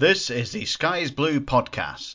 This is the Sky's Blue podcast.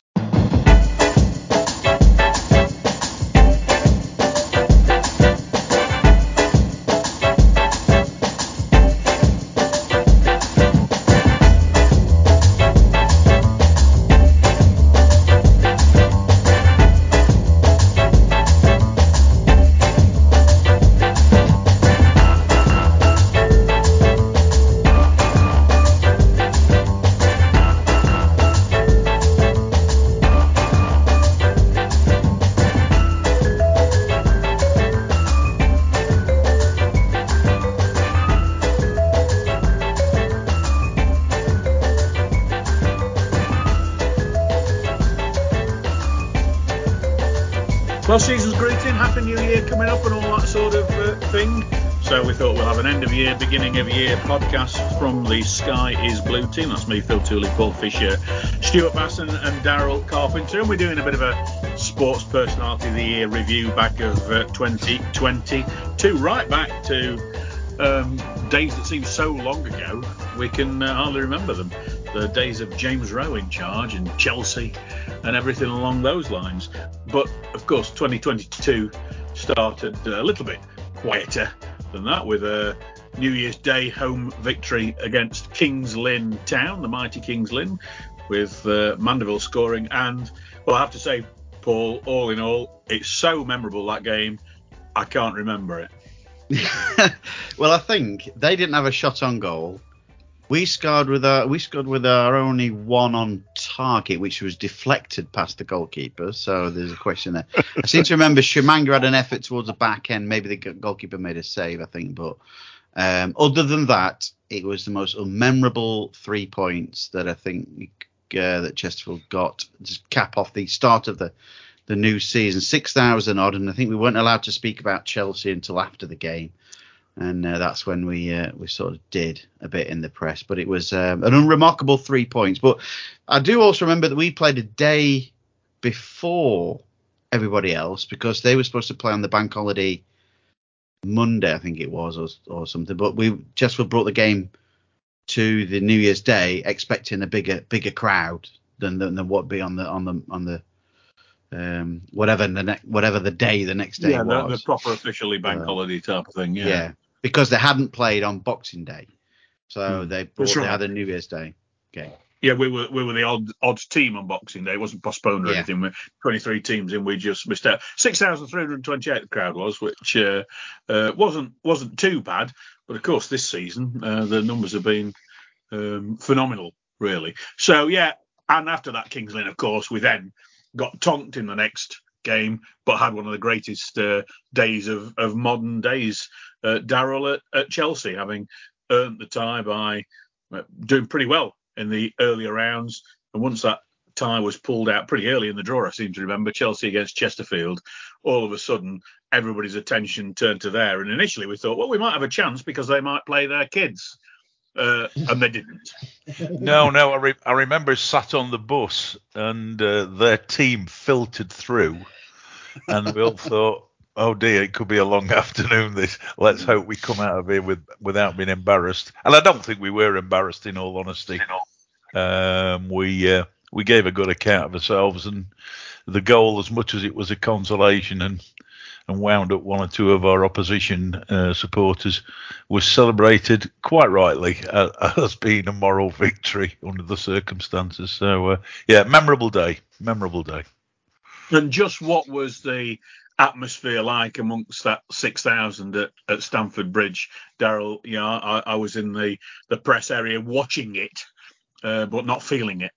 Beginning of year podcast from the Sky is Blue team. That's me, Phil Tooley, Paul Fisher, Stuart Basson, and Daryl Carpenter. And we're doing a bit of a sports personality of the year review back of uh, 2022, right back to um, days that seem so long ago we can uh, hardly remember them. The days of James Rowe in charge and Chelsea and everything along those lines. But of course, 2022 started a little bit quieter than that with a New Year's Day home victory against Kings Lynn Town, the mighty Kings Lynn, with uh, Mandeville scoring. And well, I have to say, Paul, all in all, it's so memorable that game. I can't remember it. well, I think they didn't have a shot on goal. We scored with our we scored with our only one on target, which was deflected past the goalkeeper. So there's a question there. I seem to remember Tshimanga had an effort towards the back end. Maybe the goalkeeper made a save, I think. But um, other than that, it was the most unmemorable three points that I think uh, that Chesterfield got. to cap off the start of the the new season, six thousand odd, and I think we weren't allowed to speak about Chelsea until after the game and uh, that's when we uh, we sort of did a bit in the press. But it was um, an unremarkable three points. But I do also remember that we played a day before everybody else because they were supposed to play on the bank holiday Monday, I think it was, or, or something. But we just brought the game to the New Year's Day, expecting a bigger bigger crowd than than, than what be on the on the on the um, whatever the next whatever the day the next day yeah, was. the, the proper officially bank uh, holiday type of thing. Yeah. yeah because they hadn't played on Boxing Day, so Hmm. they brought, right. they had a New Year's Day game. Yeah, we were we were the odd odd team on Boxing Day. It wasn't postponed or Yeah. anything. We're 23 teams in. We just missed out. 6,328 the crowd was, which uh, uh, wasn't wasn't too bad. But of course, this season uh, the numbers have been um, phenomenal, really. So yeah, and after that Kings Lynn, of course, we then got tonked in the next game, but had one of the greatest uh, days of, of modern days. Uh, Daryl at, at Chelsea, having earned the tie by uh, doing pretty well in the earlier rounds. And once that tie was pulled out pretty early in the draw, I seem to remember Chelsea against Chesterfield, all of a sudden everybody's attention turned to there. And initially we thought, well, we might have a chance because they might play their kids. Uh, and they didn't. No, no, I, re- I remember sat on the bus and uh, their team filtered through, and we all thought, "Oh dear, it could be a long afternoon. This. Let's hope we come out of here with without being embarrassed." And I don't think we were embarrassed, in all honesty. Um, we uh, we gave a good account of ourselves, and the goal, as much as it was a consolation and and wound up one or two of our opposition uh, supporters, was celebrated quite rightly as being a moral victory under the circumstances. So, uh, yeah, memorable day, memorable day. And just what was the atmosphere like amongst that 6,000 at, at Stamford Bridge, Daryl? You know, I, I was in the, the press area watching it, uh, but not feeling it.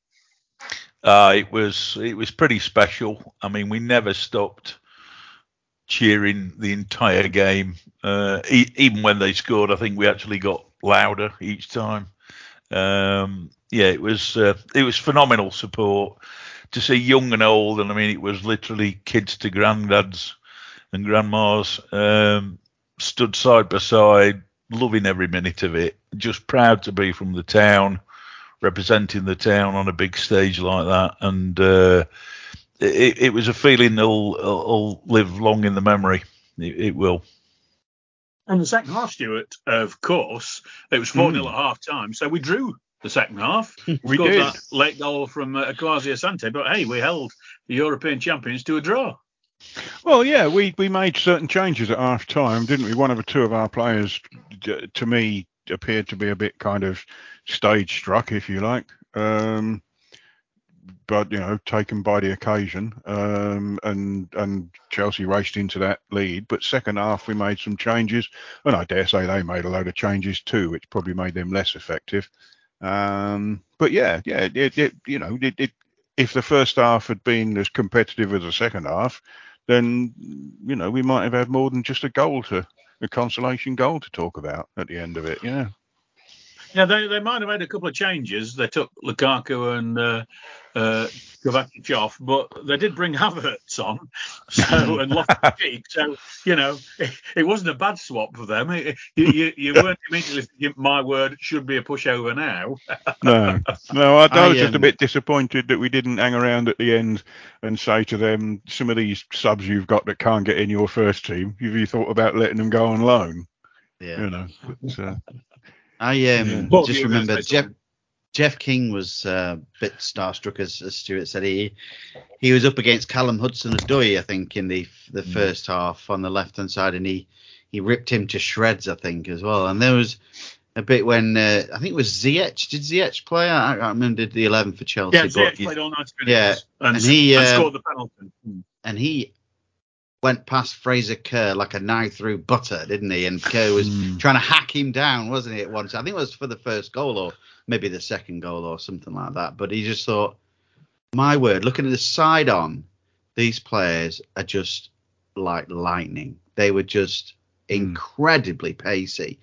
Uh, it was it was pretty special. I mean, we never stopped cheering the entire game. Uh, e- even when they scored, I think we actually got louder each time. Um, yeah, it was uh, it was phenomenal support to see young and old, and I mean, it was literally kids to granddads and grandmas um, stood side by side, loving every minute of it. Just proud to be from the town, representing the town on a big stage like that, and uh, it, it was a feeling that'll, that'll live long in the memory. It, it will. And the second half, Stuart, of course, it was 4 0 at half time. So we drew the second half. We scored did. that late goal from uh, Kwasi Asante, but hey, we held the European champions to a draw. Well, yeah, we, we made certain changes at half time, didn't we? One of the two of our players, to me, appeared to be a bit kind of stage struck, if you like. Um, but you know, taken by the occasion, um, and and Chelsea raced into that lead. But second half, we made some changes, and I dare say they made a load of changes too, which probably made them less effective. Um, but yeah, yeah, it, it you know, it, if the first half had been as competitive as the second half, then you know we might have had more than just a goal to a consolation goal to talk about at the end of it. Yeah. Yeah, they, they might have made a couple of changes. They took Lukaku and uh, uh, Kovacic off, but they did bring Havertz on, so and Loftus-Cheek. So you know, it, it wasn't a bad swap for them. It, you, you, you weren't immediately thinking, "My word, it should be a pushover now." No, no, I, I I, was just a um, bit disappointed that we didn't hang around at the end and say to them, some of these subs you've got that can't get in your first team, have you thought about letting them go on loan? Yeah. You know, but, uh, I um, Yeah. Just were you gonna remember Jeff Tom? Jeff King was uh, a bit starstruck, as, as Stuart said. He he was up against Callum Hudson-Odoi, I think, in the the Mm. first half on the left hand side, and he he ripped him to shreds, I think, as well. And there was a bit when uh, I think it was Ziyech. Did Ziyech play? I, I can't remember. Did the eleven for Chelsea? Yeah, Ziyech played all 90 minutes Yeah, and, and he, and uh, scored the penalty. Hmm. and he went past Fraser Kerr like a knife through butter, didn't he? And Kerr was Mm. trying to hack him down, wasn't he? At once, I think it was for the first goal or maybe the second goal or something like that. But he just thought, my word, looking at the side on, these players are just like lightning. They were just Mm. incredibly pacey.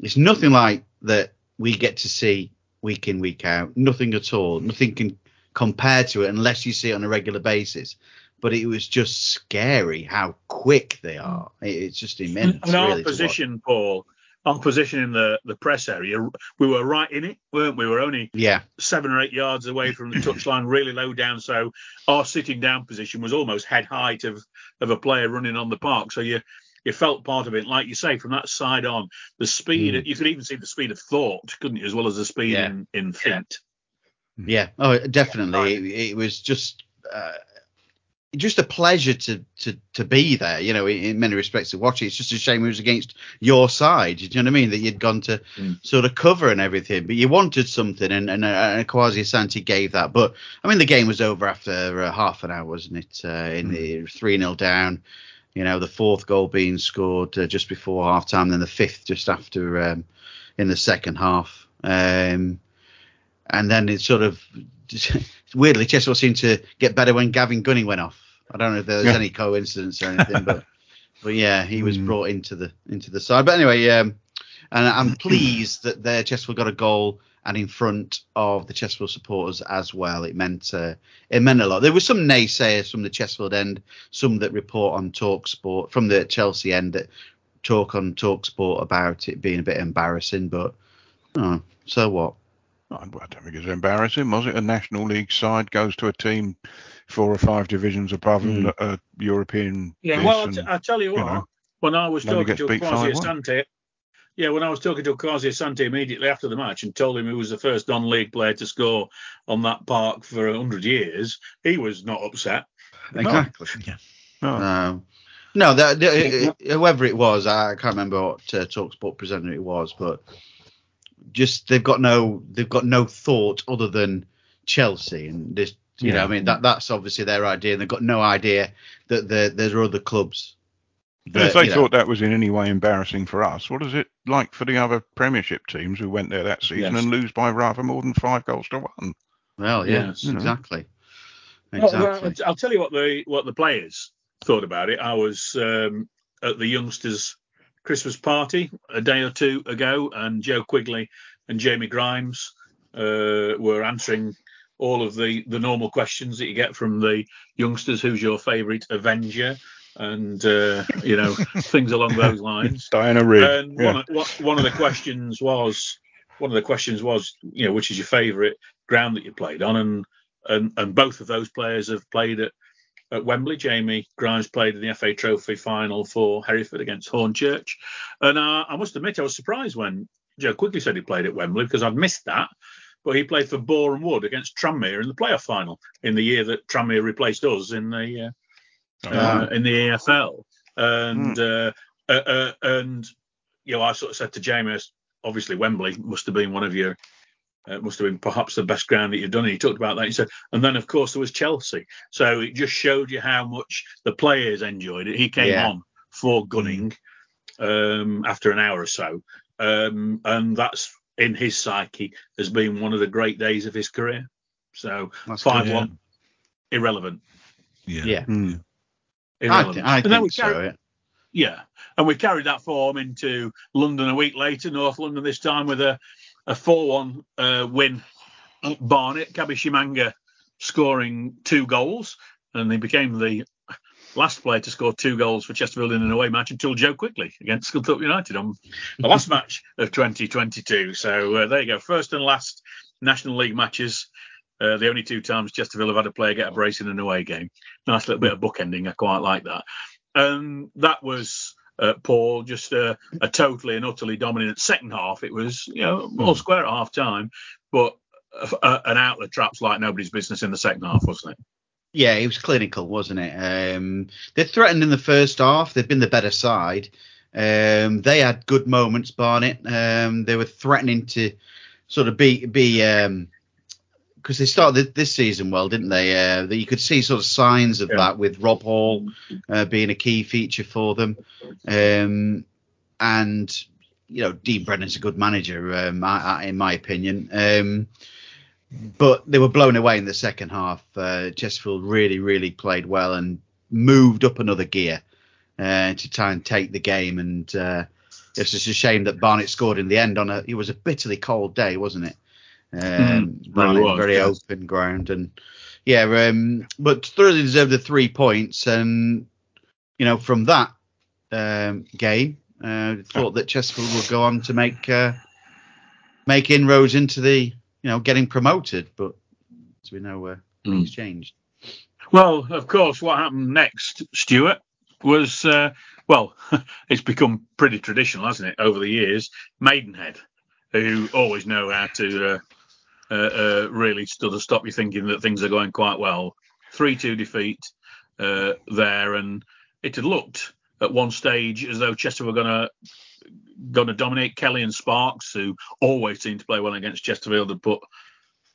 It's nothing like that we get to see week in week out. Nothing at all. Nothing can compare to it unless you see it on a regular basis. But it was just scary how quick they are. It's just immense. And our really, Paul, our position in the, the press area, we were right in it, weren't we? We were only Yeah, seven or eight yards away from the touchline, really low down. So our sitting down position was almost head height of, of a player running on the park. So you you felt part of it. Like you say, from that side on, the speed, you could even see the speed of thought, couldn't you, as well as the speed Yeah. in, in feet. yeah. Oh, definitely. It, it was just. Uh, just a pleasure to, to to be there, you know, in, in many respects to watch it. It's just a shame it was against your side. Do you know what I mean? That you'd gone to Mm. sort of cover and everything, but you wanted something, and and, uh, and Kwasi Asante gave that. But I mean, the game was over after uh, half an hour, wasn't it? Uh, in the three 0 down. You know, the fourth goal being scored uh, just before half time, then the fifth just after um, in the second half. Um, and then it sort of weirdly, Chelsea seemed to get better when Gavin Gunning went off. I don't know if there was Yeah. any coincidence or anything, but but yeah, he was Mm. brought into the into the side. But anyway, um, and I'm pleased that their Chesterfield got a goal and in front of the Chesterfield supporters as well. It meant uh, it meant a lot. There were some naysayers from the Chesterfield end, some that report on Talk Sport from the Chelsea end that talk on Talk Sport about it being a bit embarrassing, but oh, so what? I don't think it's embarrassing, was it? A National League side goes to a team four or five divisions above them Mm. that are European. Yeah, well, I and- t- I tell you you what, know, when I was talking to beat Kwasi 5-1. Asante, yeah, when I was talking to Kwasi Asante immediately after the match and told him he was the first non-league player to score on that park for hundred years, he was not upset. Exactly. oh, Um, no, that, the- whoever it was, I can't remember what uh, Talksport presenter it was, but just they've got no they've got no thought other than Chelsea and this. You know, I mean that that's obviously their idea, and they've got no idea that there there are other clubs. And that, if they you know- thought that was in any way embarrassing for us, what is it like for the other Premiership teams who went there that season Yes. and lose by rather more than five goals to one? well, yeah, Yes. You know. exactly, Well, exactly. well, I'll tell you what the what the players thought about it. I was um, at the youngsters' Christmas party a day or two ago, and Joe Quigley and Jamie Grimes uh, were answering all of the the normal questions that you get from the youngsters. Who's your favourite Avenger? And uh, you know things along those lines. Diana Rigg. And yeah. one, of, one- one of the questions was, one of the questions was, you know, which is your favourite ground that you played on, and and and both of those players have played at, at Wembley. Jamie Grimes played in the FA Trophy final for Hereford against Hornchurch, and uh, I must admit I was surprised when Joe Quigley said he played at Wembley because I'd missed that. but he played for Boreham Wood against Tranmere in the playoff final in the year that Tranmere replaced us in the uh, uh, in the EFL. And uh, uh, uh, and you know, I sort of said to James, obviously Wembley must have been one of your uh, must have been perhaps the best ground that you've done. And he talked about that. He said, and then of course there was Chelsea. So it just showed you how much the players enjoyed it. He came Yeah. on for Gunning um, after an hour or so, um, and that's in his psyche has been one of the great days of his career. So That's five good, one, irrelevant, Yeah. Yeah. I, irrelevant. th- I And then we think so. carried- yeah. yeah, and we carried that form into London a week later, North London this time with a a four-one uh, win at Barnet. Kabishimanga scoring two goals, and he became the last player to score two goals for Chesterfield in an away match until Joe Quigley against Scunthorpe United on the last match of 2022. So uh, there you go, first and last National League matches. Uh, the only two times Chesterfield have had a player get a brace in an away game. Nice little bit of bookending. I quite like that. And that was uh, Paul just a, a totally and utterly dominant second half. It was you know all square at half time, but uh, an outlet traps like nobody's business in the second half, wasn't it? Yeah, it was clinical, wasn't it? Um, they threatened in the first half. They've been the better side. Um, they had good moments, Barnet. Um, they were threatening to sort of be be because they started this season well, didn't they? Uh, that you could see sort of signs of Yeah. that with Rob Hall uh, being a key feature for them, um, and you know Dean Brennan's a good manager, um, I, I, in my opinion. Um, but they were blown away in the second half. Uh, Chesterfield really, really played well and moved up another gear uh, to try and take the game. And uh, it's just a shame that Barnet scored in the end on a. It was a bitterly cold day, wasn't it? Um, Mm, really was, very yeah. open ground, and yeah, um, but thoroughly deserved the three points. And you know, from that um, game, uh, thought that Chesterfield would go on to make uh, make inroads into the you know getting promoted, but as we know, uh, things changed. Well, of course, what happened next, Stuart, was uh, well, it's become pretty traditional, hasn't it, over the years? Maidenhead, who always know how to uh, uh, uh, really sort of stop you thinking that things are going quite well. Three-two defeat uh, there, and it had looked at one stage as though Chester were going to going to dominate. Kelly and Sparks, who always seem to play well against Chesterfield, had put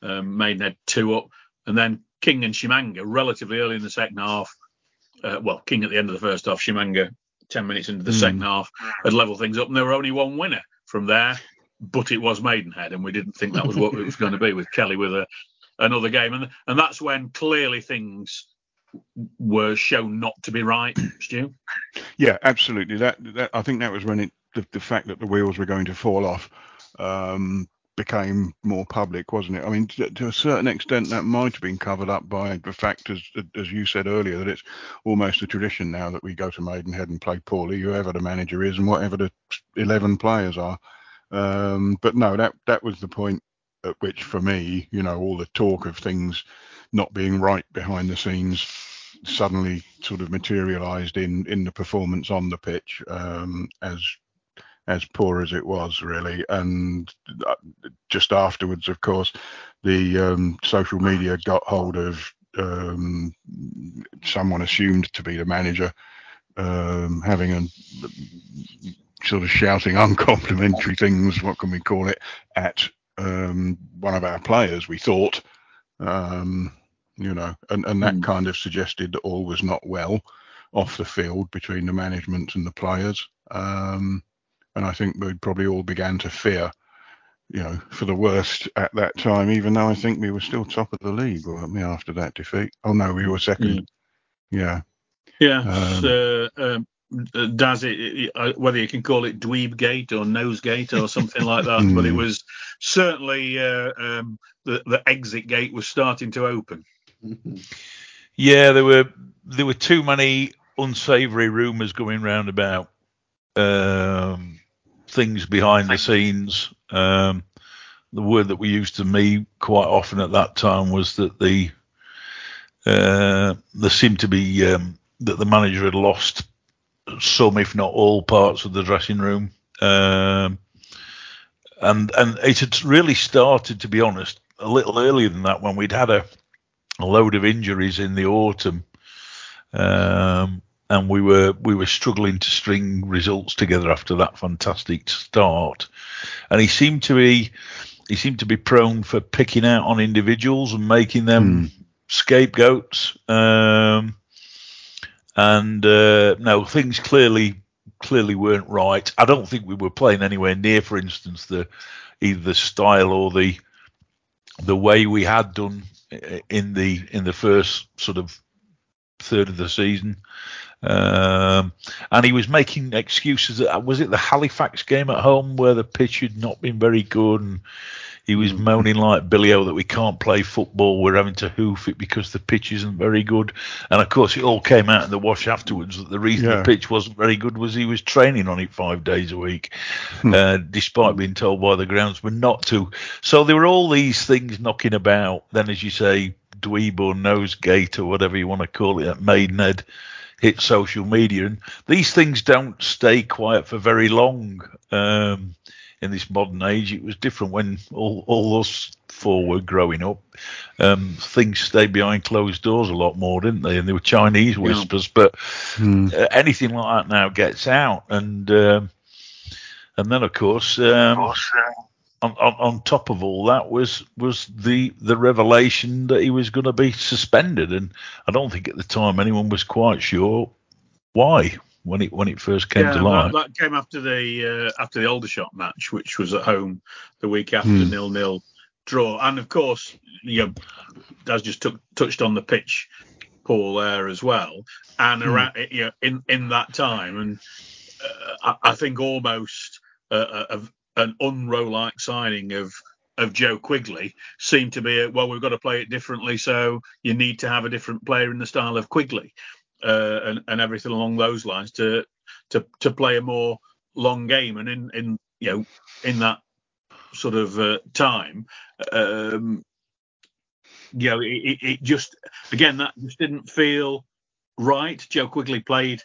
um, Maidenhead two up, and then King and Tshimanga relatively early in the second half. Uh, well, King at the end of the first half, Tshimanga ten minutes into the Hmm. second half had leveled things up, and there were only one winner from there. But it was Maidenhead, and we didn't think that was what it was going to be with Kelly with a, another game, and and that's when clearly things were shown not to be right, Stu. Yeah, absolutely. That, that I think that was when it the, the fact that the wheels were going to fall off um, became more public, wasn't it? I mean, to, to a certain extent, that might have been covered up by the fact, as as you said earlier, that it's almost a tradition now that we go to Maidenhead and play poorly, whoever the manager is and whatever the eleven players are. Um, but no, that that was the point at which, for me, you know, all the talk of things not being right behind the scenes suddenly sort of materialized in in the performance on the pitch um, as as poor as it was really. And uh, just afterwards of course the um, social media got hold of um, someone assumed to be the manager um, having a sort of shouting uncomplimentary things what can we call it at um, one of our players we thought um, you know, and, and that Mm. kind of suggested that all was not well off the field between the management and the players. Um, and I think we probably all began to fear, you know, for the worst at that time, even though I think we were still top of the league, weren't we, after that defeat? Oh, no, we were second. Yeah. Yeah, Um, uh, um, does it, uh, whether you can call it dweeb gate or nose gate or something like that, but it Mm. was certainly uh, um, the the exit gate was starting to open. Yeah, there were there were too many unsavoury rumours going round about um, things behind the scenes. Um, the word that we used to me quite often at that time was that the uh, there seemed to be um, that the manager had lost some, if not all, parts of the dressing room. Um, and and it had really started, to be honest, a little earlier than that when we'd had a, a load of injuries in the autumn, um, and we were we were struggling to string results together after that fantastic start, and he seemed to be he seemed to be prone for picking out on individuals and making them mm. scapegoats. Um, and uh, no, things clearly clearly weren't right. I don't think we were playing anywhere near, for instance, the either the style or the the way we had done in the in the first sort of third of the season. Um, and he was making excuses. Was it the Halifax game at home where the pitch had not been very good and he was mm. moaning like Billy O that we can't play football. We're having to hoof it because the pitch isn't very good. And of course, it all came out in the wash afterwards that the reason yeah. the pitch wasn't very good was he was training on it five days a week, hmm. uh, despite being told by the groundsman not to. So there were all these things knocking about. Then, as you say, dweeb or nosegate or whatever you want to call it at Maidenhead hit social media, and these things don't stay quiet for very long. Um, in this modern age. It was different when all, all us four were growing up. Um, things stayed behind closed doors a lot more, didn't they? And they were Chinese whispers, yeah. but hmm. uh, anything like that now gets out. And um, and then of course, um, of course uh, on, on, on top of all that was was the the revelation that he was going to be suspended. And I don't think at the time anyone was quite sure why when it when it first came yeah, to light. That, that, came after the uh, after the Aldershot match, which was at home the week after mm. nil nil draw, and of course, you know, Daz just took, touched on the pitch, Paul there as well, and mm. around you know, in in that time, and uh, I, I, think almost uh, a, an unrow like signing of of Joe Quigley seemed to be a, well we've got to play it differently so you need to have a different player in the style of Quigley uh, and, and everything along those lines to to to play a more long game. And in in you know in that sort of uh, time, um, you know, it, it, just again that just didn't feel right. Joe Quigley played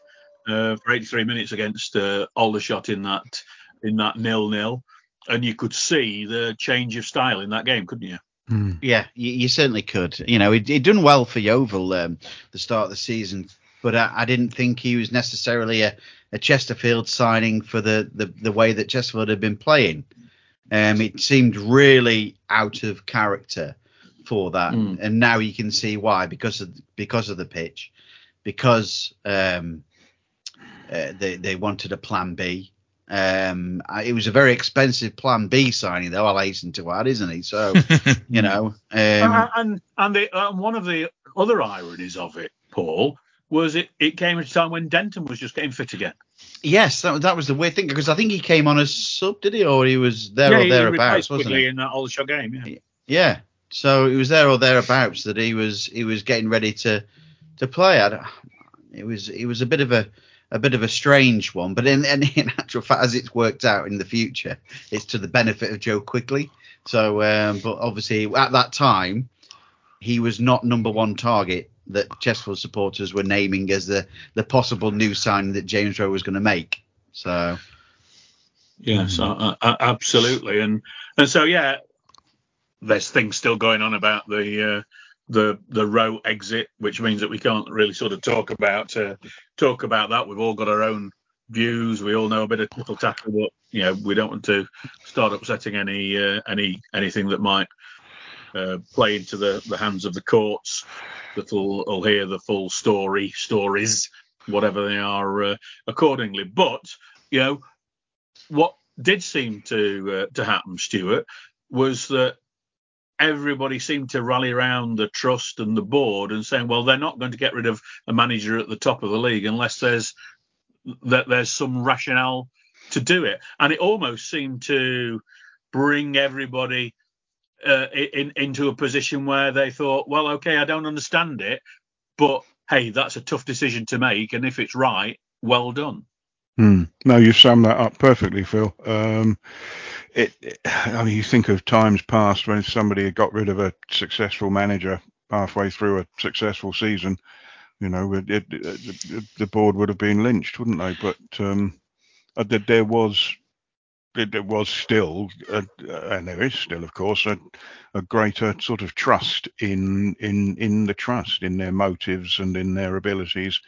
uh, for 83 minutes against uh, Aldershot in that in that nil nil, and you could see the change of style in that game, couldn't you? Mm. Yeah, you, you, certainly could. You know, he had done well for Yeovil um, the start of the season but I, I, didn't think he was necessarily a, a Chesterfield signing for the, the, the way that Chesterfield had been playing. Um, it seemed really out of character for that, mm. and now you can see why because of because of the pitch, because um, uh, they they wanted a plan B. Um, it was a very expensive Plan B signing, though. I'll hasten to add, isn't he? So, you know, um, and and the, uh, one of the other ironies of it, Paul, was it it came at a time when Denton was just getting fit again. Yes, that, that was the weird thing because I think he came on as sub, did he, or he was there yeah, or thereabouts, wasn't he? In that Aldershot game, yeah. Yeah, so it was there or thereabouts that he was he was getting ready to to play. I it was it was a bit of a a bit of a strange one, but in, in, in actual fact, as it's worked out in the future, it's to the benefit of Joe Quigley. So, um, but obviously at that time, he was not number one target that Chesterfield supporters were naming as the the possible new signing that James Rowe was going to make. So. Yes, uh, uh, absolutely, and and so yeah, there's things still going on about the uh, the the Rowe exit, which means that we can't really sort of talk about uh, talk about that. We've all got our own views. We all know a bit of tittle tattle, but you know we don't want to start upsetting any uh, any anything that might uh, play into the the hands of the courts that'll will hear the full story, stories, whatever they are, uh, accordingly. But you know what did seem to uh, to happen, Stuart, was that everybody seemed to rally around the trust and the board and saying, well, they're not going to get rid of a manager at the top of the league unless there's that there's some rationale to do it. And it almost seemed to bring everybody uh, in, into a position where they thought, well, okay, I don't understand it, but hey, that's a tough decision to make, and if it's right, well done. Hmm. No, you summed that up perfectly, Phil. Um, it, it, I mean, you think of times past when somebody had got rid of a successful manager halfway through a successful season. You know, it, the board would have been lynched, wouldn't they? But um, uh, there was it was still, a, and there is still, of course, a, a greater sort of trust in in in the trust, in their motives and in their abilities,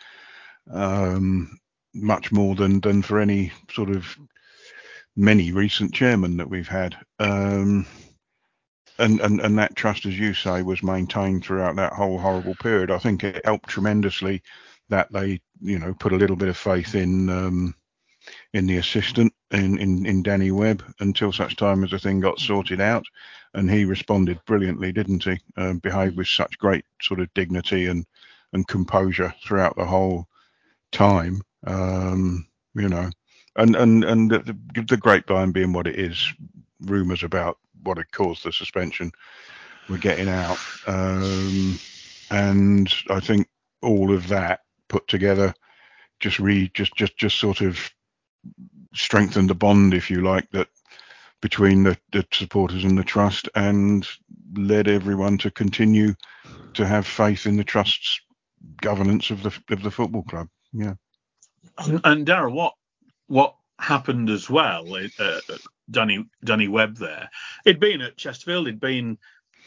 um, much more than than for any sort of many recent chairmen that we've had. Um, and, and and that trust, as you say, was maintained throughout that whole horrible period. I think it helped tremendously that they, you know, put a little bit of faith in um, in the assistant in, in in Danny Webb until such time as the thing got sorted out, and he responded brilliantly, didn't he? Um, behaved with such great sort of dignity and and composure throughout the whole time. Um, you know, and and and the, the grapevine being what it is, rumours about what had caused the suspension were getting out, um, and I think all of that put together just re just just just sort of strengthened the bond, if you like, that between the, the supporters and the trust, and led everyone to continue to have faith in the trust's governance of the of the football club. Yeah. And, and what what happened as well? Uh, Danny Danny Webb there. He'd been at Chesterfield. He'd been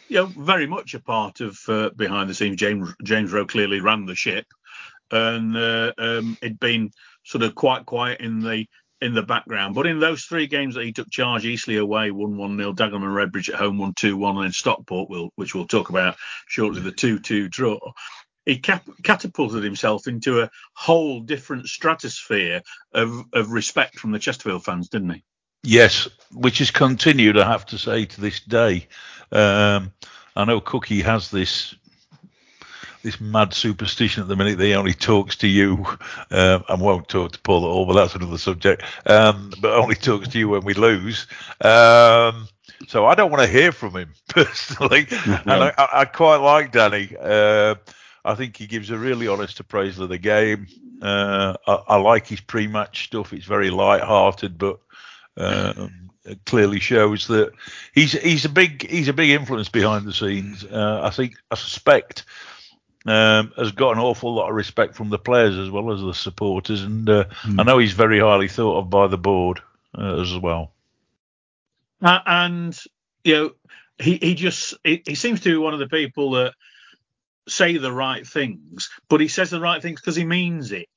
you know very much a part of uh, behind the scenes. James James Rowe clearly ran the ship, and uh, um, it'd been sort of quite quiet in the in the background. But in those three games that he took charge, Eastleigh away, 1 1 0, Dagenham and Redbridge at home, 1 2 1, and then Stockport, will, which we'll talk about shortly, the 2 2 draw. He cap- catapulted himself into a whole different stratosphere of, of respect from the Chesterfield fans, didn't he? Yes, which has continued, I have to say, to this day. Um, I know Cookie has this this mad superstition at the minute that he only talks to you um, and won't talk to Paul at all, but that's another subject. Um, but only talks to you when we lose. Um, so I don't want to hear from him personally, and I, I, quite like Danny. Uh, I think he gives a really honest appraisal of the game. Uh, I, I, like his pre-match stuff. It's very light-hearted, but um, it clearly shows that he's he's a big he's a big influence behind the scenes. Uh, I think I suspect um, has got an awful lot of respect from the players as well as the supporters, and uh, mm. I know he's very highly thought of by the board uh, as well. Uh, and you know, he he just he, he, seems to be one of the people that say the right things, but he says the right things because he means it.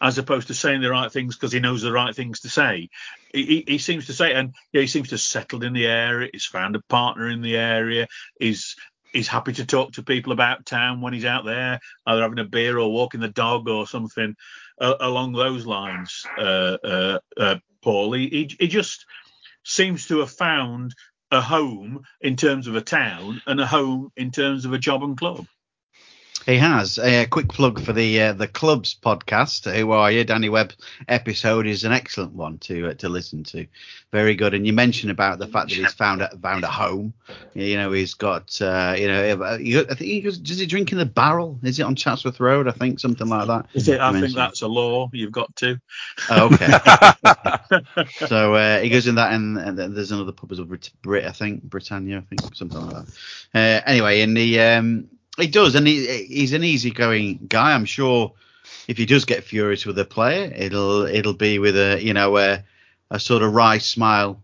As opposed to saying the right things because he knows the right things to say, he, he, he seems to say, and yeah, he seems to have settled in the area. He's found a partner in the area. He's he's happy to talk to people about town when he's out there, either having a beer or walking the dog or something uh, along those lines. Uh, uh, uh, Paul, he, he, he just seems to have found a home in terms of a town and a home in terms of a job and club. He has a quick plug for the uh, the club's podcast. Who are you? Danny Webb episode is an excellent one to uh, to listen to. Very good. And you mentioned about the fact that he's found a, found a home. You know, he's got uh, you know, I think he goes, does he drink in the barrel? Is it on Chatsworth Road? I think something like that. Is it? I think that's a law. You've got to. Oh, okay. so uh, he goes in that, and, and, there's another pub as well, Brit, I think, Britannia, I think, something like that. Uh, anyway, in the um, he does, and he, he's an easygoing guy. I'm sure if he does get furious with a player, it'll it'll be with a you know a, a sort of wry smile,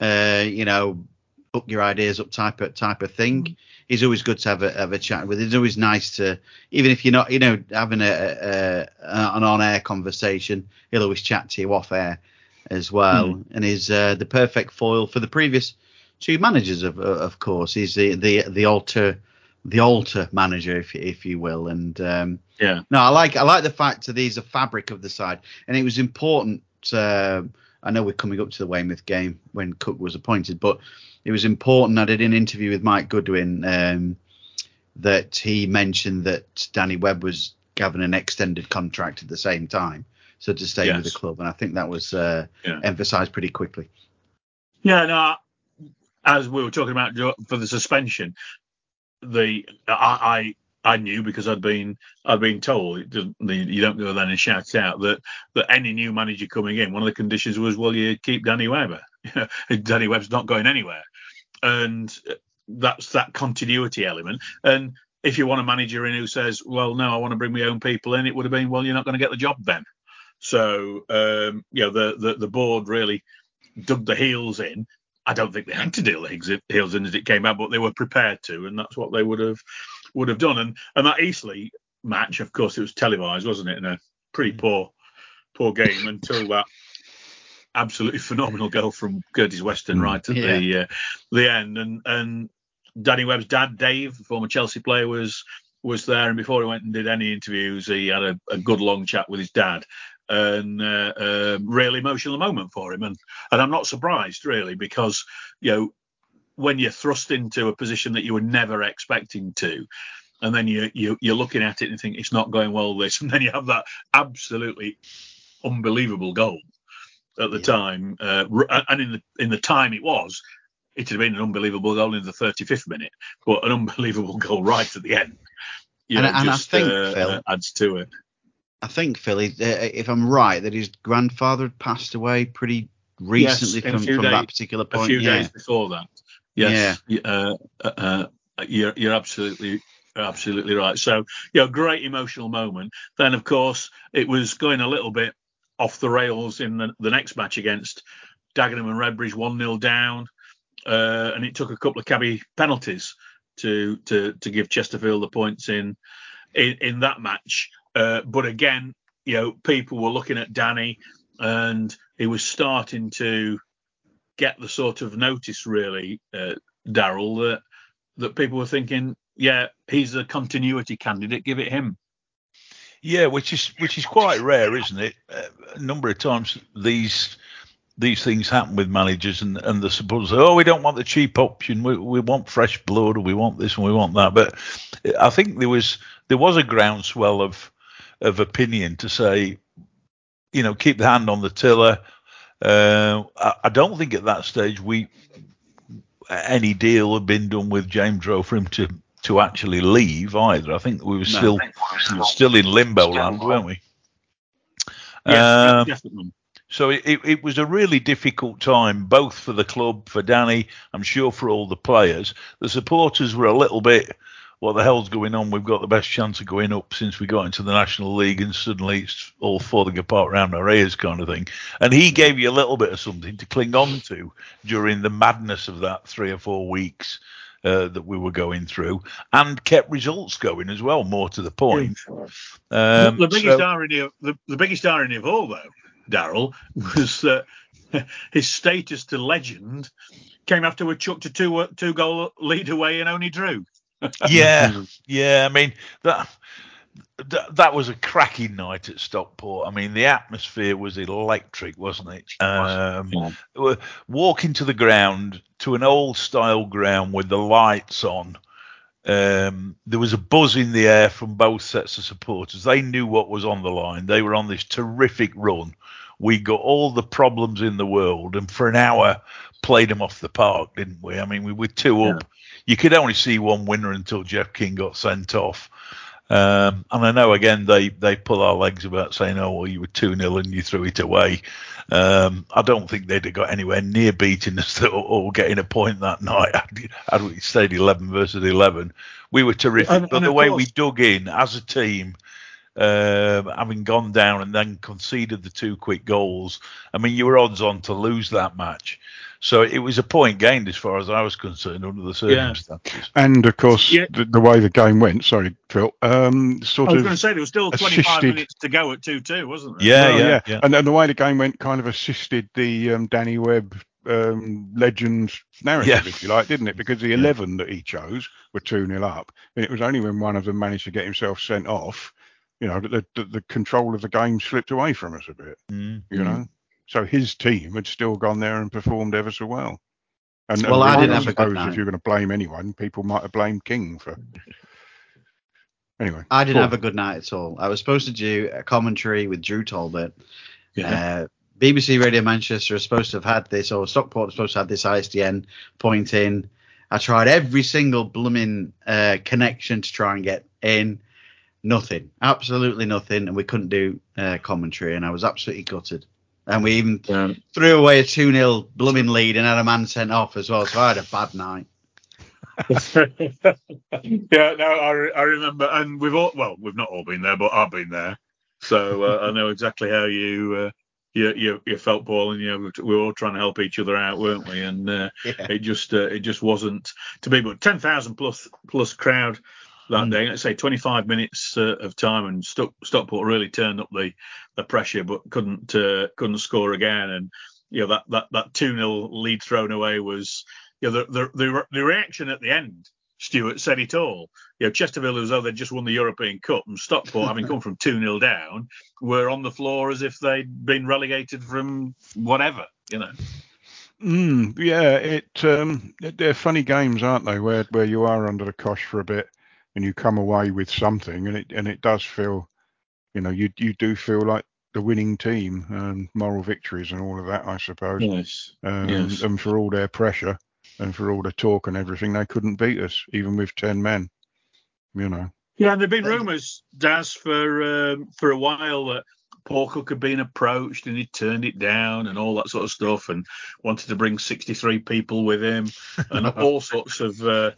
uh, you know, book your ideas up type of type of thing. Mm-hmm. He's always good to have a have a chat with. It's always nice to even if you're not you know having a, a, a an on air conversation, he'll always chat to you off air as well, mm. and is uh, the perfect foil for the previous two managers of of course. He's the the the alter the altar manager, if if you will. And um, yeah, no, I like I like the fact that he's a fabric of the side, and it was important. Uh, I know we're coming up to the Weymouth game when Cook was appointed, but it was important. I did an interview with Mike Goodwin um, that he mentioned that Danny Webb was given an extended contract at the same time, so to stay yes. with the club, and I think that was uh, yeah. emphasised pretty quickly. Yeah, no, as we were talking about for the suspension, the I, I I knew because I'd been I'd been told you don't go then and shout out that that any new manager coming in, one of the conditions was well you keep Danny Webber. Danny Webb's not going anywhere, and that's that continuity element. And if you want a manager in who says, well, no, I want to bring my own people in, it would have been, well, you're not going to get the job then. So um, you know the, the the board really dug the heels in. I don't think they had to deal the heels in as it came out, but they were prepared to, and that's what they would have would have done. And and that Eastleigh match, of course, it was televised, wasn't it? In a pretty mm. poor poor game until that absolutely phenomenal goal from Curtis Weston mm. right at yeah. the uh, the end. And and Danny Webb's dad, Dave, former Chelsea player, was was there. And before he went and did any interviews, he had a, a good long chat with his dad. And uh, uh, really emotional moment for him, and and I'm not surprised really because you know when you're thrust into a position that you were never expecting to, and then you, you you're looking at it and think it's not going well this, and then you have that absolutely unbelievable goal at the yeah. time, uh, and in the in the time it was, it had been an unbelievable goal in the 35th minute, but an unbelievable goal right at the end. You and, know, and just, I think uh, Phil, adds to it. I think Philly, uh, if I'm right, that his grandfather had passed away pretty recently yes, from, from days, that particular point. A few yeah. days before that. Yes. Yeah. Uh, uh, uh, you're you're absolutely absolutely right. So, you know, great emotional moment. Then, of course, it was going a little bit off the rails in the, the next match against Dagenham and Redbridge, 1 0 down. Uh, and it took a couple of cabby penalties to to to give Chesterfield the points in in, in that match. Uh, but again, you know, people were looking at Danny, and he was starting to get the sort of notice, really, uh, Daryl, that that people were thinking, yeah, he's a continuity candidate. Give it him. Yeah, which is which is quite rare, isn't it? Uh, a number of times these these things happen with managers, and and the supporters say, "Oh, we don't want the cheap option. We we want fresh blood, or we want this and we want that." But I think there was there was a groundswell of of opinion to say, you know, keep the hand on the tiller. Uh, I, I, don't think at that stage we any deal had been done with James Rowe for him to to actually leave either. I think we were still no, still in limbo land, weren't we? Yes, um, definitely. So it, it was a really difficult time, both for the club, for Danny, I'm sure for all the players. The supporters were a little bit, what the hell's going on? We've got the best chance of going up since we got into the National League, and suddenly it's all falling apart around our ears, kind of thing. And he gave you a little bit of something to cling on to during the madness of that three or four weeks uh, that we were going through and kept results going as well. More to the point, um, the, biggest so, irony of the, the biggest irony of all, though, Daryl, was that his status to legend came after we chucked a two two goal lead away and only drew. Yeah, yeah. I mean that that was a cracking night at Stockport. I mean, the atmosphere was electric, wasn't it? Um, yeah. Walking to the ground, to an old style ground with the lights on, um, there was a buzz in the air from both sets of supporters. They knew what was on the line. They were on this terrific run. We got all the problems in the world, and for an hour played them off the park, didn't we? I mean, we were two up. You could only see one winner until Jeff King got sent off. Um, and I know again they they pull our legs about saying, "Oh well, you were two 0 and you threw it away." Um, I don't think they'd have got anywhere near beating us or, or getting a point that night had we stayed eleven versus eleven. We were terrific, and, but and the way course, we dug in as a team, um, having gone down and then conceded the two quick goals, I mean, you were odds on to lose that match. So it was a point gained as far as I was concerned under the circumstances. Yeah. And of course, yeah. the, the, way the game went, sorry, Phil, um, sort of. I was going to say there was still 25 assisted, minutes to go at 2 2, wasn't there? Yeah, well, yeah, yeah, And, and the way the game went kind of assisted the um, Danny Webb um, legends narrative, yeah. if you like, didn't it? Because the 11 that he chose were 2 0 up. And it was only when one of them managed to get himself sent off, you know, that the, the, the, control of the game slipped away from us a bit, mm. you know? So his team had still gone there and performed ever so well. And, well, and I didn't I have a good night. If you're going to blame anyone, people might have blamed King for. Anyway, I didn't cool. have a good night at all. I was supposed to do a commentary with Drew Talbot. Yeah. Uh, BBC Radio Manchester is supposed to have had this, or Stockport is supposed to have this ISDN point in. I tried every single blooming uh, connection to try and get in. Nothing, absolutely nothing, and we couldn't do uh, commentary, and I was absolutely gutted. And we even yeah. threw away a 2 0 blooming lead and had a man sent off as well. So I had a bad night. yeah, no, I, I remember, and we've all, well, we've not all been there, but I've been there. So uh, I know exactly how you uh, you, you, you felt Paul, and you know we were all trying to help each other out, weren't we? And uh, yeah. it just uh, it just wasn't to be. But ten thousand plus plus crowd that mm. day. Let's say 25 minutes uh, of time, and Stockport really turned up the the pressure, but couldn't uh, couldn't score again. And you know that that that two 0 lead thrown away was you know the, the the the reaction at the end Stuart said it all. You know, Chesterfield, as though they'd just won the European Cup, and Stockport, having come from 2 0 down, were on the floor as if they'd been relegated from whatever, you know. Mm, yeah, it um, they're funny games, aren't they? Where where you are under the cosh for a bit and you come away with something, and it and it does feel, you know, you you do feel like the winning team and moral victories and all of that, I suppose. Yes. Um, yes. And for all their pressure, and for all the talk and everything, they couldn't beat us, even with ten men. You know. Yeah, and there've been rumours, Daz, for um, for a while that Paul Cook had been approached and he turned it down and all that sort of stuff, and wanted to bring 63 people with him and all sorts of uh,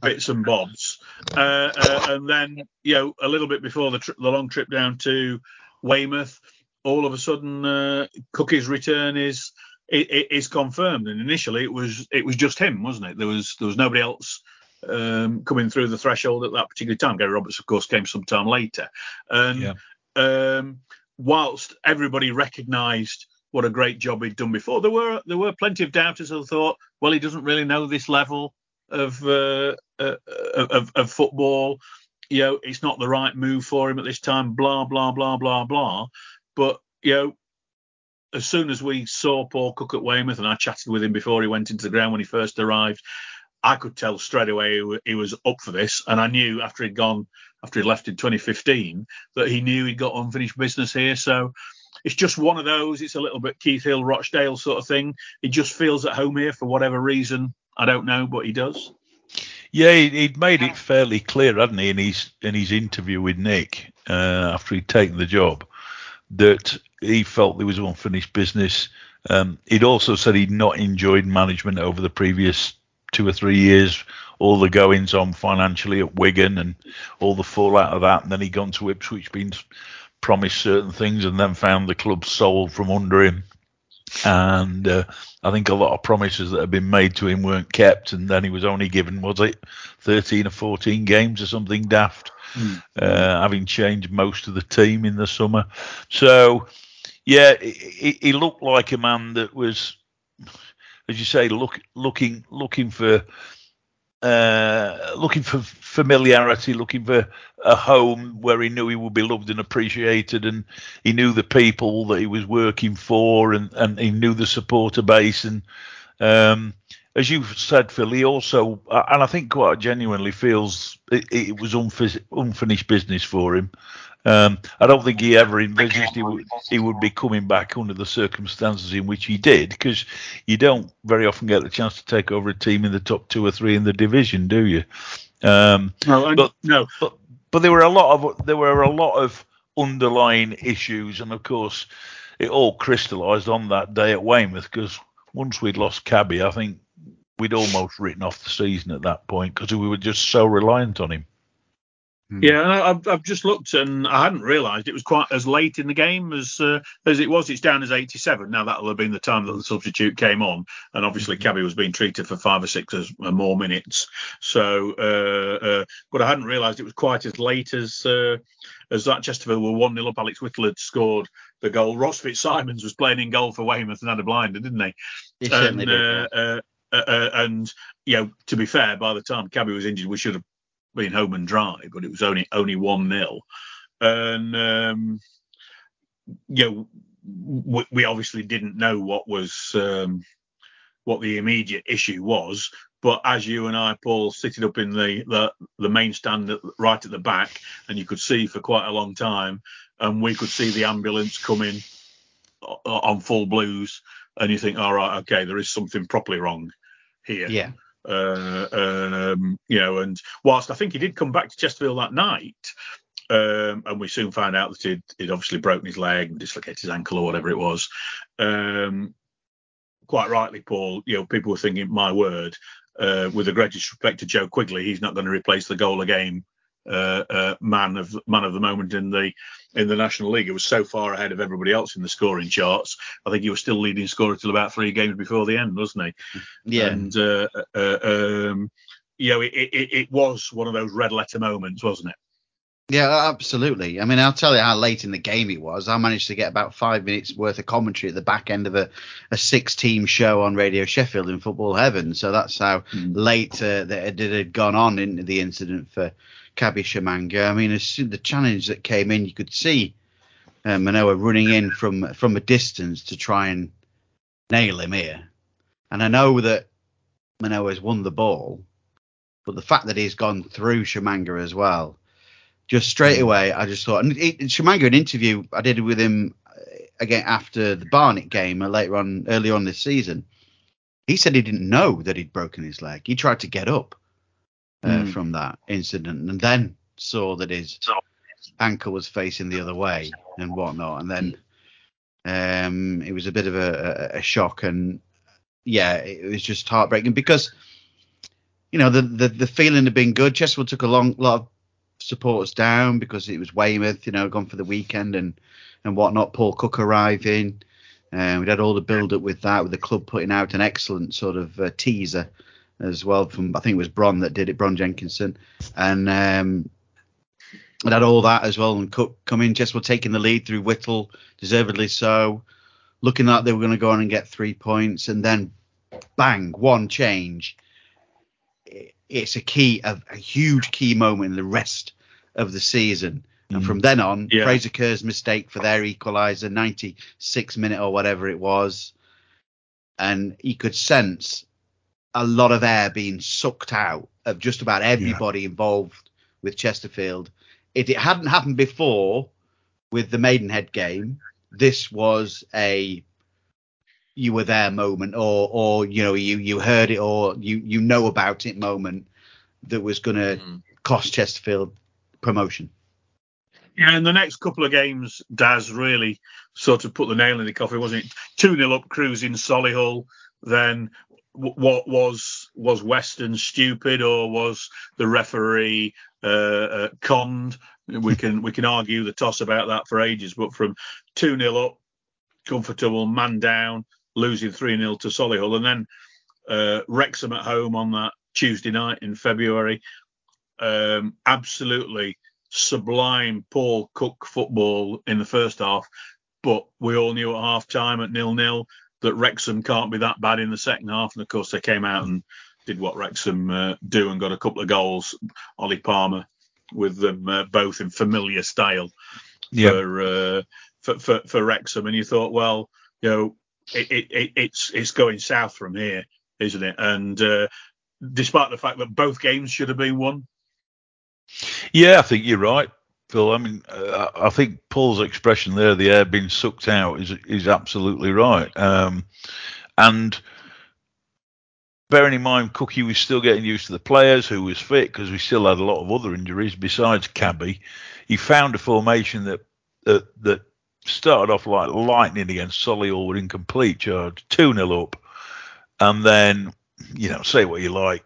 bits and bobs. Uh, uh, and then, you know, a little bit before the, tri- the long trip down to Weymouth, all of a sudden, uh, Cookie's return is it, it is confirmed. And initially, it was it was just him, wasn't it? There was there was nobody else um, coming through the threshold at that particular time. Gary Roberts, of course, came some time later. And yeah. um, whilst everybody recognised what a great job he'd done before, there were there were plenty of doubters who thought, well, he doesn't really know this level of uh, uh, of, of football. You know, it's not the right move for him at this time. Blah blah blah blah blah. But you know, as soon as we saw Paul Cook at Weymouth, and I chatted with him before he went into the ground when he first arrived, I could tell straight away he was up for this. And I knew after he'd gone, after he left in 2015, that he knew he'd got unfinished business here. So it's just one of those. It's a little bit Keith Hill, Rochdale sort of thing. He just feels at home here for whatever reason. I don't know, but he does. Yeah, he'd made it fairly clear, hadn't he, in his in his interview with Nick uh, after he'd taken the job, that he felt there was unfinished business. Um, he'd also said he'd not enjoyed management over the previous two or three years, all the goings on financially at Wigan and all the fallout of that. And then he'd gone to Ipswich, been promised certain things, and then found the club sold from under him. And uh, I think a lot of promises that had been made to him weren't kept. And then he was only given, was it, 13 or 14 games or something daft, mm. uh, having changed most of the team in the summer. So yeah, he, he looked like a man that was, as you say, look, looking looking for uh, looking for familiarity, looking for a home where he knew he would be loved and appreciated, and he knew the people that he was working for, and, and he knew the supporter base. And um, as you've said, Phil, he also, and I think quite genuinely feels it, it was unfinished business for him. Um, I don't think he ever envisaged he would, he would be coming back under the circumstances in which he did, because you don't very often get the chance to take over a team in the top two or three in the division, do you? Um, no, but, no. But, but there were a lot of there were a lot of underlying issues, and of course, it all crystallised on that day at Weymouth because once we'd lost Cabby, I think we'd almost written off the season at that point because we were just so reliant on him. Hmm. Yeah, I've, I've just looked and I hadn't realised it was quite as late in the game as uh, as it was. It's down as 87. Now that'll have been the time that the substitute came on, and obviously mm-hmm. Cabby was being treated for five or six uh, more minutes. So, uh, uh, but I hadn't realised it was quite as late as uh, as that. Chesterfield were one 0 up. Alex Whittle had scored the goal. Ross Fitzsimons was playing in goal for Weymouth and had a blinder, didn't they? He and, did, yeah. Uh, uh, and you know, to be fair, by the time Cabby was injured, we should have been home and dry, but it was only only one nil, and um, you know we, we, obviously didn't know what was um, what the immediate issue was. But as you and I, Paul, sitting up in the, the, the main stand right at the back, and you could see for quite a long time, and we could see the ambulance coming on full blues, and you think, all right, okay, there is something properly wrong here. Yeah. Uh, um, you know, and whilst I think he did come back to Chesterfield that night, um, and we soon found out that he'd, he'd, obviously broken his leg and dislocated his ankle or whatever it was. Um, quite rightly, Paul, you know, people were thinking, my word, uh, with the greatest respect to Joe Quigley, he's not going to replace the goal game uh, uh, man of man of the moment in the in the National League. It was so far ahead of everybody else in the scoring charts. I think he was still leading scorer till about three games before the end, wasn't he? Yeah. And uh, uh, um, you know, it, it, it was one of those red letter moments, wasn't it? Yeah, absolutely. I mean, I'll tell you how late in the game it was. I managed to get about five minutes worth of commentary at the back end of a, a six team show on Radio Sheffield in Football Heaven. So that's how Mm. late uh, that it had gone on in the incident for Kabi Tshimanga. I mean, as soon, the challenge that came in, you could see uh, Manoa running in from from a distance to try and nail him here. And I know that Manoa has won the ball, but the fact that he's gone through Tshimanga as well just straight away, I just thought, and it, Tshimanga, an interview I did with him uh, again after the Barnet game uh, later on, early on this season, he said he didn't know that he'd broken his leg. He tried to get up uh, Mm. from that incident and then saw that his ankle was facing the other way and whatnot. And then um, it was a bit of a, a, a shock. And yeah, it was just heartbreaking because, you know, the, the, the feeling had been good. Chesterfield took a long lot of supporters down because it was Weymouth, you know, gone for the weekend and and whatnot. Paul Cook arriving. Um, we'd had all the build up with that, with the club putting out an excellent sort of uh, teaser as well from I think it was Bron that did it, Bron Jenkinson, and um, it had all that as well. And Cook coming, Chesterfield taking the lead through Whittle, deservedly so, looking like they were going to go on and get three points, and then bang, one change. It's a key, a, a huge key moment in the rest of the season. And from then on, Yeah. Fraser Kerr's mistake for their equaliser, 96 minute or whatever it was, and he could sense a lot of air being sucked out of just about everybody involved with Chesterfield. If it hadn't happened before with the Maidenhead game, this was a you were there moment, or or you know you you heard it or you you know about it moment that was going to Mm. cost Chesterfield promotion. Yeah, and the next couple of games, Daz really sort of put the nail in the coffin, wasn't it? Two 0 up, cruising Solihull. Then w- what was was Weston stupid or was the referee uh, uh, conned? We can we can argue the toss about that for ages, but from two 0 up, comfortable, man down, losing three 0 to Solihull, and then uh, Wrexham at home on that Tuesday night in February. Um, absolutely sublime Paul Cook football in the first half, but we all knew at half time at nil nil that Wrexham can't be that bad in the second half. And of course, they came out and did what Wrexham uh, do and got a couple of goals. Ollie Palmer with them uh, both in familiar style for, uh, for for for Wrexham. And you thought, well, you know, it, it, it, it's it's going south from here, isn't it? And uh, despite the fact that both games should have been won. Yeah, I think you're right, Phil. I mean, uh, I think Paul's expression there, the air being sucked out, is is absolutely right. Um, and bearing in mind, Cookie was still getting used to the players who was fit because we still had a lot of other injuries besides Cabby. He found a formation that that, that started off like lightning against Solihull with incomplete charge, 2 0 up. And then, you know, say what you like,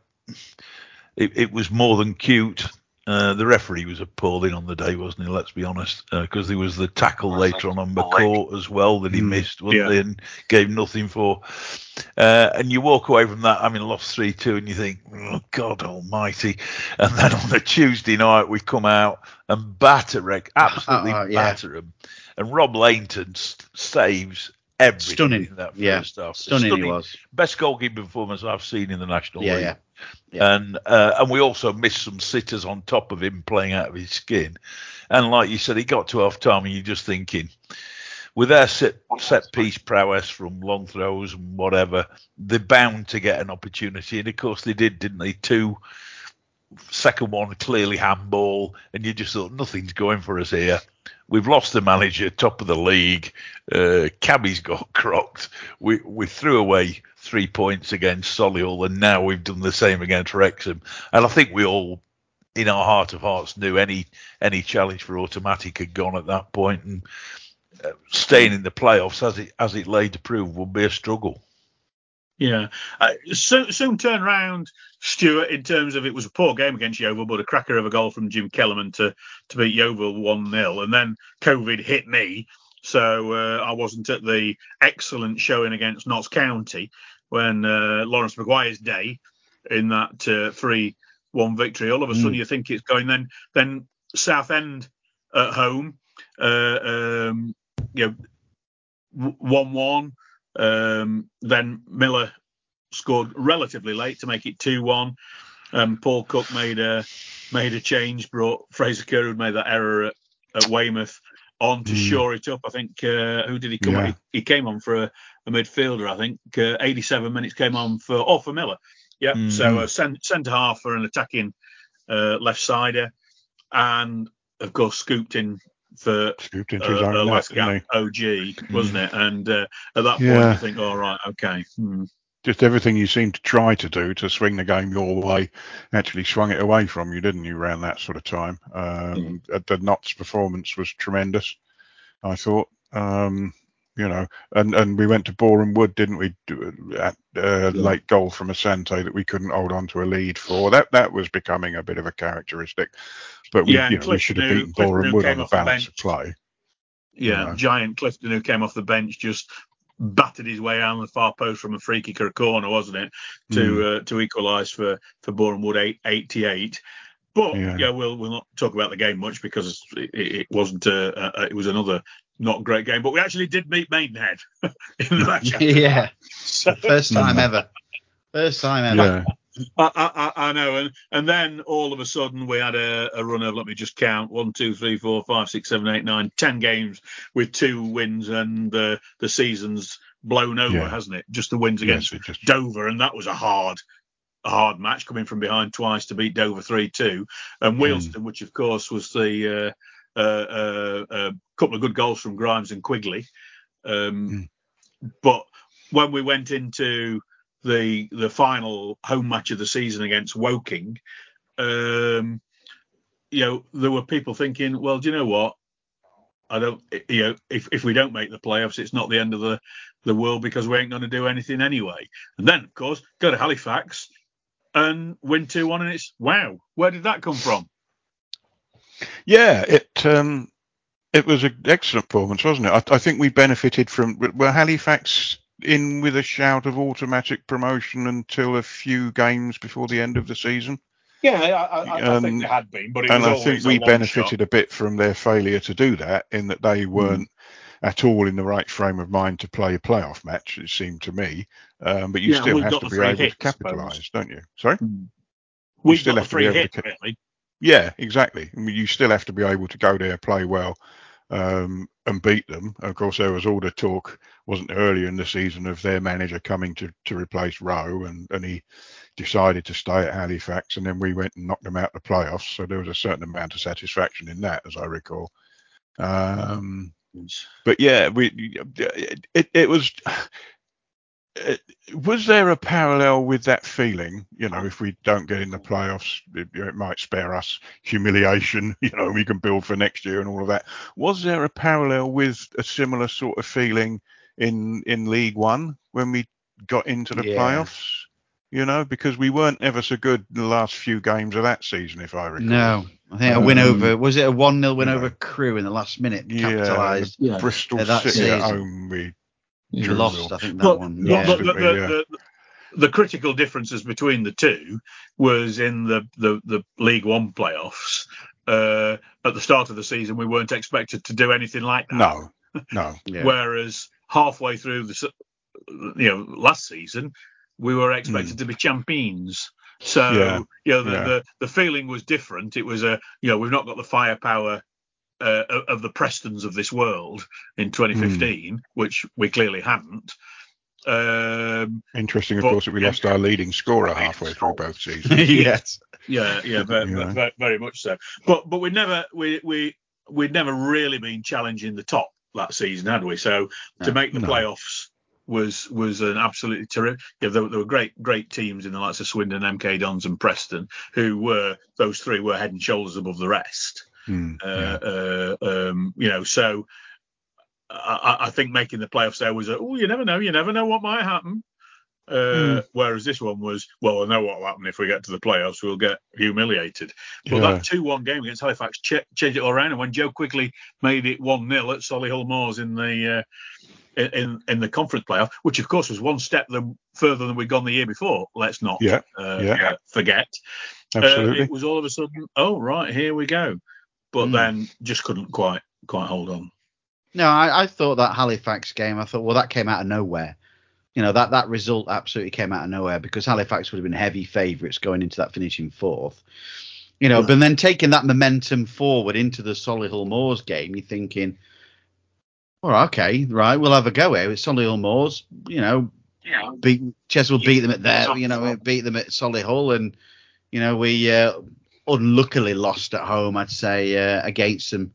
it, it was more than cute. Uh, the referee was appalling on the day, wasn't he? Let's be honest, because there was the tackle later on on McCourt as well that he Mm, missed, wasn't yeah. there, and gave nothing for. Uh, and you walk away from that I mean, lost three two, and you think, oh, God Almighty! And then on the Tuesday night we come out and batter Rec, absolutely Uh, uh, yeah. batter them, and Rob Lainton s- saves everything Stunning. in that Yeah. first half. Stunning, he was. Best goalkeeping performance I've seen in the National Yeah, League yeah. Yeah. and uh, and we also missed some sitters on top of him playing out of his skin. And like you said, he got to half time, and you're just thinking, with their set set piece prowess from long throws and whatever, they're bound to get an opportunity. And of course, they did, didn't they? Two. Second one clearly handball, and you just thought nothing's going for us here. We've lost the manager, top of the league. Uh, Cabby's got crocked. We we threw away three points against Solihull, and now we've done the same against Wrexham. And I think we all, in our heart of hearts, knew any any challenge for automatic had gone at that point, and uh, staying in the playoffs as it as it lay to prove would be a struggle. Yeah. Uh, so, soon turned round, Stuart, in terms of it was a poor game against Yeovil, but a cracker of a goal from Jim Kellerman to, to beat Yeovil 1 0. And then COVID hit me. So uh, I wasn't at the excellent showing against Notts County when uh, Laurence Maguire's day in that uh, 3 1 victory. All of a sudden, mm. you think it's going. Then, then Southend at home, uh, um, you know, 1 1. Um, then Miller scored relatively late to make it 2 1. Um, Paul Cook made a made a change, brought Fraser Kerr, who'd made that error at, at Weymouth, on to mm. shore it up. I think, uh, who did he come yeah. on? He, he, came on for a, a midfielder, I think. Uh, 87 minutes came on for, oh, for Miller. Yep. Mm. So uh, centre half for an attacking uh, left sider. And, of course, scooped in for Scooped into uh, last gap OG, wasn't it? And uh, at that point, yeah. you think, all oh, right, okay. Hmm. Just everything you seemed to try to do to swing the game your way actually swung it away from you, didn't you, around that sort of time? Um, mm. The Notts performance was tremendous, I thought. Um, you know, and and we went to Boreham Wood, didn't we? At uh, late goal from Asante that we couldn't hold on to a lead for. That that was becoming a bit of a characteristic. But we, yeah, you know, we should have beaten Boreham Wood on the balance of play. Yeah, you know. giant Clifton who came off the bench just battered his way out on the far post from a free kick or a corner, wasn't it, to mm. uh, to equalise for for Boreham Wood 8, 88. But yeah. yeah, we'll we'll not talk about the game much because it, it wasn't. Uh, uh, it was another not great game. But we actually did meet Maidenhead in the match. yeah, so, first time ever. First time ever. Yeah. I, I, I, know, and and then all of a sudden we had a, a, run of let me just count one, two, three, four, five, six, seven, eight, nine, ten games with two wins, and the the season's blown over, yeah. hasn't it? Just the wins against yes, just... Dover, and that was a hard a hard match coming from behind twice to beat Dover 3 2. And Wealdstone, mm. which of course was the uh, uh, uh, a couple of good goals from Grimes and Quigley. Um, mm. But when we went into the the final home match of the season against Woking, um, you know, there were people thinking, well, do you know what? I don't, you know, if, if we don't make the playoffs, it's not the end of the, the world because we ain't going to do anything anyway. And then, of course, go to Halifax, and win 2 1. And it's wow, where did that come from? Yeah, it um, it was an excellent performance, wasn't it? I, I think we benefited from. Were Halifax in with a shout of automatic promotion until a few games before the end of the season? Yeah, I, I, I think they had been, but and I think we benefited shot. a bit from their failure to do that in that they weren't at all in the right frame of mind to play a playoff match. It seemed to me, um, but you yeah, still have to be able hit, to capitalise, don't you? Sorry, mm. we still have to be able hit, to. Ca- really. Yeah, exactly. I mean, you still have to be able to go there, play well, um, and beat them. Of course, there was all the talk, wasn't earlier in the season, of their manager coming to, to replace Rowe, and, and he decided to stay at Halifax, and then we went and knocked them out the playoffs. So there was a certain amount of satisfaction in that, as I recall. Um, but yeah, we it, it was. It, was there a parallel with that feeling? You know, if we don't get in the playoffs, it, it, might spare us humiliation. You know, we can build for next year and all of that. Was there a parallel with a similar sort of feeling in in League One when we got into the yeah. playoffs? You know, because we weren't ever so good in the last few games of that season, if I recall. No, I think a win um, over was it a one 0 win yeah. over Crewe in the last minute, capitalised. Yeah, Bristol City season. at home we lost. I think that but, one. Yeah. the, the, the, the, critical differences between the two was in the the, the League One playoffs. Uh, at the start of the season, we weren't expected to do anything like that. No, no. Whereas halfway through the you know last season, we were expected mm. to be champions. So yeah, you know the, yeah. the, the feeling was different. It was a you know we've not got the firepower uh, of the Prestons of this world in 2015, mm. which we clearly hadn't. Um, Interesting, of but, course, that we lost our leading scorer halfway through both seasons. yes. Yeah, yeah, very, very, very, much so. But but we never we we we'd never really been challenging the top that season, had we? So to make the no. playoffs was was an absolutely terrific. Yeah, there, there, were great great teams in the likes of Swindon, MK Dons, and Preston, who were those three were head and shoulders above the rest. Mm, uh, yeah. uh, um, you know, so I, I, think making the playoffs there was a oh, you never know, you never know what might happen. Uh, Whereas this one was, well, I know what will happen if we get to the playoffs. We'll get humiliated. But Yeah. that 2 1 game against Halifax ch- changed it all around. And when Joe Quigley made it 1 0 at Solihull Moors in the. Uh, in in the conference playoff, which of course was one step than, further than we'd gone the year before. Let's not Yeah, uh, yeah. forget. Uh, Absolutely. it was all of a sudden, oh right, here we go. But Mm. then just couldn't quite quite hold on. No, I, I thought that Halifax game. I thought, well, that came out of nowhere. You know that that result absolutely came out of nowhere because Halifax would have been heavy favourites going into that finishing fourth. You know, Yeah. but then taking that momentum forward into the Solihull Moors game, you're thinking, all right, okay, right, we'll have a go here with Solihull Moors. You know, yeah. beat Chess will beat them at there. You know, we beat them at Solihull, and you know we uh, unluckily lost at home. I'd say uh, against them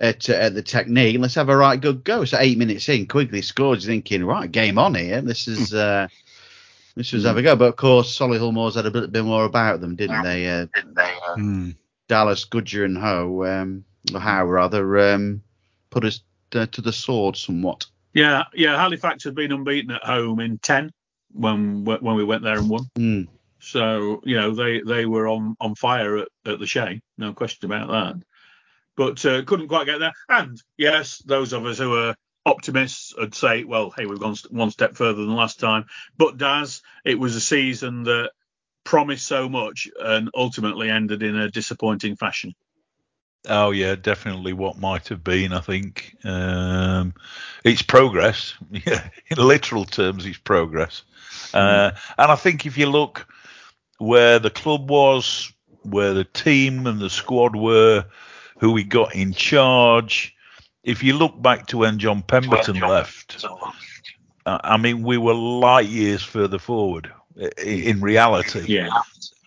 at, uh, at the technique. Let's have a right good go. So eight minutes in, Quigley scored. You're thinking, right, game on here. This is uh, this was have a go. But of course, Solihull Moors had a bit, bit more about them, didn't they? Uh, Hmm. Dallas, Goodger, and Ho, um, or Howe rather, um, put us uh, to the sword somewhat. Yeah, yeah. Halifax had been unbeaten at home in ten when when we went there and won. Mm. So you know they they were on on fire at, at the Shay, no question about that. But uh, couldn't quite get there. And yes, those of us who are optimists would say, well, hey, we've gone one step further than last time. But Daz, it was a season that promised so much and ultimately ended in a disappointing fashion. Oh yeah, definitely what might have been. I think um, it's progress. Yeah, in literal terms, it's progress. Uh, and I think if you look where the club was, where the team and the squad were, who we got in charge, if you look back to when John Pemberton left, uh, I mean, we were light years further forward in reality. Yeah.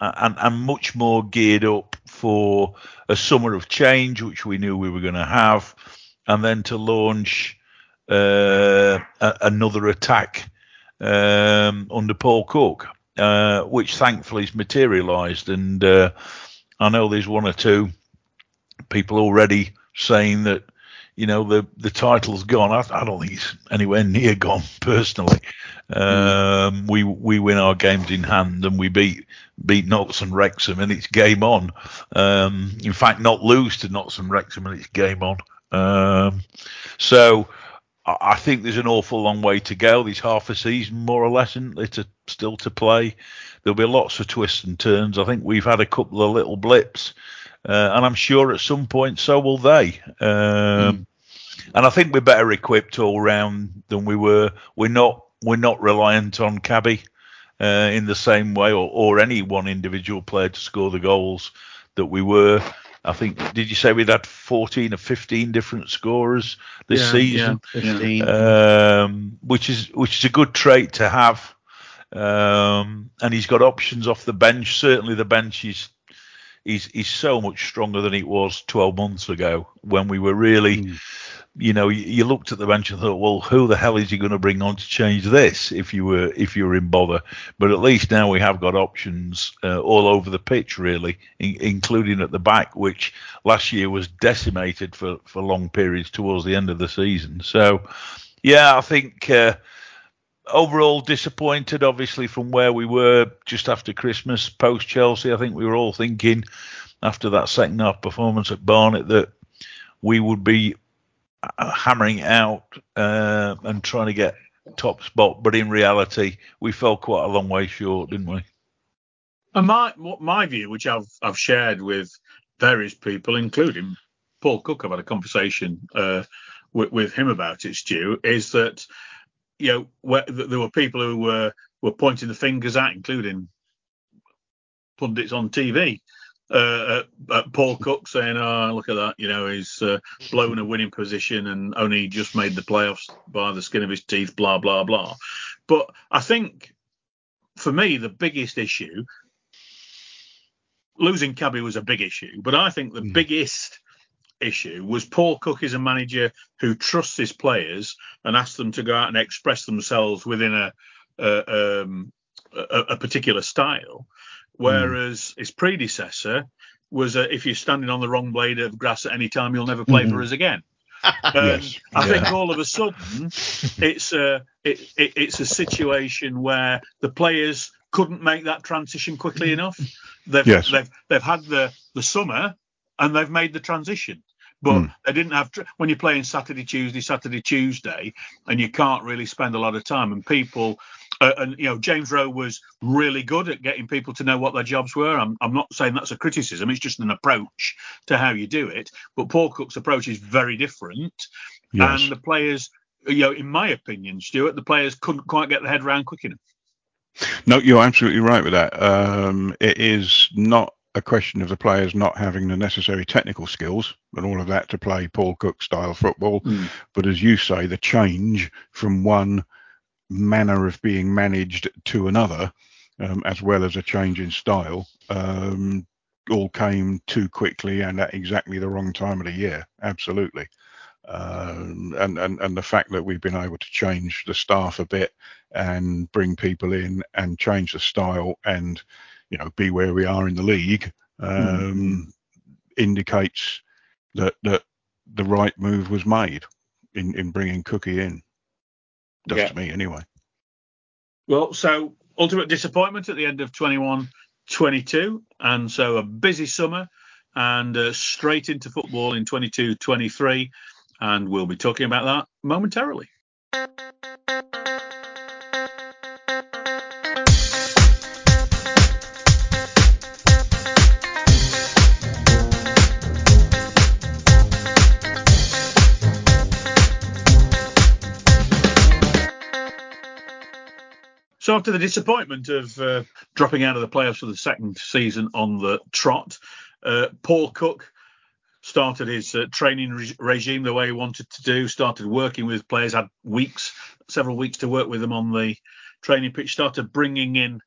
and, and much more geared up for a summer of change, which we knew we were going to have, and then to launch uh, a, another attack um, under Paul Cook, uh, which thankfully has materialised. And uh, I know there's one or two people already saying that. You know the the title's gone. I, I don't think it's anywhere near gone. Personally, um, we we win our games in hand and we beat beat Notts and Wrexham and it's game on. Um, in fact, not lose to Notts and Wrexham and it's game on. Um, so I think there's an awful long way to go. There's half a season more or less isn't there, to still to play. There'll be lots of twists and turns. I think we've had a couple of little blips, uh, and I'm sure at some point so will they. Um, And I think we're better equipped all round than we were. We're not we're not reliant on Cabby uh, in the same way, or, or any one individual player to score the goals that we were. I think did you say we'd had 14 or 15 different scorers this Yeah, season? yeah, yeah. 15. um, which is which is a good trait to have. Um, and he's got options off the bench. Certainly, the bench is is is so much stronger than it was 12 months ago when we were really. You know, you, looked at the bench and thought, well, who the hell is he going to bring on to change this? If you were if you were in bother, but at least now we have got options uh, all over the pitch, really, in, including at the back, which last year was decimated for for long periods towards the end of the season. So, yeah, I think uh, overall disappointed, obviously, from where we were just after Christmas, post Chelsea. I think we were all thinking after that second half performance at Barnet that we would be hammering out uh, and trying to get top spot. But in reality, we fell quite a long way short, didn't we? And my my view, which I've I've shared with various people, including Paul Cook, I've had a conversation uh, with, with him about it, Stu, is that you know where, th- there were people who were were pointing the fingers at, including pundits on TV. Uh, at, at Paul Cook saying, "Oh, look at that! You know, he's uh, blown a winning position and only just made the playoffs by the skin of his teeth." Blah blah blah. But I think, for me, the biggest issue losing Cabby was a big issue, but I think the Mm. biggest issue was Paul Cook is a manager who trusts his players and asks them to go out and express themselves within a a, um, a, a particular style, whereas his predecessor was a, if you're standing on the wrong blade of grass at any time, you'll never play for Mhm. us again. Yes. I Yeah. think all of a sudden it's a it, it, it's a situation where the players couldn't make that transition quickly enough. They've Yes. they've they've had the the summer and they've made the transition. But Hmm. they didn't have tr- when you're playing Saturday, Tuesday, Saturday, Tuesday, and you can't really spend a lot of time. And people, uh, and you know, James Rowe was really good at getting people to know what their jobs were. I'm, I'm not saying that's a criticism; it's just an approach to how you do it. But Paul Cook's approach is very different, Yes. and the players, you know, in my opinion, Stuart, the players couldn't quite get their head around quick enough. No, you're absolutely right with that. Um, it is not a question of the players not having the necessary technical skills and all of that to play Paul Cook style football. But as you say, the change from one manner of being managed to another, um, as well as a change in style, um, all came too quickly and at exactly the wrong time of the year. Absolutely. Um, and, and, and the fact that we've been able to change the staff a bit and bring people in and change the style and, you know, be where we are in the league um, indicates that, that the right move was made in, in bringing Cookie in. Does Yeah. to me anyway. Well, so ultimate disappointment at the end of 21 22. And so a busy summer and uh, straight into football in 22 23. And we'll be talking about that momentarily. So after the disappointment of uh, dropping out of the playoffs for the second season on the trot, uh, Paul Cook started his uh, training re- regime the way he wanted to do. Started working with players, had weeks, several weeks to work with them on the training pitch. Started bringing in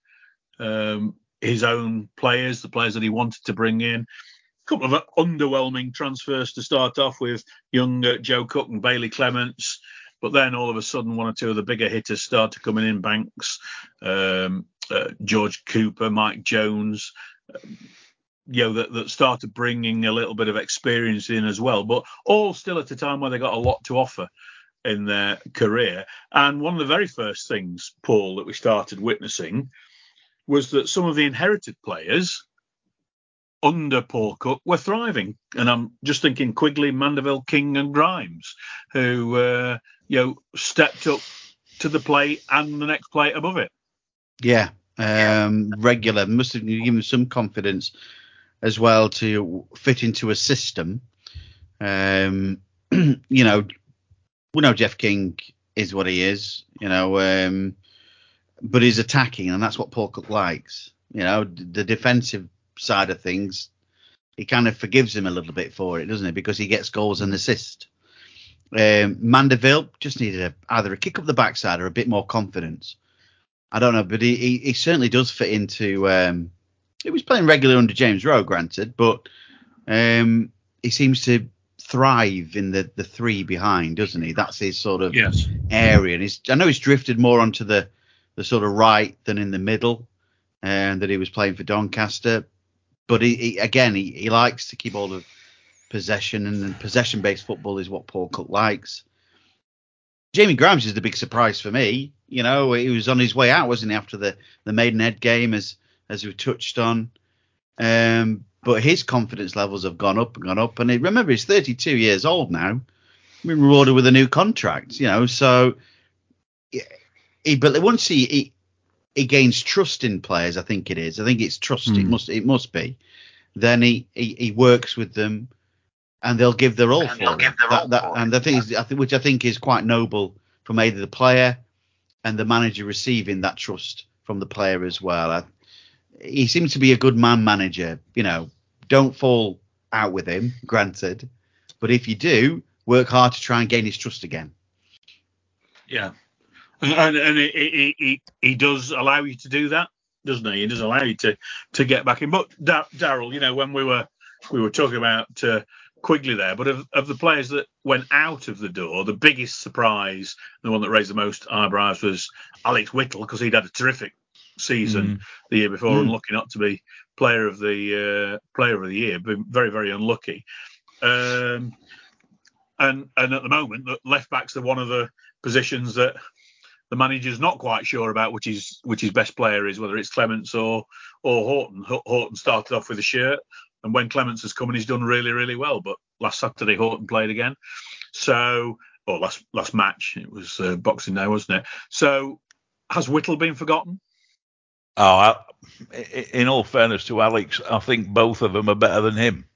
um, his own players, the players that he wanted to bring in. A couple of underwhelming transfers to start off with, young Joe Cook and Bailey Clements. But then all of a sudden, one or two of the bigger hitters started coming in. Banks, um, uh, George Cooper, Mike Jones, um, you know, that, that started bringing a little bit of experience in as well. But all still at a time where they got a lot to offer in their career. And one of the very first things, Paul, that we started witnessing was that some of the inherited players under Paul Cook were thriving. And I'm just thinking Quigley, Mandeville, King, and Grimes, who uh, you know stepped up to the plate and the next plate above it. Yeah, um, regular must have given him some confidence as well to fit into a system. Um, you know, we know Jeff King is what he is, you know, um, but he's attacking, and that's what Paul Cook likes. You know, the defensive side of things, he kind of forgives him a little bit for it, doesn't he? Because he gets goals and assists. Um, Mandeville just needed a, either a kick up the backside or a bit more confidence. I don't know, but he, he, he certainly does fit into. Um, he was playing regularly under James Rowe, granted, but um, he seems to thrive in the, the three behind, doesn't he? That's his sort of Yes. area. And he's, I know he's drifted more onto the, the sort of right than in the middle, and that he was playing for Doncaster. But he, he again, he, he likes to keep all of possession, and possession based football is what Paul Cook likes. Jamie Grimes is the big surprise for me. You know, he was on his way out, wasn't he, after the, the Maidenhead game, as as we touched on. Um, but his confidence levels have gone up and gone up. And he, remember, he's 32 years old now. Been rewarded with a new contract, you know. So, he but once he, he he gains trust in players, I think it is. I think it's trust. It Hmm. must it must be. Then he, he he works with them, and they'll give their all And for they'll him. give their That- all that- for and the thing is, I think, which I think is quite noble from either the player and the manager receiving that trust from the player as well. I, he seems to be a good man manager. You know, don't fall out with him, granted, but if you do, work hard to try and gain his trust again. Yeah, and and he, he he he does allow you to do that, doesn't he? He does allow you to to get back in. But Da- Daryl, you know, when we were we were talking about uh, Quigley there, but of, of the players that went out of the door, the biggest surprise, the one that raised the most eyebrows was Alex Whittle because he'd had a terrific season the year before, Mm. unlucky not to be player of the uh, player of the year, but very very unlucky. Um, and and at the moment, the left backs are one of the positions that the manager's not quite sure about which his which his best player is, whether it's Clements or or Horton. Horton started off with a shirt, and when Clements has come in, he's done really really well. But last Saturday, Horton played again, so or last last match, it was uh, Boxing Day, wasn't it? So has Whittle been forgotten? Oh, I, in all fairness to Alex, I think both of them are better than him.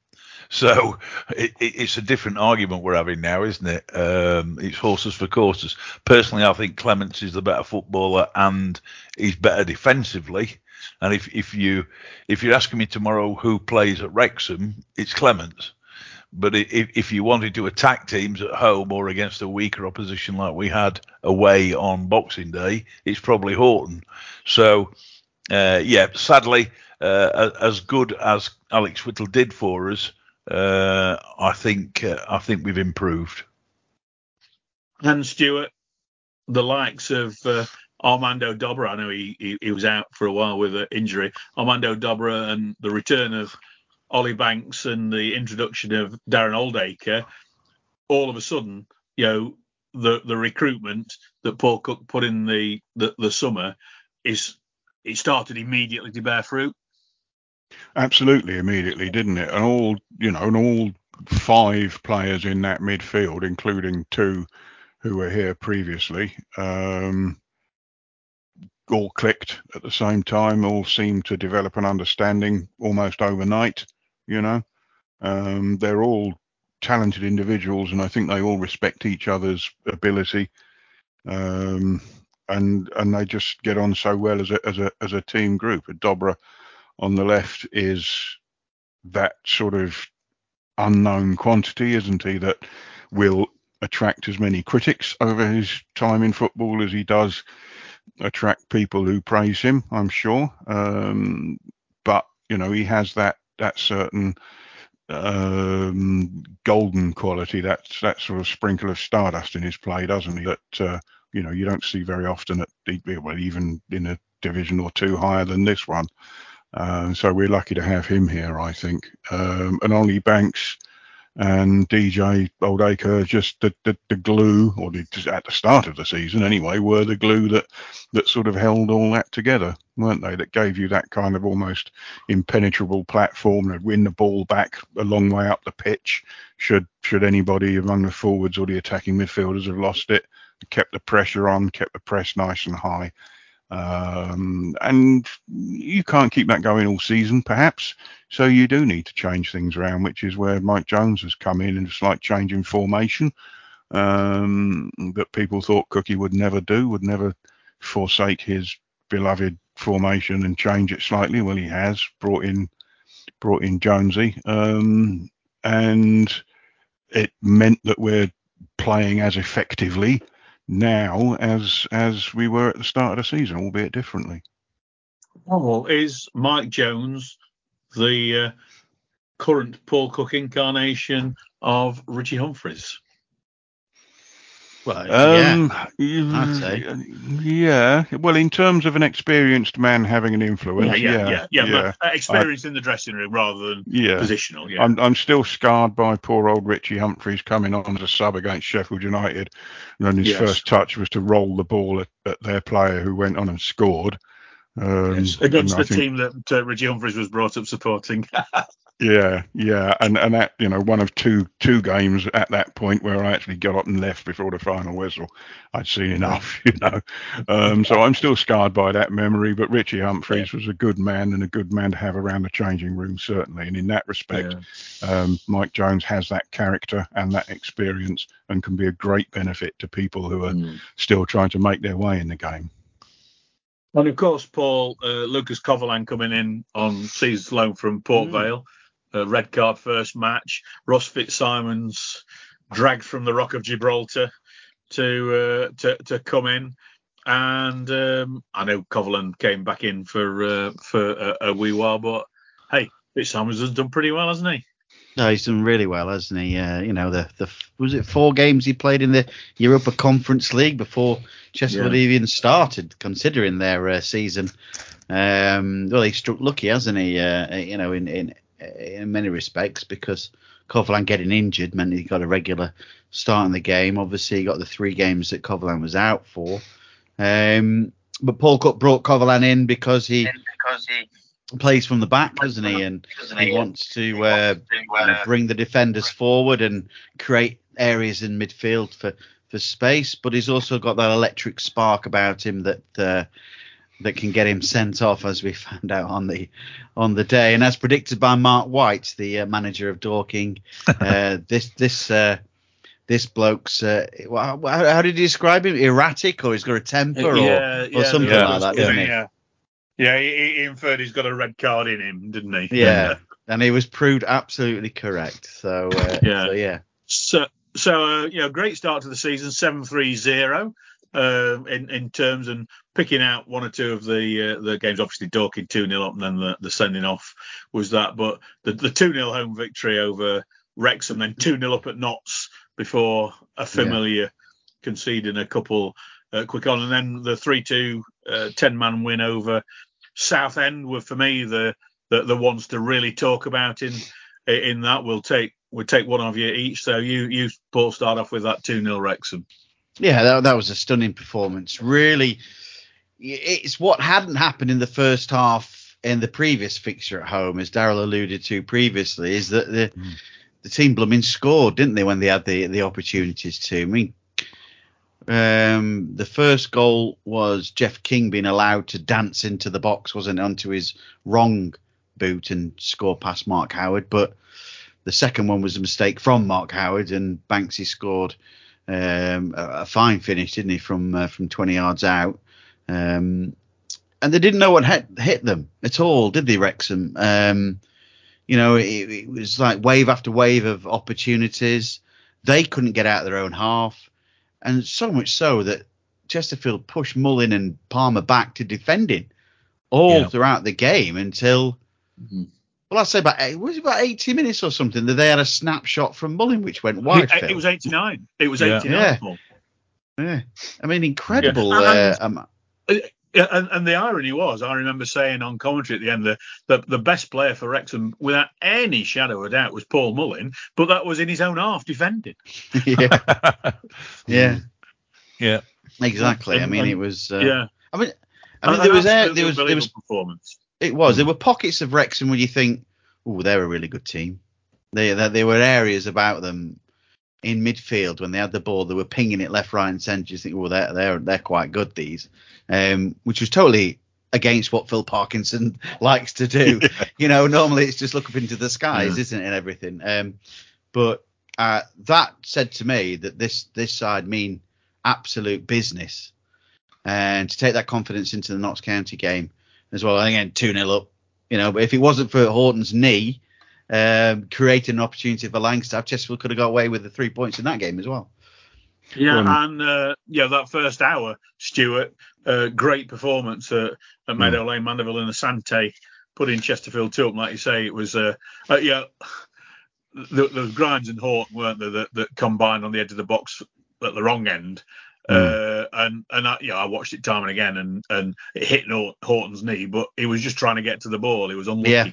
So it, it's a different argument we're having now, isn't it? Um, it's horses for courses. Personally, I think Clements is the better footballer and he's better defensively. And if, if you if you're asking me tomorrow who plays at Wrexham, it's Clements. But if, if you wanted to attack teams at home or against a weaker opposition like we had away on Boxing Day, it's probably Horton. So uh, yeah, sadly, uh, as good as Alex Whittle did for us, uh, I think uh, I think we've improved. And Stuart, the likes of uh, Armando Dobra, I know he, he, he was out for a while with an injury. Armando Dobra and the return of Ollie Banks and the introduction of Darren Oldaker, all of a sudden, you know, the the recruitment that Paul Cook put in the the, the summer is it started immediately to bear fruit. Absolutely, immediately, didn't it? And all you know, and all five players in that midfield, including two who were here previously, um, all clicked at the same time. All seemed to develop an understanding almost overnight. You know, um, they're all talented individuals, and I think they all respect each other's ability. Um, and and they just get on so well as a as a as a team group. Dobra on the left is that sort of unknown quantity, isn't he? That will attract as many critics over his time in football as he does attract people who praise him. I'm sure, um, but you know he has that that certain um, golden quality, that that sort of sprinkle of stardust in his play, doesn't he? That uh, you know you don't see very often at well even in a division or two higher than this one. Uh, so we're lucky to have him here, I think. Um, and Ollie Banks and DJ Oldaker just the, the, the glue, or the, at the start of the season anyway, were the glue that that sort of held all that together, weren't they? That gave you that kind of almost impenetrable platform to win the ball back a long way up the pitch. Should should anybody among the forwards or the attacking midfielders have lost it, kept the pressure on, kept the press nice and high. Um, and you can't keep that going all season, perhaps. So you do need to change things around, which is where Mike Jones has come in and it's like changing formation um, that people thought Cookie would never do, would never forsake his beloved formation and change it slightly. Well, he has brought in brought in Jonesy, um, and it meant that we're playing as effectively now as as we were at the start of the season, albeit differently. Well, is Mike Jones the uh, current Paul Cook incarnation of Richie Humphreys? Well, um, yeah, I'd say. Yeah. Well, in terms of an experienced man having an influence, yeah, yeah, yeah, yeah. yeah. But experience I, in the dressing room rather than yeah. positional. Yeah. I'm, I'm still scarred by poor old Richie Humphreys coming on as a sub against Sheffield United, and then his yes. first touch was to roll the ball at, at, their player who went on and scored. Um, yes. Against the think, team that uh, Richie Humphreys was brought up supporting. Yeah, yeah, and and that you know one of two two games at that point where I actually got up and left before the final whistle. I'd seen enough, you know. Um, so I'm still scarred by that memory. But Richie Humphreys was a good man and a good man to have around the changing room certainly. And in that respect, yeah. um, Mike Jones has that character and that experience and can be a great benefit to people who are mm. still trying to make their way in the game. And of course, Paul uh, Lucas Covolan coming in on season loan from Port mm. Vale uh, red card first match. Ross Fitzsimons dragged from the Rock of Gibraltar to uh, to to come in, and um, I know Covolan came back in for uh, for a, a, wee while, but hey, Fitzsimons has done pretty well, hasn't he? No, he's done really well, hasn't he? Uh, you know, the the was it four games he played in the Europa Conference League before Chesterfield yeah. even started, considering their uh, season. Um, well, he struck lucky, hasn't he? Uh, you know, in in in many respects because Covolan getting injured meant he got a regular start in the game. Obviously, he got the three games that Covolan was out for. Um, but Paul Cook brought Covolan in because he because he plays from the back, doesn't he? And he wants to uh, you know, bring the defenders forward and create areas in midfield for, for space. But he's also got that electric spark about him that uh, that can get him sent off, as we found out on the on the day. And as predicted by Marc White, the uh, manager of Dorking, uh, this this uh, this bloke's uh, how, how did he describe him? Erratic, or he's got a temper, or, yeah, or yeah, something yeah, like that, yeah, doesn't he? yeah. Yeah, he, he inferred he's got a red card in him, didn't he? Yeah, and he was proved absolutely correct. So uh, Yeah. so, yeah, So, so uh, you know, great start to the season, seven three zero. Uh, in in terms and picking out one or two of the uh, the games, obviously Dorking two 0 up, and then the, the sending off was that. But the the two 0 home victory over Wrexham, then two 0 up at Notts before a familiar conceding a couple uh, quick on, and then the three two uh, ten man win over Southend were for me the, the the ones to really talk about in in that. We'll take we'll take one of you each. So you you Paul start off with that two 0 Wrexham. yeah, that, that was a stunning performance. Really, it's what hadn't happened in the first half in the previous fixture at home, as Daryl alluded to previously, is that the the team blooming scored, didn't they, when they had the the opportunities to? I mean, um, the first goal was Jeff King being allowed to dance into the box, wasn't it, onto his wrong boot and score past Mark Howard. But the second one was a mistake from Mark Howard, and Banksy scored um, a, a fine finish, didn't he, from uh, from 20 yards out. Um, and they didn't know what hit, hit them at all, did they, Wrexham? Um, you know, it, it was like wave after wave of opportunities. They couldn't get out of their own half, and so much so that Chesterfield pushed Mullin and Palmer back to defending all Yeah. throughout the game until, Mhm. well, I'd say about eight- was it about 80 minutes or something that they had a snapshot from Mullin which went wide. It, it was 89. It was Yeah. 89. Yeah. Yeah, I mean, incredible. Yeah, Uh, um, Yeah, and, and the irony was, I remember saying on commentary at the end that the, the best player for Wrexham, without any shadow of doubt, was Paul Mullin, but that was in his own half defending. yeah, yeah, yeah. exactly. I mean, and- it was. Uh, yeah, I mean, I mean, there was there, there was there was performance. it was there were pockets of Wrexham where you think, oh, they're a really good team. They there, there were areas about them in midfield when they had the ball, they were pinging it left, right, and centre. You think, oh, they're they're they're quite good these, um, which was totally against what Phil Parkinson likes to do. You know, normally it's just look up into the skies, Yeah. isn't it, and everything. Um, but uh, that said to me that this this side mean absolute business, and to take that confidence into the Notts County game as well. Again, two 0 up. You know, but if it wasn't for Horton's knee, um, creating an opportunity for Langstaff, Chesterfield could have got away with the three points in that game as well. Yeah, Um, and uh, yeah, that first hour, Stuart, uh, great performance at, at Meadow Lane, Mandeville, and Asante, putting Chesterfield two up. Like you say, it was uh, uh, yeah, there, there was Grimes and Horton, weren't there, that, that combined on the edge of the box at the wrong end. Uh, and and I, yeah, I watched it time and again, and and it hit Horton's knee, but he was just trying to get to the ball. He was unlucky. Yeah.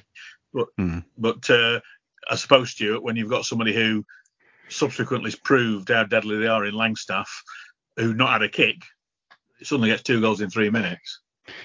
But Hmm. but uh, I suppose Stuart, when you've got somebody who subsequently has proved how deadly they are in Langstaff, who not had a kick, suddenly gets two goals in three minutes.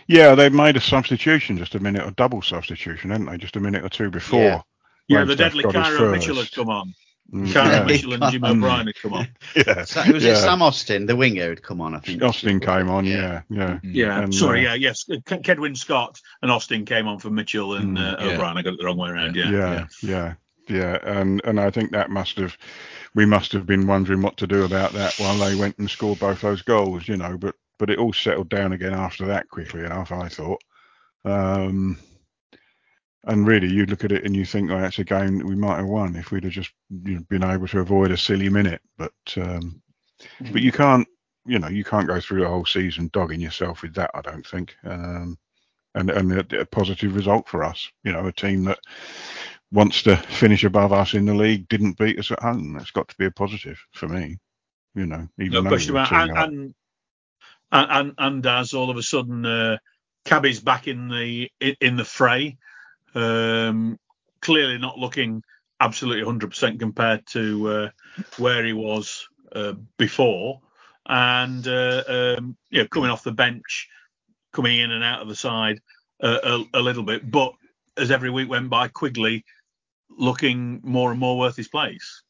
Yeah, they made a substitution, just a minute, a double substitution, hadn't they? Just a minute or two before. Yeah. Yeah, the deadly got Kairo Mitchell had come on. Mm, Kairo Yeah. Mitchell and Jim Mm. O'Brien had come on. yeah. So, was it Yeah. Sam Austin, the winger, who'd come on? I think Austin came on, yeah, yeah. Yeah, And, sorry, uh, yeah, yes. Cedwyn Scott and Austin came on for Mitchell and Mm, uh, yeah. O'Brien. I got it the wrong way around. Yeah. yeah, yeah, yeah, and and I think that must have, we must have been wondering what to do about that while they went and scored both those goals, you know. But but it all settled down again after that quickly enough, I thought. Um, and really, you look at it and you think, oh, that's a game that we might have won if we'd have just been able to avoid a silly minute. But um, but you can't, you know, you can't go through the whole season dogging yourself with that. I don't think. Um, and and a, a positive result for us. You know, a team that wants to finish above us in the league didn't beat us at home. That's got to be a positive for me. You know, even No question about and, and and and and as all of a sudden uh, Cabby's back in the in, in the fray. Um, clearly not looking absolutely 100% compared to uh, where he was uh, before. And, uh, um, you know, coming off the bench, coming in and out of the side uh, a, a, little bit. But as every week went by, Quigley looking more and more worth his place.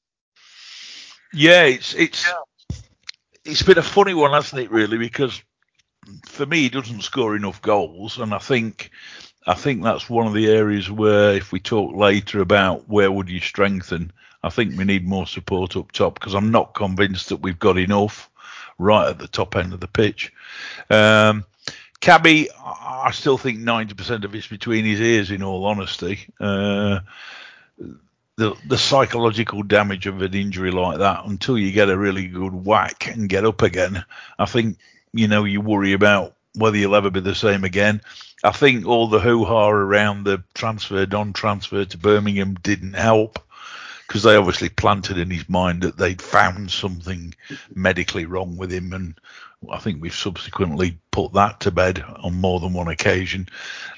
Yeah, it's it's it's been a funny one, hasn't it? Really, because for me, he doesn't score enough goals, and I think I think that's one of the areas where, if we talk later about where would you strengthen, I think we need more support up top because I'm not convinced that we've got enough right at the top end of the pitch. Um, Cabby, I still think 90% of it's between his ears. In all honesty, uh, the the psychological damage of an injury like that until you get a really good whack and get up again, I think you know you worry about whether you'll ever be the same again. I think all the hoo ha around the transfer, non transfer to Birmingham didn't help because they obviously planted in his mind that they'd found something medically wrong with him. And I think we've subsequently put that to bed on more than one occasion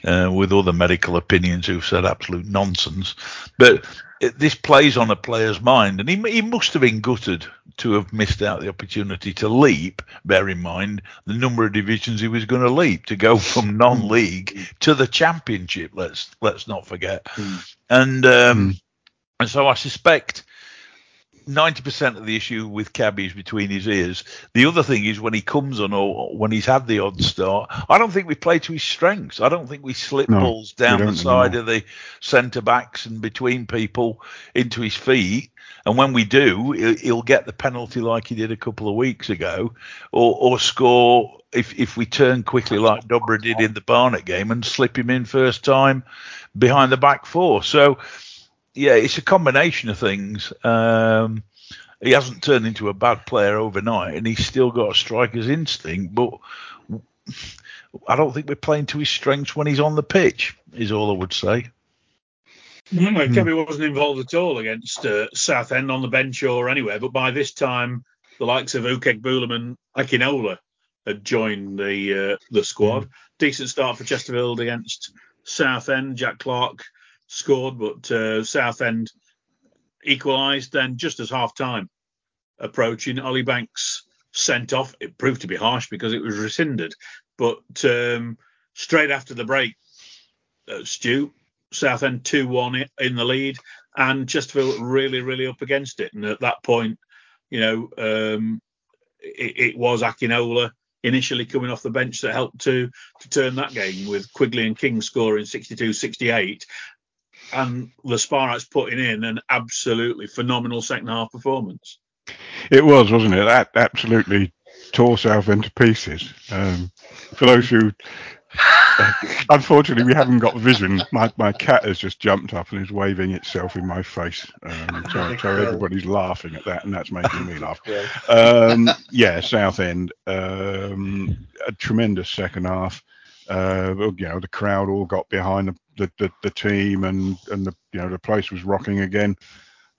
uh, with other medical opinions who've said absolute nonsense. But it, this plays on a player's mind, and he, he must have been gutted to have missed out the opportunity to leap. Bear in mind the number of divisions he was going to leap to go from non-league to the championship. Let's let's not forget. Mm. And um, mm. and so I suspect 90% of the issue with Cabby is between his ears. The other thing is when he comes on or when he's had the odd start, I don't think we play to his strengths. I don't think we slip no, balls down the side of the centre backs and between people into his feet. And when we do, he'll get the penalty like he did a couple of weeks ago, or, or score if if we turn quickly like Dobra did in the Barnet game and slip him in first time behind the back four. So yeah, it's a combination of things. Um, he hasn't turned into a bad player overnight, and he's still got a striker's instinct. But I don't think we're playing to his strengths when he's on the pitch. Is all I would say. No, no, Kevin wasn't involved at all against uh, Southend on the bench or anywhere. But by this time, the likes of Uchegbulam and Akinola had joined the uh, the squad. Mm. Decent start for Chesterfield against Southend. Jack Clarke scored, but uh, Southend equalised. Then, just as half time approaching, Ollie Banks sent off. It proved to be harsh because it was rescinded. But um, straight after the break, uh, Stu, Southend 2 1 in the lead, and Chesterfield really, really up against it. And at that point, you know, um, it, it was Akinola initially coming off the bench that helped to to turn that game with Quigley and King scoring 62-68 and the Spireites putting in an absolutely phenomenal second half performance. It was, wasn't it? That absolutely tore Southend to pieces. Um, for those who, uh, unfortunately, we haven't got vision. My my cat has just jumped up and is waving itself in my face. Um, so, so everybody's laughing at that, and that's making me laugh. Um, yeah, Southend, um, a tremendous second half. Uh, you know, the crowd all got behind the, the, the, the, team, and and the you know the place was rocking again.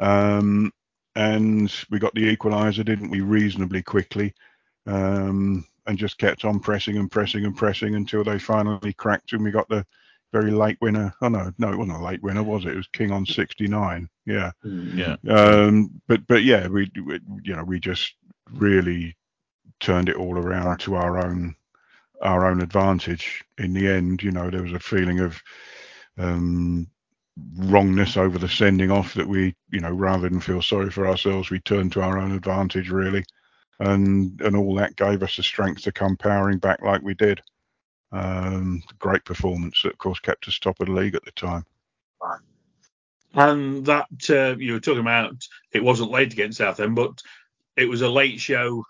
Um, and we got the equaliser, didn't we, reasonably quickly, um, and just kept on pressing and pressing and pressing until they finally cracked, and we got the very late winner. Oh no, no, it wasn't a late winner, was it? It was King on 69. Yeah, mm, yeah. Um, but but yeah, we, we you know we just really turned it all around to our own our own advantage in the end. You know, there was a feeling of um, wrongness over the sending off that we, you know, rather than feel sorry for ourselves, we turned to our own advantage really, and and all that gave us the strength to come powering back like we did. Um, great performance that, of course, kept us top of the league at the time. And that uh, you were talking about, it wasn't late against Southend, but it was a late show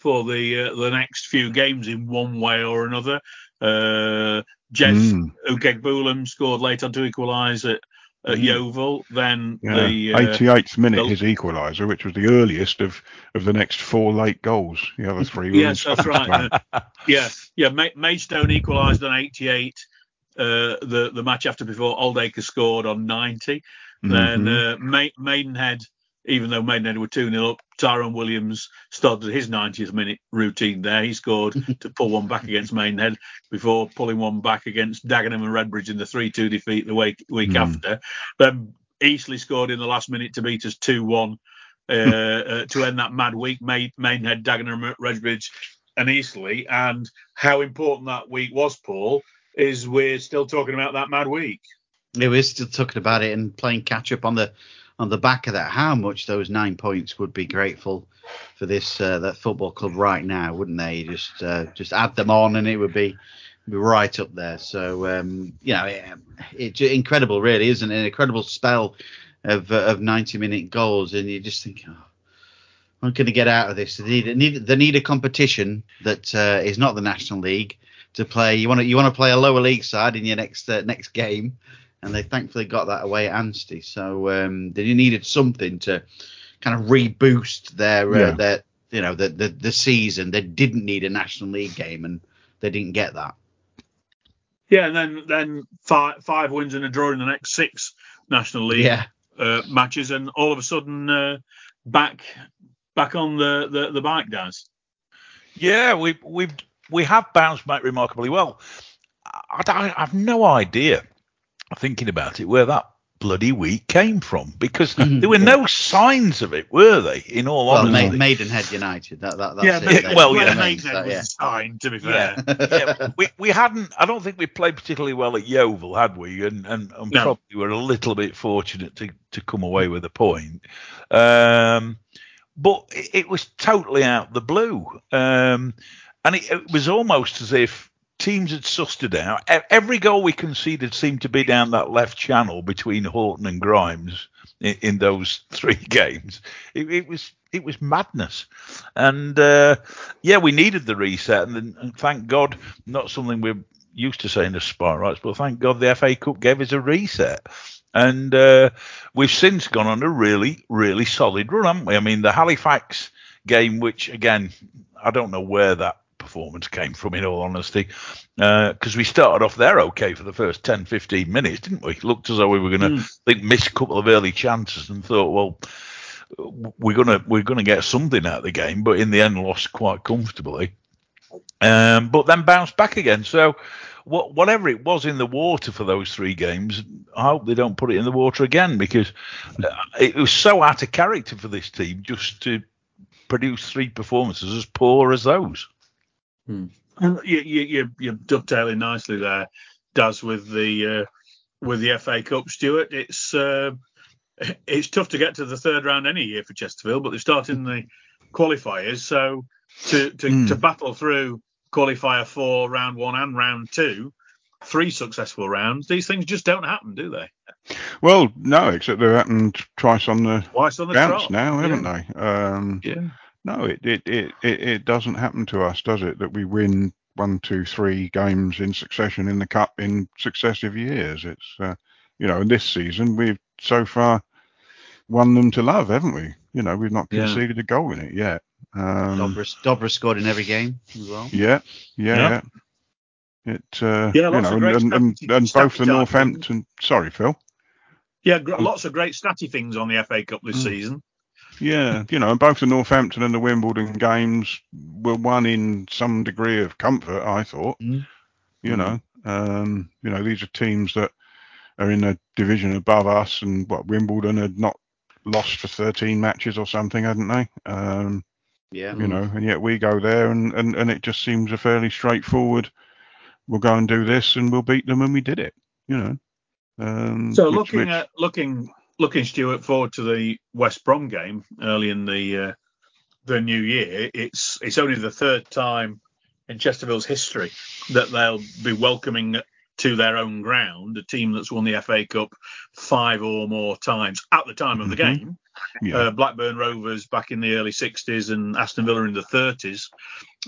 for the uh, the next few games in one way or another. Uh, Jeff mm. Scored late on to equalise at, at mm. Yeovil. Then yeah. the uh, 88th minute, the, his equaliser, which was the earliest of, of the next four late goals. The other three. yes, that's right. uh, yeah, yeah. Maidstone equalised on 88. Uh, the the match after before, Oldaker scored on 90. Mm-hmm. Then uh, Maidenhead even though Maidenhead were 2 0 up, Tyrone Williams started his 90th minute routine there. He scored to pull one back against Maidenhead before pulling one back against Dagenham and Redbridge in the 3 2 defeat the week, week mm. after. Then Eastleigh scored in the last minute to beat us 2 1 uh, uh, to end that mad week. Maidenhead, Dagenham, Redbridge, and Eastleigh. And how important that week was, Paul, is we're still talking about that mad week. Yeah, we're still talking about it and playing catch up on the on the back of that. How much those nine points would be grateful for this uh, that football club right now, wouldn't they? Just uh, just add them on and it would be be right up there. So um, you know, it, it's incredible, really, isn't it? An incredible spell of uh, of 90 minute goals, and you just think, oh, I'm going to get out of this. They need, need they need a competition that uh, is not the National League to play. You want to you want to play a lower league side in your next uh, next game, and they thankfully got that away at Anstey. So um, they needed something to kind of reboost their uh, yeah. their you know the, the the season. They didn't need a National League game, and they didn't get that. Yeah, and then then five five wins and a draw in the next six National League yeah. uh, matches, and all of a sudden uh, back back on the, the the bike, guys. Yeah, we we've we have bounced back remarkably well. I, I have no idea, thinking about it, where that bloody week came from because mm-hmm. there were no signs of it, were they? In all well, honesty, Maidenhead United. That, that, that's yeah, it, well, yeah, Maidenhead was yeah. sign. To be fair, yeah. yeah. we we hadn't. I don't think we played particularly well at Yeovil, had we? And and, and no. probably were a little bit fortunate to to come away with a point. Um, but it, it was totally out the blue, um, and it, it was almost as if teams had sussed it out. Every goal we conceded seemed to be down that left channel between Horton and Grimes in, in those three games. It, it, was it was madness, and uh, yeah, we needed the reset, and, and, thank God, not something we're used to saying as Spireites, but thank God the FA Cup gave us a reset. And uh, we've since gone on a really, really solid run, haven't we? I mean, the Halifax game, which again, I don't know where that performance came from, in all honesty, because uh, we started off there okay for the first 10, 15 minutes, didn't we? Looked as though we were going to mm. think miss a couple of early chances and thought, well, we're gonna we're gonna get something out of the game, but in the end lost quite comfortably. Um, but then bounced back again. So what, whatever it was in the water for those three games, I hope they don't put it in the water again because uh, it was so out of character for this team just to produce three performances as poor as those. Hmm. And you, you, you're dovetailing nicely there, Daz, with the uh, with the FA Cup, Stuart. It's uh, it's tough to get to the third round any year for Chesterfield, but they're starting the qualifiers, so to to, mm. to battle through qualifier four, round one, and round two, three successful rounds. These things just don't happen, do they? Well, no, except they've happened twice on the twice on the bounce now, haven't yeah. they? Um, yeah. No, it, it, it, it, doesn't happen to us, does it? That we win one, two, three games in succession in the cup in successive years. It's uh, you know, in this season we've so far won them to love, haven't we? You know, we've not conceded yeah. a goal in it yet. Um, Dobra, Dobra scored in every game as well. Yeah, yeah, yeah. yeah. It, uh, yeah, you know, and, and, and, and both the Northampton. Sorry, Phil. Yeah, lots of great statty things on the FA Cup this mm. season. Yeah, you know, and both the Northampton and the Wimbledon games were won in some degree of comfort. I thought, mm. you know, um, you know, these are teams that are in a division above us, and what Wimbledon had not lost for 13 matches or something, hadn't they? Um, yeah. You know, and yet we go there, and, and and it just seems a fairly straightforward. We'll go and do this, and we'll beat them, and we did it. You know. Um, so which, looking which, at looking looking, Stuart, forward to the West Brom game early in the uh, the new year. It's it's only the third time in Chesterfield's history that they'll be welcoming to their own ground a team that's won the FA Cup five or more times at the time of the mm-hmm. game. Yeah. Uh, Blackburn Rovers back in the early 60s and Aston Villa in the 30s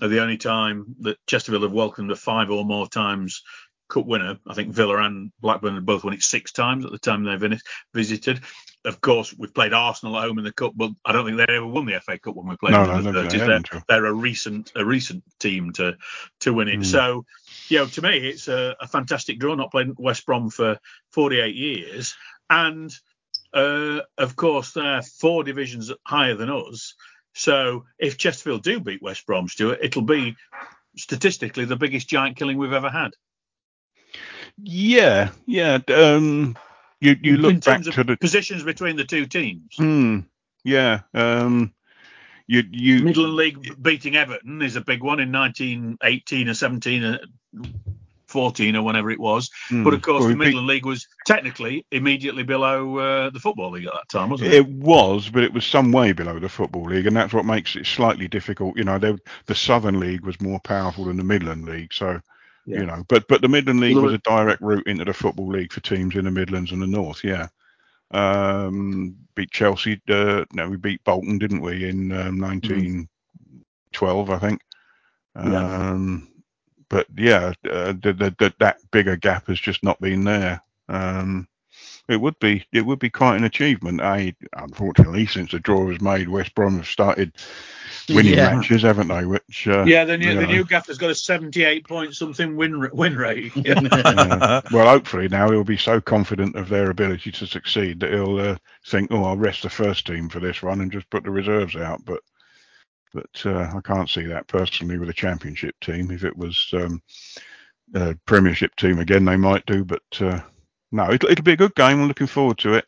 are the only time that Chesterfield have welcomed a five or more times Cup winner. I think Villa and Blackburn had both won it six times at the time they visited. Of course, we've played Arsenal at home in the cup, but I don't think they ever won the FA Cup when we played no, them no, the 30s. They're, they're, a recent a recent team to to win it. Mm. So, you know, to me, it's a, a, fantastic draw. Not playing West Brom for 48 years, and uh, of course they're four divisions higher than us. So if Chesterfield do beat West Brom, Stuart, it'll be statistically the biggest giant killing we've ever had. Yeah, yeah. Um, you you in look back terms of to the positions between the two teams. Hmm. Yeah. Um. You you Midland League beating Everton is a big one in 1918 or 17 or 14 or whenever it was. hmm. But of course, the beat- Midland League was technically immediately below uh, the Football League at that time, wasn't it? It was, but it was some way below the football league, and that's what makes it slightly difficult. You know, they, the Southern League was more powerful than the Midland League, so Yeah. you know. But but the Midland League was a direct route into the football league for teams in the Midlands and the North. Yeah. Um, beat Chelsea. Uh, no, we beat Bolton, didn't we, in um, 1912, I think. Yeah. Um, but yeah, uh, the, the, the, that bigger gap has just not been there. Um, it would be it would be quite an achievement. I unfortunately, since the draw was made, West Brom have started winning Yeah. matches, haven't they? Which uh, Yeah, the new, the know, new gaffer's got a 78 point something win win rate. uh, well, hopefully now he'll be so confident of their ability to succeed that he'll uh, think, oh, I'll rest the first team for this one and just put the reserves out. But but uh, I can't see that personally with a championship team. If it was um, a Premiership team again, they might do. But uh, no, it'll, it'll be a good game. I'm looking forward to it.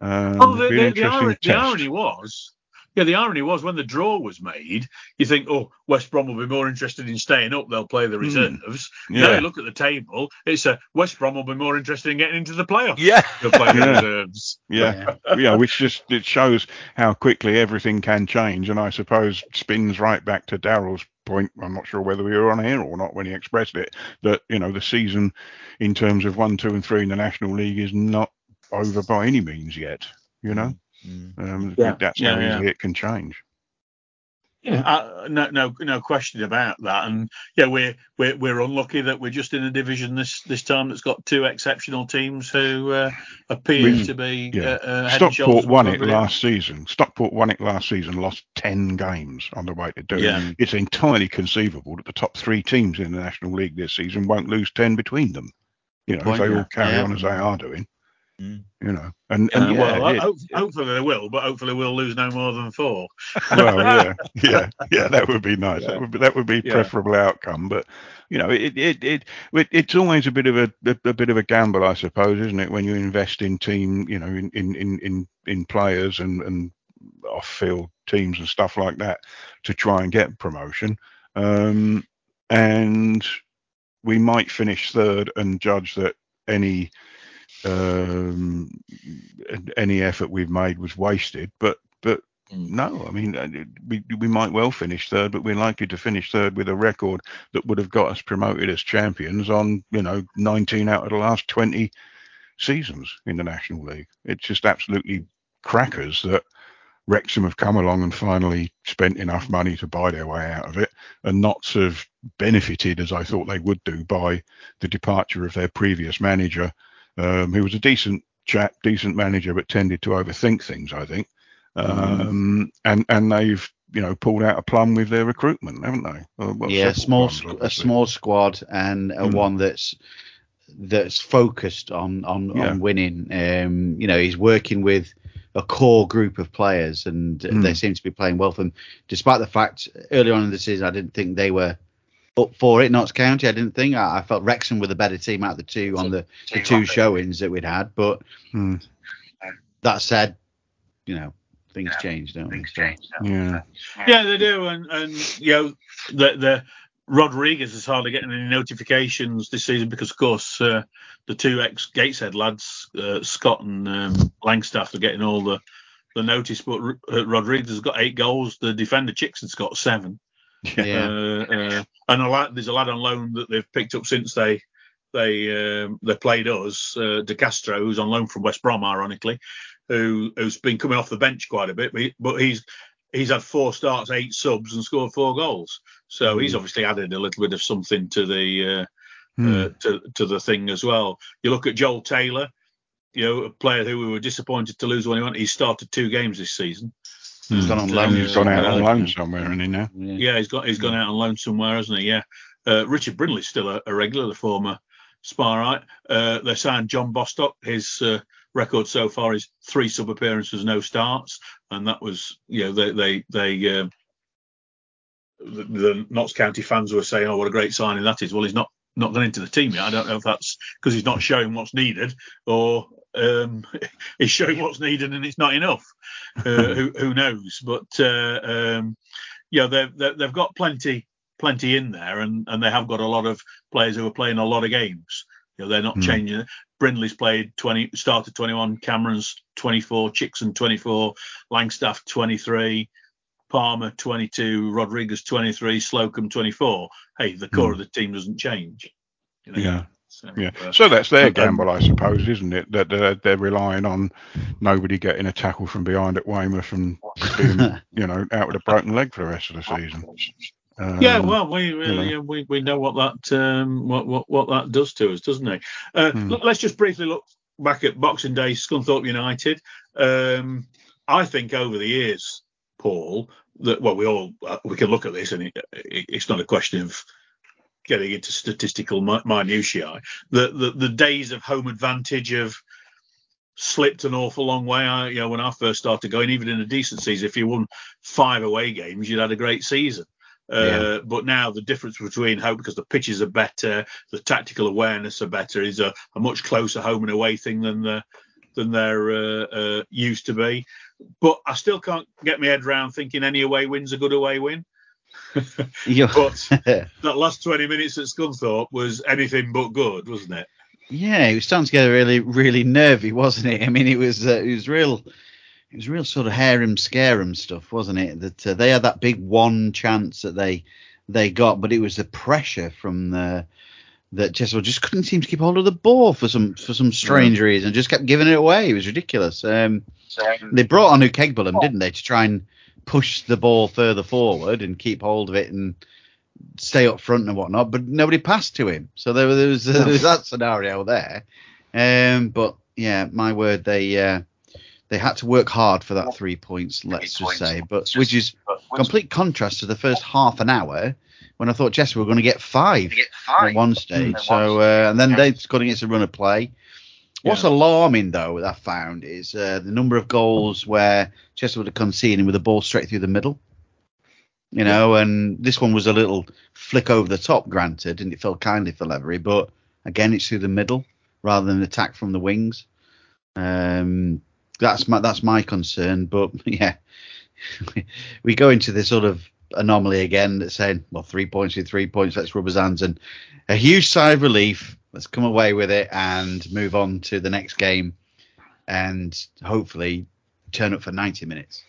Um, Oh, the, it'll the, the, irony, the irony was, yeah, the irony was when the draw was made, you think, oh, West Brom will be more interested in staying up. They'll play the reserves. Now Hmm. Yeah. you look at the table, it's a West Brom will be more interested in getting into the playoffs. Yeah. They'll play the Yeah. reserves. Yeah, yeah, which just it shows how quickly everything can change, and I suppose spins right back to Daryl's point. I'm not sure whether we were on air or not when he expressed it that you know the season in terms of one, two, and three in the National League is not over by any means yet. You know, Mm. um, Yeah, that's yeah, how yeah. easily it can change. Yeah, uh, no, no, no question about that. And yeah, we're we're we're unlucky that we're just in a division this this time that's got two exceptional teams who uh, appear We- to be yeah. uh, uh, head Stockport above won it last season. Stockport won it last season, lost 10 games on the way to do Yeah. it. It's entirely conceivable that the top three teams in the National League this season won't lose 10 between them. You know, Point, if they yeah. all carry Yeah. on as they are doing. Mm. You know, and, Uh, yeah, well, it- ho- hopefully they will, but hopefully we'll lose no more than four. well, yeah, yeah, yeah, that would be nice. Yeah. That would be that would be Yeah. preferable outcome. But you know, it it, it it it's always a bit of a, a a bit of a gamble, I suppose, isn't it? When you invest in team, you know, in in in in, in players and and off field teams and stuff like that to try and get promotion. Um, and we might finish third and judge that any um, any effort we've made was wasted. But but Mm. no, I mean uh, we we might well finish third, but we're likely to finish third with a record that would have got us promoted as champions on you know 19 out of the last 20 seasons in the National League. It's just absolutely crackers that Wrexham have come along and finally spent enough money to buy their way out of it, and Notts have benefited as I thought they would do by the departure of their previous manager, um, who was a decent chap, decent manager, but tended to overthink things. I think, um, and and they've you know pulled out a plum with their recruitment, haven't they? Well, yeah, small plums, squ- a small squad and a Mm. one that's that's focused on on, Yeah. on winning. Um, you know, he's working with a core group of players, and Mm. they seem to be playing well for. Despite the fact early on in the season, I didn't think they were up for it. Notts County, I didn't think. I, I felt Wrexham were the better team out of the two on the, the two showings that we'd had. But Mm. that said, you know, things change, don't they? So- Yeah. Yeah, they do, and and you know the the Rodrigues is hardly getting any notifications this season because, of course, uh, the two ex Gateshead lads, uh, Scott and um, Langstaff, are getting all the the notice. But R- uh, Rodrigues has got eight goals. The defender Chicksen's got seven. Yeah. Uh, uh, and a there's a lad on loan that they've picked up since they they um, they played us, uh, De Castro, who's on loan from West Brom, ironically, who who's been coming off the bench quite a bit, but, he, but he's he's had four starts, eight subs, and scored four goals. So he's obviously added a little bit of something to the uh, Hmm. uh, to to the thing as well. You look at Joel Taylor, you know, a player who we were disappointed to lose when he went. He started two games this season. He's gone on loan. He's gone out on loan somewhere, hasn't he now? Yeah. yeah, he's got he's gone out on loan somewhere, hasn't he? Yeah. Uh, Richard Brindley's still a, a regular, the former Spireite. Uh, they signed John Bostock. His uh, record so far is three sub appearances, no starts, and that was you know they they they uh, the, the Notts County fans were saying, oh, what a great signing that is. Well, he's not not gone into the team yet. I don't know if that's because he's not showing what's needed or um, is showing what's needed and it's not enough. Uh, who, who knows? But uh, um, yeah, they've they've got plenty plenty in there, and and they have got a lot of players who are playing a lot of games. You know, they're not mm. changing. Brindley's played 20, started 21, Cameron's 24, Chicksen 24, Langstaff 23, Palmer 22, Rodrigues 23, Slocombe 24. Hey, the core mm. of the team doesn't change. You know? Yeah. So, yeah. Uh, so that's their gamble, I suppose, isn't it? That they're, they're, relying on nobody getting a tackle from behind at Weymouth and being, you know, out with a broken leg for the rest of the season. Um, yeah, well, we you know. we we know what that um, what, what what that does to us, doesn't it? Uh, hmm. look, let's just briefly look back at Boxing Day, Scunthorpe United. Um, I think over the years, Paul, that well, we all uh, we can look at this, and it, it, it's not a question of getting into statistical minutiae. The, the the days of home advantage have slipped an awful long way. I, you know, when I first started going, even in a decent season, if you won five away games, you'd had a great season. Uh, yeah. But now the difference between home, because the pitches are better, the tactical awareness are better, is a, a much closer home and away thing than the, than they're uh, uh, used to be. But I still can't get my head around thinking any away win's a good away win. but that last 20 minutes at Scunthorpe was anything but good, wasn't it? Yeah, it was starting to get really, really nervy, wasn't it? I mean, it was uh, it was real it was real sort of harem scarum stuff, wasn't it? That uh, they had that big one chance that they they got, but it was the pressure from the that Chesterfield just couldn't seem to keep hold of the ball for some for some strange yeah. reason, just kept giving it away. It was ridiculous. Um, they brought on Uchegbulam, didn't they, to try and push the ball further forward and keep hold of it and stay up front and whatnot, but nobody passed to him. So there, there was, there was that scenario there. Um, but yeah, my word, they uh, they had to work hard for that three points, let's just say, but which is complete contrast to the first half an hour when I thought Chester were going to get five, get five. at one stage. So uh, and then they scored against a run of play. What's yeah. alarming though, that I found, is uh, the number of goals where Chester would have conceded with a ball straight through the middle. You know, and this one was a little flick over the top, granted, and it fell kindly for Lavery, but again, it's through the middle rather than attack from the wings. Um, that's my that's my concern. But yeah, we go into this sort of anomaly again that's saying, well, three points with three points, let's rub his hands and a huge sigh of relief. Let's come away with it and move on to the next game and hopefully turn up for 90 minutes.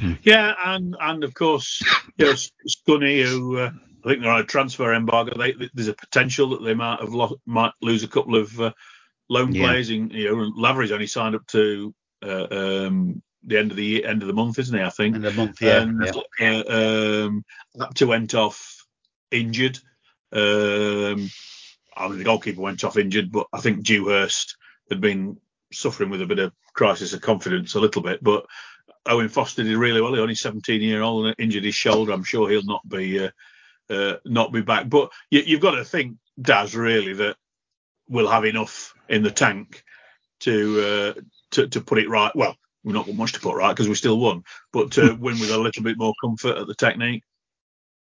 Yeah, and and of course, you know, Scunny, who uh, I think they're on a transfer embargo, they, there's a potential that they might have lost, might lose a couple of uh, loan yeah. players. In, you know, Lavery's only signed up to uh, um, the end of the year, end of the month, isn't he? I think. End of the month, yeah. And, yeah. Uh, um, went off injured. Um, I mean, the goalkeeper went off injured, but I think Dewhurst had been suffering with a bit of crisis of confidence a little bit. But Owen Foster did really well. He's only 17 year old and injured his shoulder. I'm sure he'll not be uh, uh, not be back. But you, have got to think, Daz, really that we'll have enough in the tank to uh, to, to put it right. Well, we've not got much to put right because we still won, but to win with a little bit more comfort at the technique.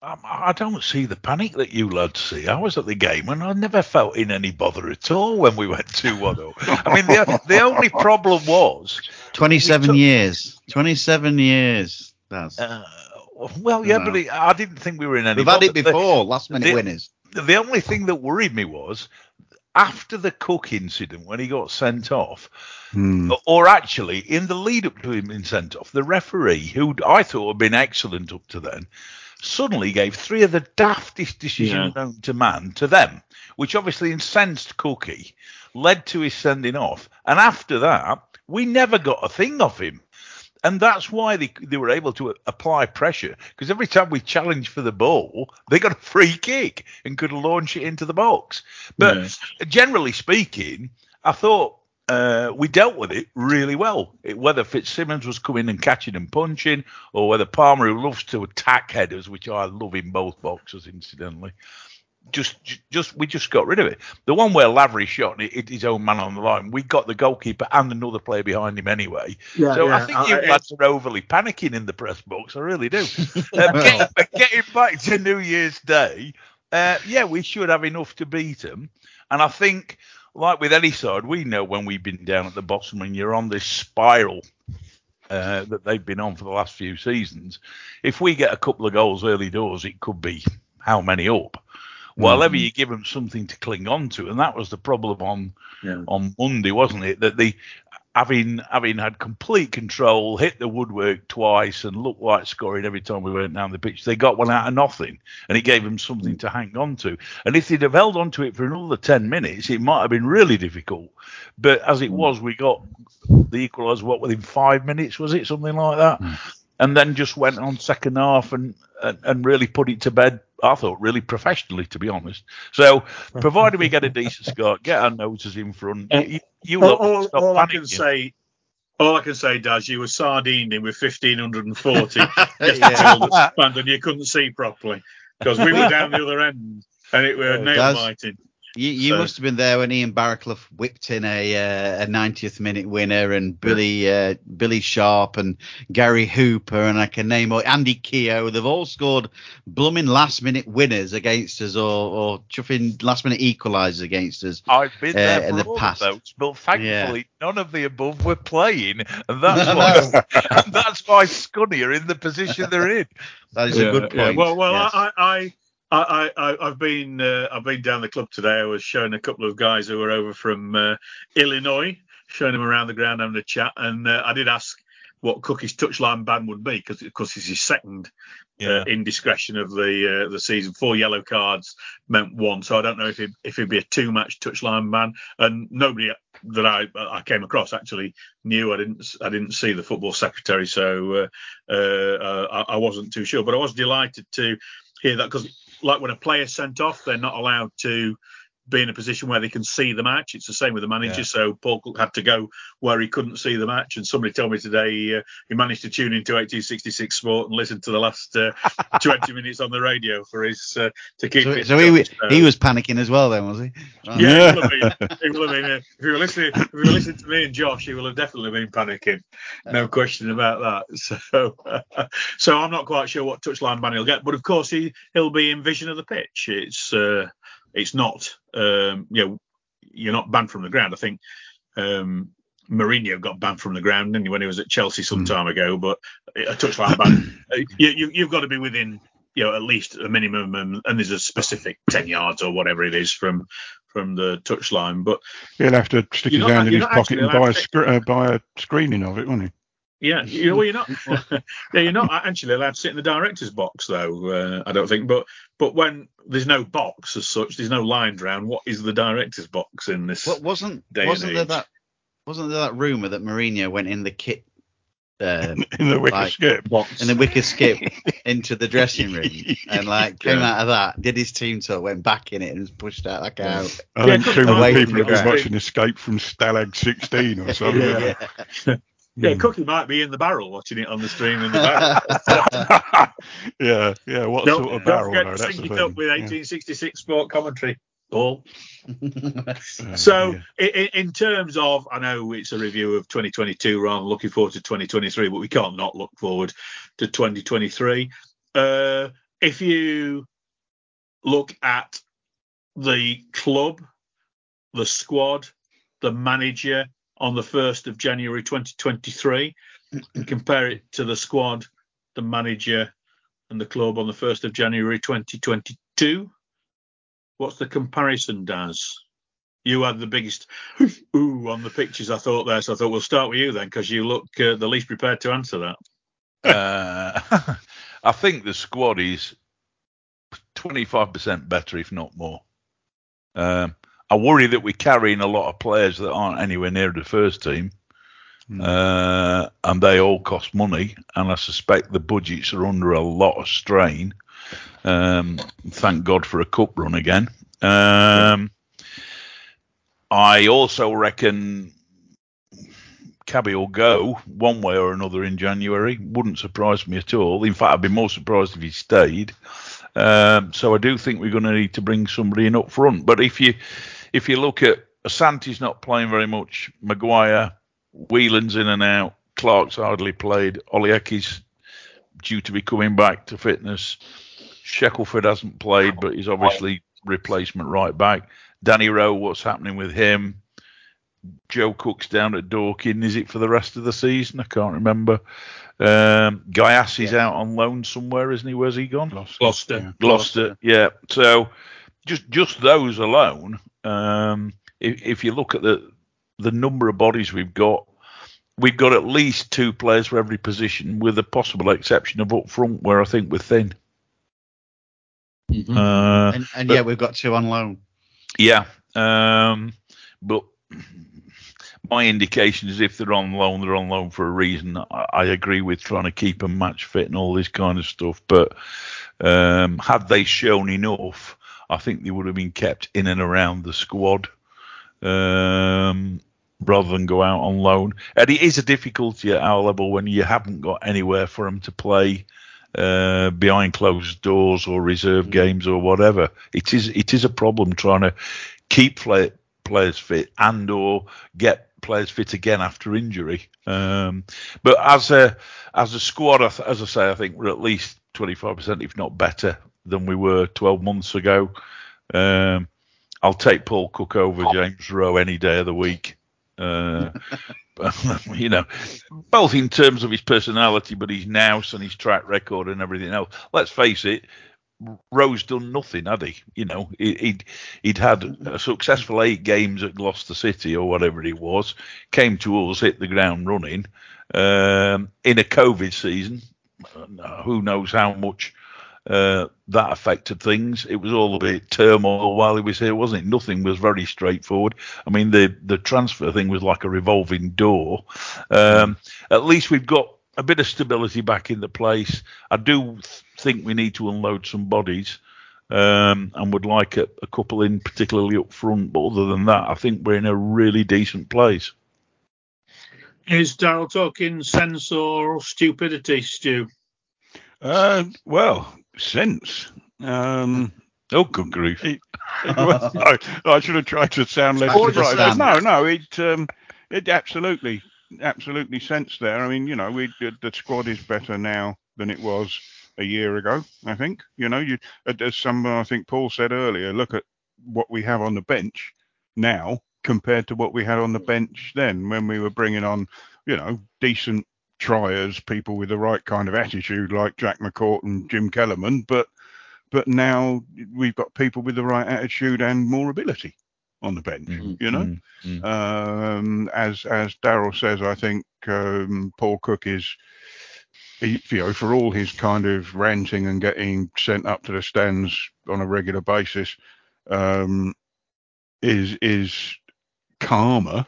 Um, I don't see the panic that you lads see. I was at the game and I never felt in any bother at all when we went 2 1 I mean, the, the only problem was 27 took, years. 27 years. That's. Uh, well, yeah, but it, I didn't think we were in any. We've bother. had it before, the, last minute the, winners. The only thing that worried me was after the Cook incident when he got sent off, hmm. or actually in the lead up to him being sent off, the referee, who I thought had been excellent up to then, suddenly gave three of the daftest decisions yeah. known to man to them, which obviously incensed Cookie, led to his sending off, and after that, we never got a thing off him and that's why they, they were able to apply pressure because every time we challenged for the ball, they got a free kick and could launch it into the box. But generally speaking, I thought uh, we dealt with it really well. It, whether Fitzsimons was coming and catching and punching, or whether Palmer, who loves to attack headers, which I love in both boxes, incidentally, just just we just got rid of it. The one where Lavery shot and his own man on the line, we got the goalkeeper and another player behind him anyway. Yeah, so yeah. I think you lads are overly panicking in the press box. I really do. uh, getting, getting, back to New Year's Day, uh, yeah, we should have enough to beat them, and I think like with any side, we know when we've been down at the bottom and you're on this spiral uh, that they've been on for the last few seasons. If we get a couple of goals early doors, it could be how many up. While ever you give them something to cling on to, and that was the problem on Yeah. on Monday, wasn't it? That they having having had complete control, hit the woodwork twice, and looked like scoring every time we went down the pitch. They got one out of nothing, and it gave them something mm. to hang on to. And if they'd have held on to it for another ten minutes, it might have been really difficult. But as it mm. was, we got the equaliser what within five minutes, was it something like that? Mm. And then just went on second half and, and and really put it to bed. I thought really professionally, to be honest. So, provided we get a decent score, get our noses in front, you, you, all, all, all I can say, all I can say, Daz, you were sardined in with 1540 Yeah. band and you couldn't see properly because we were down the other end and it were Oh, nail biting. You, you So- must have been there when Ian Barraclough whipped in a uh, a 90th minute winner, and Billy uh, Billy Sharp and Gary Hooper, and I can name all Andy Keogh. They've all scored blooming last minute winners against us, or or chuffing last minute equalisers against us. I've been uh, there in for the all past. of those, but thankfully none of the above were playing, and that's why and that's why Scunny are in the position they're in. That is a good point. Well, well, yes. I, I, I, I, I've been, uh, I've been down the club today. I was showing a couple of guys who were over from uh, Illinois, showing them around the ground having a chat, and uh, I did ask what Cookie's touchline ban would be because, of course, it's his second Yeah. uh, indiscretion of the uh, the season. Four yellow cards meant one, so I don't know if it if it'd be a two match touchline ban. And nobody that I I came across actually knew. I didn't I didn't see the football secretary, so uh, I, I wasn't too sure. But I was delighted to hear that because like when a player's sent off, they're not allowed to be in a position where they can see the match. It's the same with the manager. Yeah. So Paul had to go where he couldn't see the match. And somebody told me today uh, he managed to tune into 1866 Sport and listen to the last uh, 20 minutes on the radio for his uh, to keep so, it. so he, he was panicking as well, then, was he? Yeah, he will have been. He will have been uh, if you were listening, if you were listening to me and Josh, he will have definitely been panicking. No question about that. So, so I'm not quite sure what touchline ban he'll get, but of course he he'll be in vision of the pitch. It's uh, it's not um, you know you're not banned from the ground. I think um, Mourinho got banned from the ground didn't he, when he was at Chelsea some time ago, but a touchline ban uh, you, you you've got to be within you know at least a minimum and, and there's a specific 10 yards or whatever it is from from the touchline but He'll have to stick his hand in his pocket and buy a, to- uh, buy a screening of it, won't he? Yeah you, well, you're not yeah you're not actually allowed to sit in the director's box though uh, i don't think but but when there's no box as such there's no line round what is the director's box in this What wasn't Day wasn't there age. that wasn't there that rumor that Mourinho went in the kit um, In the wicker Like- skip. box in the wicker skip into the dressing room and like came Yeah. out of that, did his team talk, went back in it and was pushed out back Yeah. out. I think too many people the have been watching Escape from Stalag 16 or something. Yeah. Yeah Mm. cookie might be in the barrel watching it on the stream in the barrel yeah, yeah. What don't, sort of don't barrel forget though? to sync it thing. up with Yeah. 1866 sport commentary Paul. Oh, So, dear. i- i- in terms of, I know it's a review of 2022 rather than looking forward to 2023, but we can't not look forward to 2023. Uh, if you look at the club, the squad, the manager on the 1st of January 2023, and compare it to the squad, the manager, and the club on the 1st of January 2022, what's the comparison, Daz? You had the biggest ooh on the pictures I thought there, so I thought we'll start with you then because you look uh, the least prepared to answer that. Uh, I think the squad is 25% better, if not more. Um, I worry that we're carrying a lot of players that aren't anywhere near the first team, Hmm. uh, and they all cost money, and I suspect the budgets are under a lot of strain. Um, thank God for a cup run again. Um, I also reckon Cabby will go one way or another in January. Wouldn't surprise me at all. In fact, I'd be more surprised if he stayed. Um, so I do think we're going to need to bring somebody in up front. But if you if you look at Asante's not playing very much, Maguire, Whelan's in and out, Clark's hardly played, Olieki's due to be coming back to fitness. Shackelford hasn't played, but he's obviously replacement right back. Danny Rowe, what's happening with him? Joe Cook's down at Dorking. Is it for the rest of the season? I can't remember. Um, Gyassi's yeah. out on loan somewhere, isn't he? Where's he gone? Gloucester. Gloucester. Yeah. Gloucester. Yeah. So just just those alone, um, if, if you look at the the number of bodies we've got, we've got at least two players for every position, with a possible exception of up front, where I think we're thin. Mm-hmm. Uh, and, and but, yeah, we've got two on loan. Yeah, um, but my indication is if they're on loan, they're on loan for a reason. I, I agree with trying to keep them match fit and all this kind of stuff, but um, had they shown enough, I think they would have been kept in and around the squad. Um, rather than go out on loan. And it is a difficulty at our level when you haven't got anywhere for them to play uh, behind closed doors or reserve mm. games or whatever. It is it is a problem trying to keep play, players fit and or get players fit again after injury. Um, but as a as a squad, as I say, I think we're at least 25%, if not better, than we were 12 months ago. Um, I'll take Paul Cook over James Rowe any day of the week. Uh, you know, both in terms of his personality, but his nous and his track record and everything else. Let's face it, Rowe's done nothing, had he? You know, he'd he'd had a successful eight games at Gloucester City or whatever it was. Came to us, hit the ground running. Um, in a COVID season, who knows how much uh, that affected things. It was all a bit turmoil while he was here, wasn't it? Nothing was very straightforward. I mean, the the transfer thing was like a revolving door. Um, at least we've got a bit of stability back in the place. I do think we need to unload some bodies. Um, and would like a, a, couple in, particularly up front. But other than that, I think we're in a really decent place. Is Daryl talking sense or stupidity, Stu? Uh, well, sense. Um, oh, good grief! It, well, I, I, should have tried to sound less surprised. No, no, it um, it absolutely, absolutely sense there. I mean, you know, we the squad is better now than it was a year ago. I think, you know, you as some I think Paul said earlier, look at what we have on the bench now compared to what we had on the bench then when we were bringing on, you know, decent triers, people with the right kind of attitude like Jack McCourt and Jim Kellermann, but but now we've got people with the right attitude and more ability on the bench. Mm-hmm. You know, mm-hmm. um, as as Daryl says, I think um, Paul Cook is. He, you know, for all his kind of ranting and getting sent up to the stands on a regular basis, um, is is calmer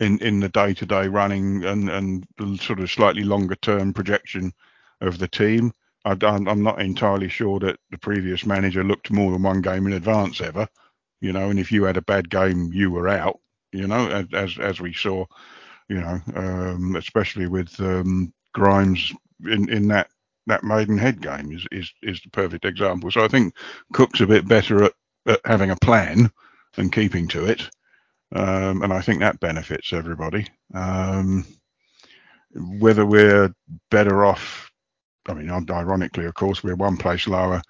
in in the day to day running and and the sort of slightly longer term projection of the team. I, am not entirely sure that the previous manager looked more than one game in advance ever, you know. And if you had a bad game, you were out, you know, as as we saw, you know, um, especially with um, Grimes in in that that Maidenhead game is is is the perfect example. So I think Cook's a bit better at, at having a plan and keeping to it um, and I think that benefits everybody. Um, whether we're better off, I mean, ironically, of course, we're one place lower,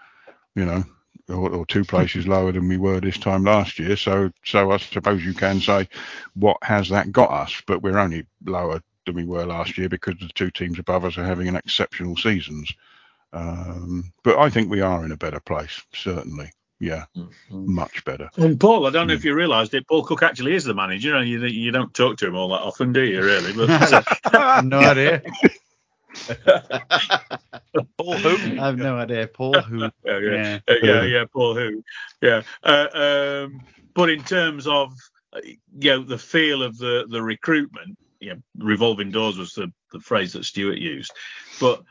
you know, or, or, two places lower than we were this time last year. So, so I suppose you can say, what has that got us? But we're only lower than we were last year because the two teams above us are having an exceptional seasons. Um, but I think we are in a better place, certainly. Yeah, mm-hmm. much better. And Paul, I don't know mm. if you realised it. Paul Cook actually is the manager. You know, you, you don't talk to him all that often, do you? Really? But, uh, no idea. Paul who? I have no idea. Paul who? yeah, yeah, yeah, yeah, yeah, Paul who? Yeah. Uh, um, but in terms of uh, you know the feel of the the recruitment, yeah, revolving doors was the the phrase that Stuart used, but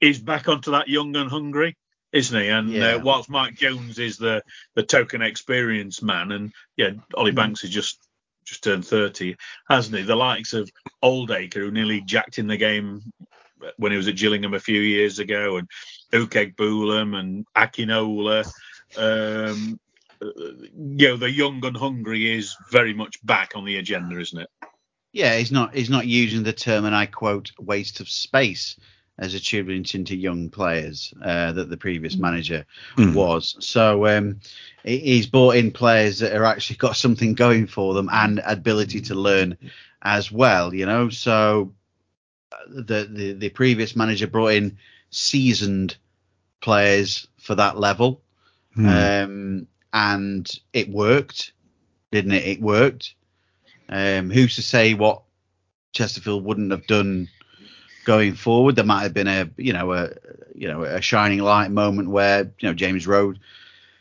is back onto that young and hungry isn't he? And uh, yeah. uh, whilst Mike Jones is the the token experience man, and yeah, Ollie mm. Banks is just just turned 30, hasn't he? The likes of Oldaker, who nearly jacked in the game when he was at Gillingham a few years ago, and Uchegbulam and Akinola. Um, you know, the young and hungry is very much back on the agenda, isn't it? Yeah, he's not he's not using the term, and I quote, waste of space as a achievements into young players uh, that the previous manager Mm. was. So um, he's brought in players that are actually got something going for them and ability to learn as well. You know, so uh, the the, the previous manager brought in seasoned players for that level, Hmm. um, and it worked, didn't it? It worked. Um, who's to say what Chesterfield wouldn't have done going forward? There might have been a you know a you know a shining light moment where you know James Rowe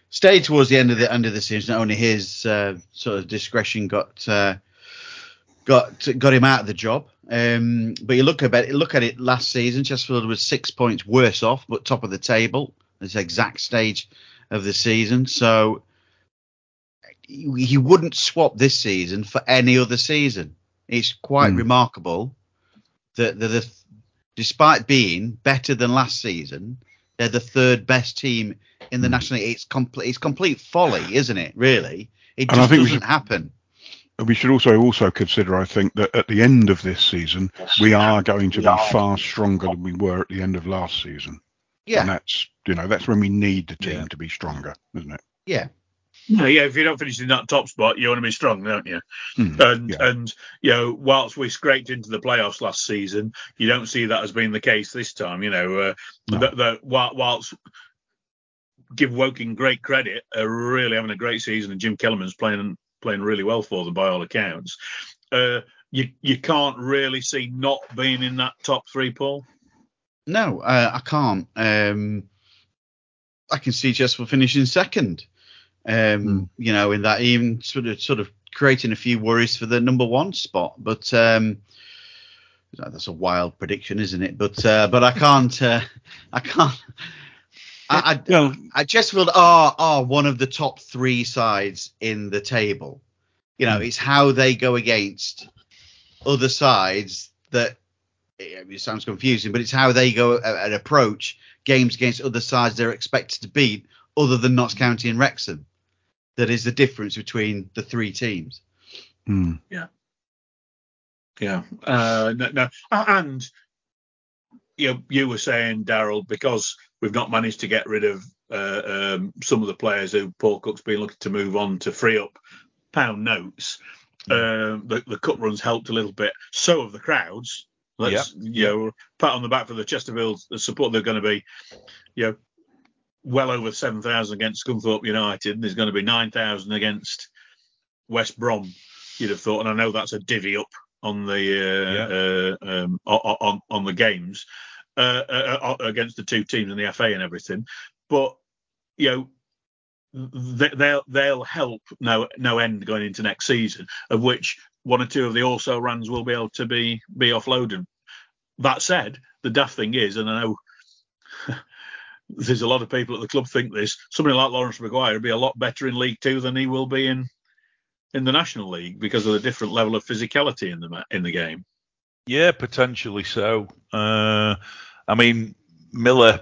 stayed towards the end of the end of the season. Only his uh, sort of discretion got uh, got got him out of the job. Um, but you look at it, look at it last season. Chesterfield was six points worse off, but top of the table. At this exact stage of the season. So he wouldn't swap this season for any other season. It's quite Hmm. remarkable that they're the, despite being better than last season, they're the third best team in the Hmm. National League. It's complete, it's complete folly, isn't it? Really, it And I just think we doesn't should- happen. We should also also consider, I think, that at the end of this season, we are going to be far stronger than we were at the end of last season. Yeah, and that's you know that's when we need the team Yeah. to be stronger, isn't it? yeah, No, yeah, if you don't finish in that top spot, you want to be strong, don't you? Hmm. And Yeah. and you know, whilst we scraped into the playoffs last season, you don't see that as being the case this time. You know, uh, No. the, the, whilst give Woking great credit, are really having a great season, and Jim Kellermann's playing playing really well for them by all accounts. Uh, you you can't really see not being in that top three, Paul. no, uh, I can't. Um, I can see Chesterfield finishing second. Um, Hmm. You know, in that even sort of sort of creating a few worries for the number one spot, but um, that's a wild prediction, isn't it? But uh, but I can't. Uh, I can't. I, I, Well, I Chesterfield are are one of the top three sides in the table. You know, it's how they go against other sides that it sounds confusing, but it's how they go uh, and approach games against other sides they're expected to beat, other than Notts County and Wrexham. That is the difference between the three teams. hmm. Yeah. Uh, no, no. And you know, you were saying, Daryl, because we've not managed to get rid of uh, um, some of the players who Paul Cook's been looking to move on to free up pound notes. Um, the, the cut runs helped a little bit. So have the crowds. Let's you know pat on the back for the Chesterfield the support. They're going to be, you know, well over seven thousand against Scunthorpe United. And there's going to be nine thousand against West Brom. You'd have thought, and I know that's a divvy up on the uh, uh, um, on on the games uh, uh, uh, against the two teams in the FA and everything. But you know, they, they'll they'll help no no end going into next season, of which one or two of the also runs will be able to be be offloaded. That said, the daft thing is, and I know there's a lot of people at the club think this. Somebody like Laurence Maguire would be a lot better in League Two than he will be in in the National League because of the different level of physicality in the in the game. Yeah, potentially so. Uh, I mean, Miller.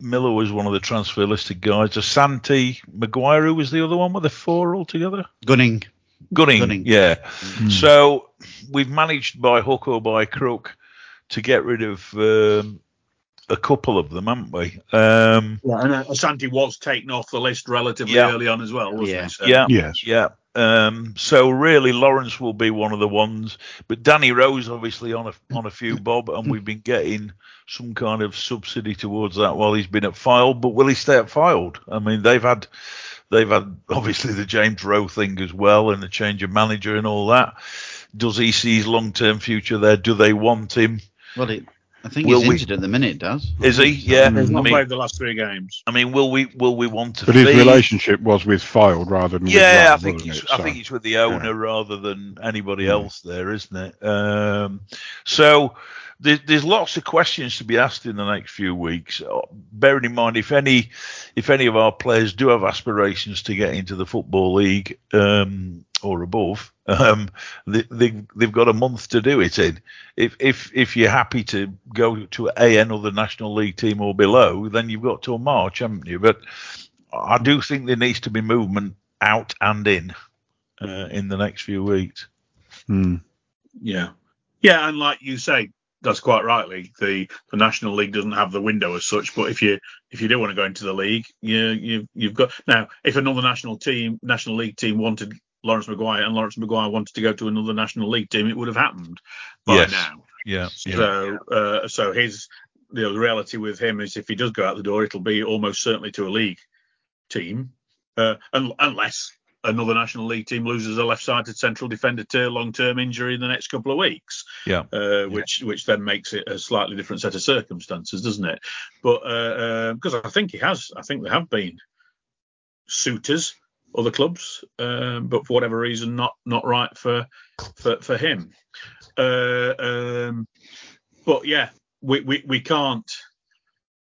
Miller was one of the transfer listed guys. Asante Maguire who was the other one with the four altogether. Gunning. Gunning, Gunning. yeah. Hmm. So we've managed by hook or by crook to get rid of um, a couple of them, haven't we? Um, Yeah, and uh, Asante was taken off the list relatively Yeah. early on as well, wasn't Yeah. he? So, yeah, Yes. yeah. Um, so really, Laurence will be one of the ones, but Danny Rose obviously on a on a few bob, and we've been getting some kind of subsidy towards that while he's been at Fylde. But will he stay at Fylde? I mean, they've had they've had obviously the James Rowe thing as well, and the change of manager and all that. Does he see his long term future there? Do they want him? Well, he, I think Will he's we- injured at the minute, does. Is he? Yeah. He's I not mean, played the last three games. I mean, will we will we want to? But his fee- relationship was with Fylde rather than Yeah, I with Rowe, think he's it? I So- think it's with the owner rather than anybody Mm. else there, isn't it? Um, so there's, there's lots of questions to be asked in the next few weeks. Uh, Bearing in mind, if any if any of our players do have aspirations to get into the football league um, or above, um, they, they, they've got a month to do it in. If if if you're happy to go to a another national league team or below, then you've got till March, haven't you? But I do think there needs to be movement out and in uh, in the next few weeks. Hmm. Yeah. Yeah, and like you say, that's quite rightly the the National League doesn't have the window as such. But if you if you do want to go into the league, you you you've got now. If another national team, National League team wanted Laurence Maguire and Laurence Maguire wanted to go to another National League team, it would have happened by Yes. now. Yeah. yeah. So uh, so his you know, the reality with him is if he does go out the door, it'll be almost certainly to a league team, uh, unless another National League team loses a left-sided central defender to long-term injury in the next couple of weeks. Yeah. Uh, which which then makes it a slightly different set of circumstances, doesn't it? But because I think he has, I think there have been suitors, other clubs, um, but for whatever reason, not not right for for for him. Uh, um, but yeah, we, we we can't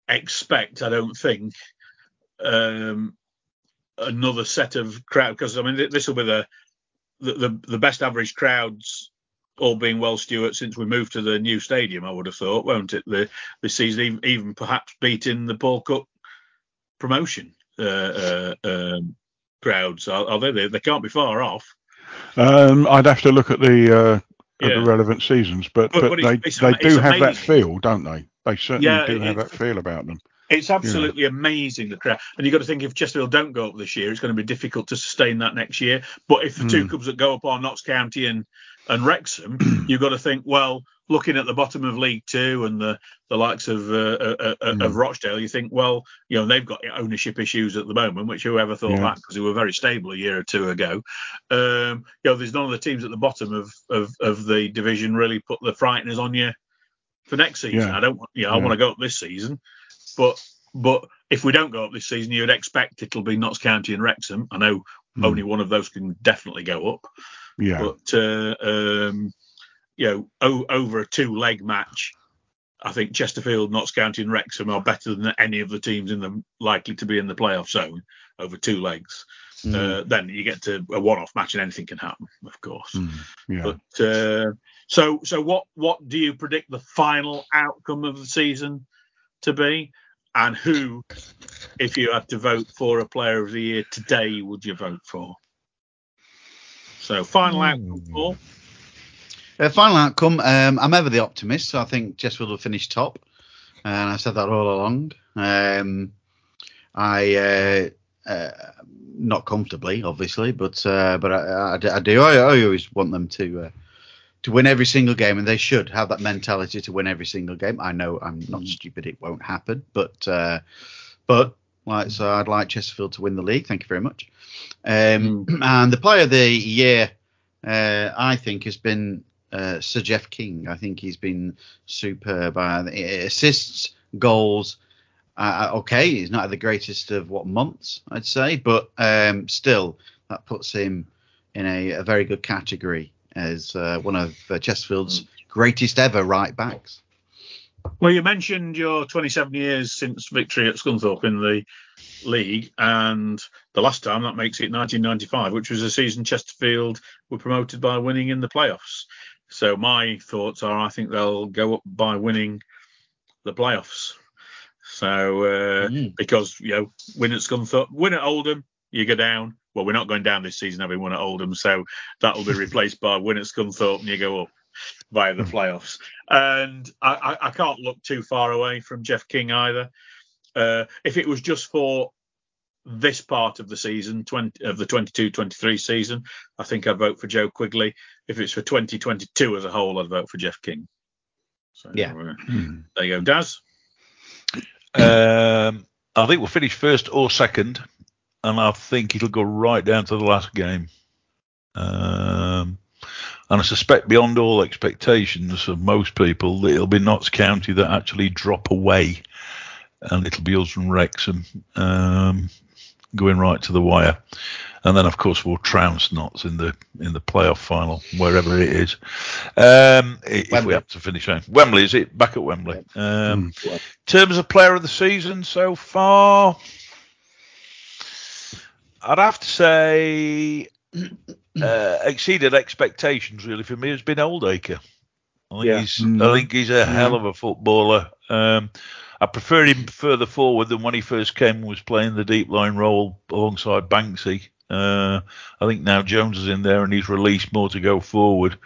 expect, I don't think, um, another set of crowd because I mean this will be the, the the best average crowds all being well, Stuart, since we moved to the new stadium. I would have thought, won't it? The this season, even, even perhaps beating the Paul Cook promotion uh, uh, um, crowds. Are, are they? they? They can't be far off. Um, I'd have to look at the uh, at Yeah. the relevant seasons, but But- but, but they it's- it's they do have that feel, don't they? They certainly Yeah, do have that feel about them. It's absolutely amazing the crowd, and you've got to think if Chesterfield don't go up this year, it's going to be difficult to sustain that next year. But if the two Hmm. clubs that go up are Notts County and and Wrexham, you've got to think, well, looking at the bottom of League Two and the the likes of uh, uh, uh, Hmm. of Rochdale, you think, well, you know, they've got ownership issues at the moment, which whoever thought Yeah. that because they were very stable a year or two ago. Um, you know, there's none of the teams at the bottom of of, of the division really put the frighteners on you for next season. Yeah. I don't want, you know, I want to go up this season, but but if we don't go up this season, you'd expect it'll be Notts County and Wrexham. I know Hmm. only one of those can definitely go up, Yeah, but uh, um, you know, o- over a two-leg match, I think Chesterfield, Notts County, and Wrexham are better than any of the teams in the likely to be in the playoff zone over two legs. Mm. Uh, then you get to a one-off match, and anything can happen, of course. Mm, yeah. But uh, so so what what do you predict the final outcome of the season to be? And who, if you had to vote for a player of the year today, would you vote for? So final outcome for Uh, final outcome. Um, I'm ever the optimist, so I think Jess will finish top, and I said that all along. Um, I uh, uh, not comfortably, obviously, but uh, but I, I, do- I do. I, I always want them to uh, to win every single game, and they should have that mentality to win every single game. I know I'm not stupid; it won't happen, but uh, but like so, I'd like Chesterfield to win the league. Thank you very much. Um, And the player of the year, uh, I think, has been uh, Sir Jeff King. I think he's been superb. Uh, assists, goals. Uh, okay, he's not the greatest of what months, I'd say, but um, still, that puts him in a, a very good category as uh, one of uh, Chesterfield's greatest ever right backs. Well, you mentioned your 27 years since victory at Scunthorpe in the league, and the last time that makes it 1995, which was a season Chesterfield were promoted by winning in the playoffs. So my thoughts are, I think they'll go up by winning the playoffs. So uh, Mm. because you know, win at Scunthorpe, win at Oldham, you go down. Well, we're not going down this season having won at Oldham, so that will be replaced by win at Scunthorpe and you go up via the playoffs. And I, I, I can't look too far away from Jeff King either. Uh, if it was just for this part of the season, 20, of the 22-23 season, I think I'd vote for Joe Quigley. If it's for 2022 as a whole, I'd vote for Jeff King. So Yeah. uh, Mm. there you go, Daz. Um, I think we'll finish first or second, and I think it'll go right down to the last game. Um, and I suspect, beyond all expectations of most people, that it'll be Notts County that actually drop away, and it'll be us and Wrexham um, going right to the wire. And then, of course, we'll trounce Notts in the in the playoff final, wherever it is. Um, if we have to finish on Wembley, is it back at Wembley? Um, Mm. in terms of player of the season so far, I'd have to say uh, exceeded expectations. Really, for me, has been Oldaker. I think Yeah. he's, Mm. I think he's a hell of a footballer. Um, I prefer him further forward than when he first came and was playing the deep line role alongside Banksy. Uh, I think now Jones is in there and he's released more to go forward.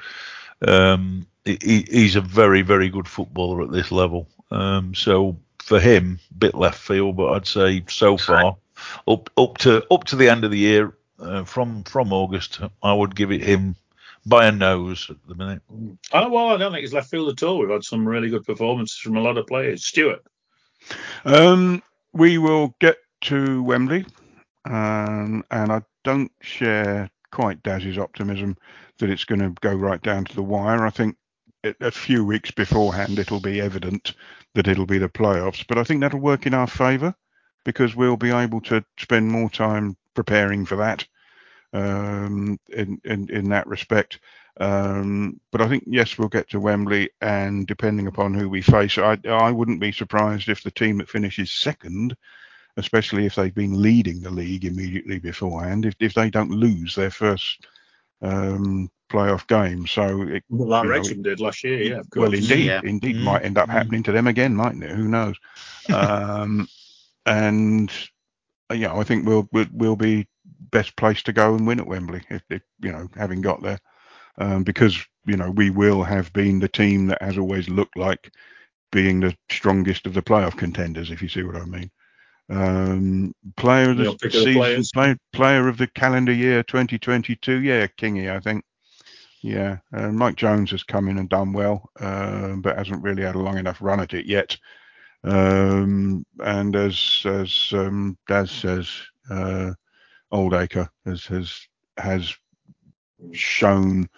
Um, he, he's a very very good footballer at this level. Um, so for him, bit left field, but I'd say so far up up to up to the end of the year uh, from from August, I would give it him by a nose at the minute. Oh, well, I don't think it's left field at all. We've had some really good performances from a lot of players. Stuart. Um, we will get to Wembley, um, and I don't share quite Daz's optimism that it's going to go right down to the wire. I think a few weeks beforehand it'll be evident that it'll be the playoffs, but I think that'll work in our favour because we'll be able to spend more time preparing for that um, in, in in that respect. Um, but I think yes, we'll get to Wembley, and depending upon who we face, I I wouldn't be surprised if the team that finishes second, especially if they've been leading the league immediately beforehand, if if they don't lose their first um, playoff game. So it, well, like Wrexham did last year, yeah. Well, indeed, Yeah. indeed, Mm. might end up Mm. happening to them again, mightn't it? Who knows? um, and uh, yeah, I think we'll, we'll we'll be best placed to go and win at Wembley if, if you know having got there, um, because you know we will have been the team that has always looked like being the strongest of the playoff contenders, if you see what I mean. Um, player of the season, play, player of the calendar year 2022, yeah, Kingy, I think. Yeah, uh, Mike Jones has come in and done well, uh, but hasn't really had a long enough run at it yet. Um, and as as um, Daz says, uh, Oldaker has has has shown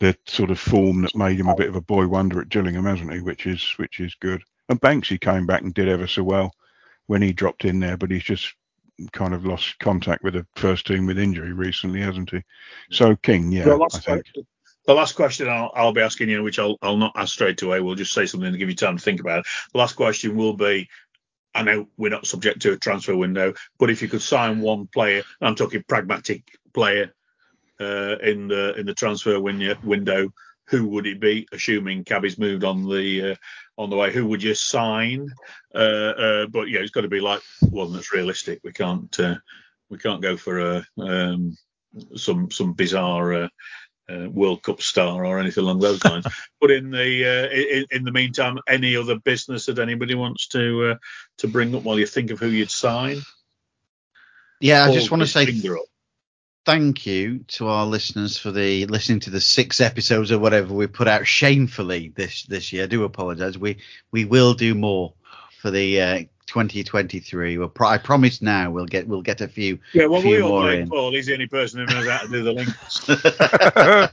the sort of form that made him a bit of a boy wonder at Gillingham, hasn't he? Which is which is good. And Banksy came back and did ever so well when he dropped in there, but he's just kind of lost contact with the first team with injury recently, hasn't he? So King, yeah, I think. The last question I'll, I'll be asking you, which I'll, I'll not ask straight away, we'll just say something to give you time to think about. it. The last question will be I know we're not subject to a transfer window, but if you could sign one player, I'm talking pragmatic player uh, in the in the transfer win- window, who would it be? Assuming Cabby's moved on the uh, on the way, who would you sign? Uh, uh, but yeah, it's got to be like one that's realistic. We can't uh, we can't go for a um, some some bizarre uh, World Cup star or anything along those lines. but in the uh, in, in the meantime, any other business that anybody wants to uh, to bring up while you think of who you'd sign? Yeah, I just want to say finger up. thank you to our listeners for the listening to the six episodes or whatever we put out shamefully this this year. I do apologise. We we will do more for the uh, 2023. We'll pro- I promise now we'll get we'll get a few. Yeah, well, we all in. Paul. He's the only person who knows how to do the links.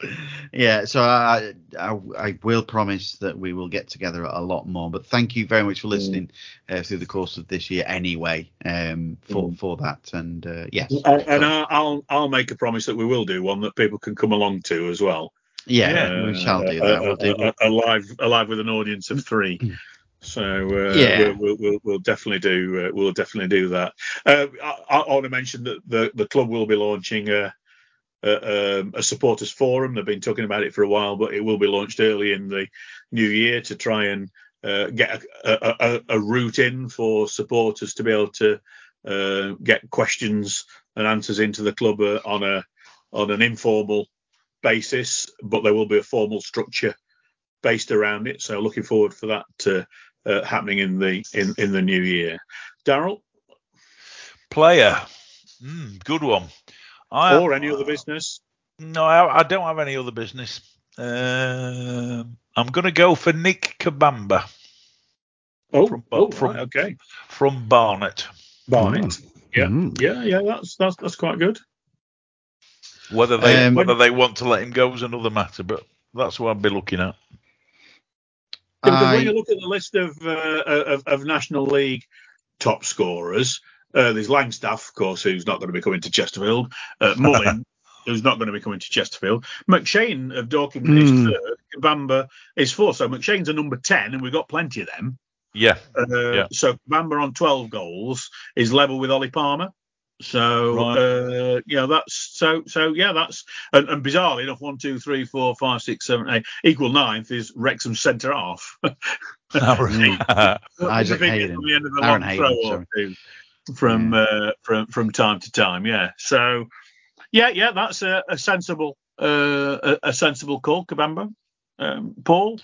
yeah, so I, I I will promise that we will get together a lot more. But thank you very much for listening uh, through the course of this year anyway. Um, for Mm. for that and uh, yes, and and So, I'll, I'll make a promise that we will do one that people can come along to as well. yeah, we shall do that. We'll do, Uh, a, a, a live a live with an audience of three. So uh, Yeah. we'll, we'll, we'll, definitely do uh, we'll definitely do that. Uh, I, I want to mention that the, the club will be launching a, a, um, a supporters forum. They've been talking about it for a while, but it will be launched early in the new year to try and uh, get a, a, a, a route in for supporters to be able to uh, get questions and answers into the club uh, on a on an informal basis, but there will be a formal structure based around it. So looking forward for that uh, uh, happening in the in, in the new year. Daryl Player, mm, good one. I, or any other business? No, I, I don't have any other business. Um I'm going to go for Nicke Kabamba Oh, From- oh from- right, okay. from Barnet. Barnet. Yeah. Mm. Yeah, yeah, that's that's that's quite good. Whether they Um, whether they want to let him go is another matter, but that's what I'd be looking at. Because when you look at the list of uh, of, of National League top scorers, uh, there's Langstaff, of course, who's not going to be coming to Chesterfield. Uh, Mullin, who's not going to be coming to Chesterfield. McShane of Dorking is Mm. third. Bamba is fourth. So McShane's a number ten, and we've got plenty of them. Yeah, Uh, Yeah. So Bamba on 12 goals is level with Ollie Palmer. So Right. uh, yeah, that's so so yeah, that's and, and bizarrely enough, one, two, three, four, five, six, seven, eight, equal ninth is Wrexham centre half. Isaac If it Hayden. the end of a Aaron long Hayden, throw or two from uh, from from time to time. Yeah. So yeah, yeah, that's a, a sensible uh, a, a sensible call, Kabamba. Um, Paul,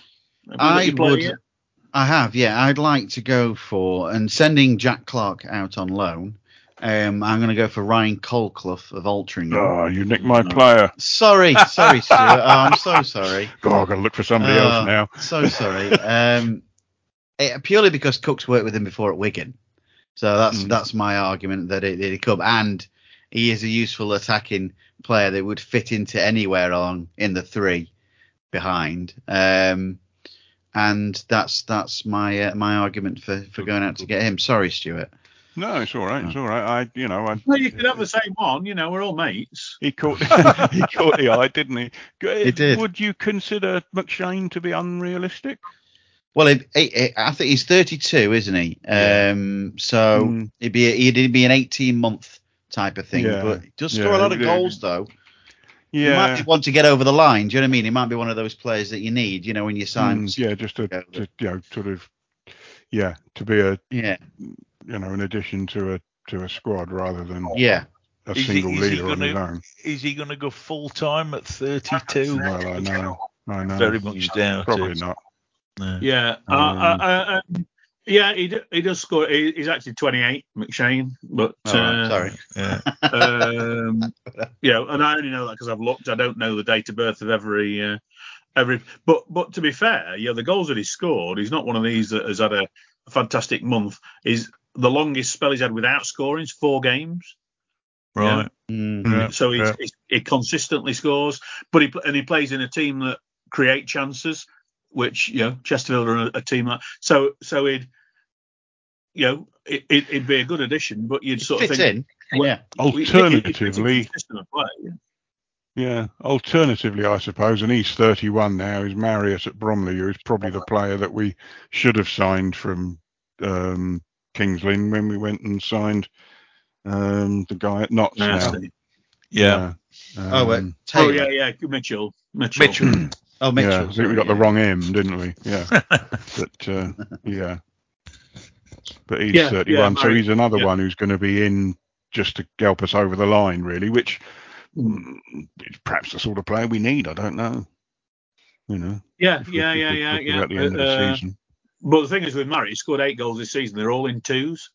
I got your player would. yet? I have, yeah. I'd like to go for and sending Jack Clark out on loan. Um, I'm going to go for Ryan Colclough of Altrincham. Oh, you nicked my player. Sorry, sorry, Stuart. Oh, I'm so sorry. God, I've got to look for somebody Oh, else now. So sorry. Um, eh, purely because Cook's worked with him before at Wigan, so that's Mm. that's my argument that it, he could, and he is a useful attacking player that would fit into anywhere along in the three behind. Um, and that's that's my uh, my argument for, for going out to get him. Sorry, Stuart. No, it's all right. It's all right. I, you know, I. Well, you could have the same one. You know, we're all mates. He caught he caught the eye, didn't he? He did. Would you consider McShane to be unrealistic? Well, it, it, it- I think he's 32, isn't he? Um, so Mm. it'd be a, it'd be an 18 month type of thing. Yeah. But he does Yeah, score a lot of yeah. goals though. He might want to get over the line. Do you know what I mean? He might be one of those players that you need. You know, when you sign. Mm, yeah, just to, to you know, sort of, yeah, to be a yeah, you know an addition to a to a squad rather than yeah. a Is single is he leader on his gonna- own. Is he going to go full time at 32? Well, I know, I know. Very much doubt Probably it. not. No. Yeah, uh, Um, uh, uh, um, yeah, he, he does score. He, he's actually 28, McShane, but Oh, uh, sorry. Yeah. um, yeah, and I only know that because I've looked. I don't know the date of birth of every uh, every. But but to be fair, yeah, the goals that he scored, he's not one of these that has had a, a fantastic month. Is the longest spell he's had without scoring is four games. Right. Mm. Yeah, So he's, yeah. he's, he consistently scores, but he and he plays in a team that create chances, which you know Chesterfield are a, a team that. So so he'd you know it, it, it'd be a good addition, but you'd sort of Fits think in. well, Yeah. Alternatively, the system play. Yeah. Alternatively, I suppose, and he's 31 now, is Marriott at Bromley, who is probably the player that we should have signed from um, Kings Lynn when we went and signed um, the guy at Notts now. Nasty. Yeah. Oh, wait. Um, Oh Taylor. yeah, yeah, Mitchell, Mitchell. Mitchell. Oh, Mitchell. yeah, I think we got the wrong M, didn't we? Yeah. but uh, yeah. But he's Yeah, 31, yeah, so he's another yeah. one who's going to be in just to help us over the line, really, which mm, is perhaps the sort of player we need. I don't know. You know. Yeah, if we- yeah, if yeah, we're yeah, talking yeah. About the end of the Uh, season. But the thing is with Murray, he scored eight goals this season. They're all in twos.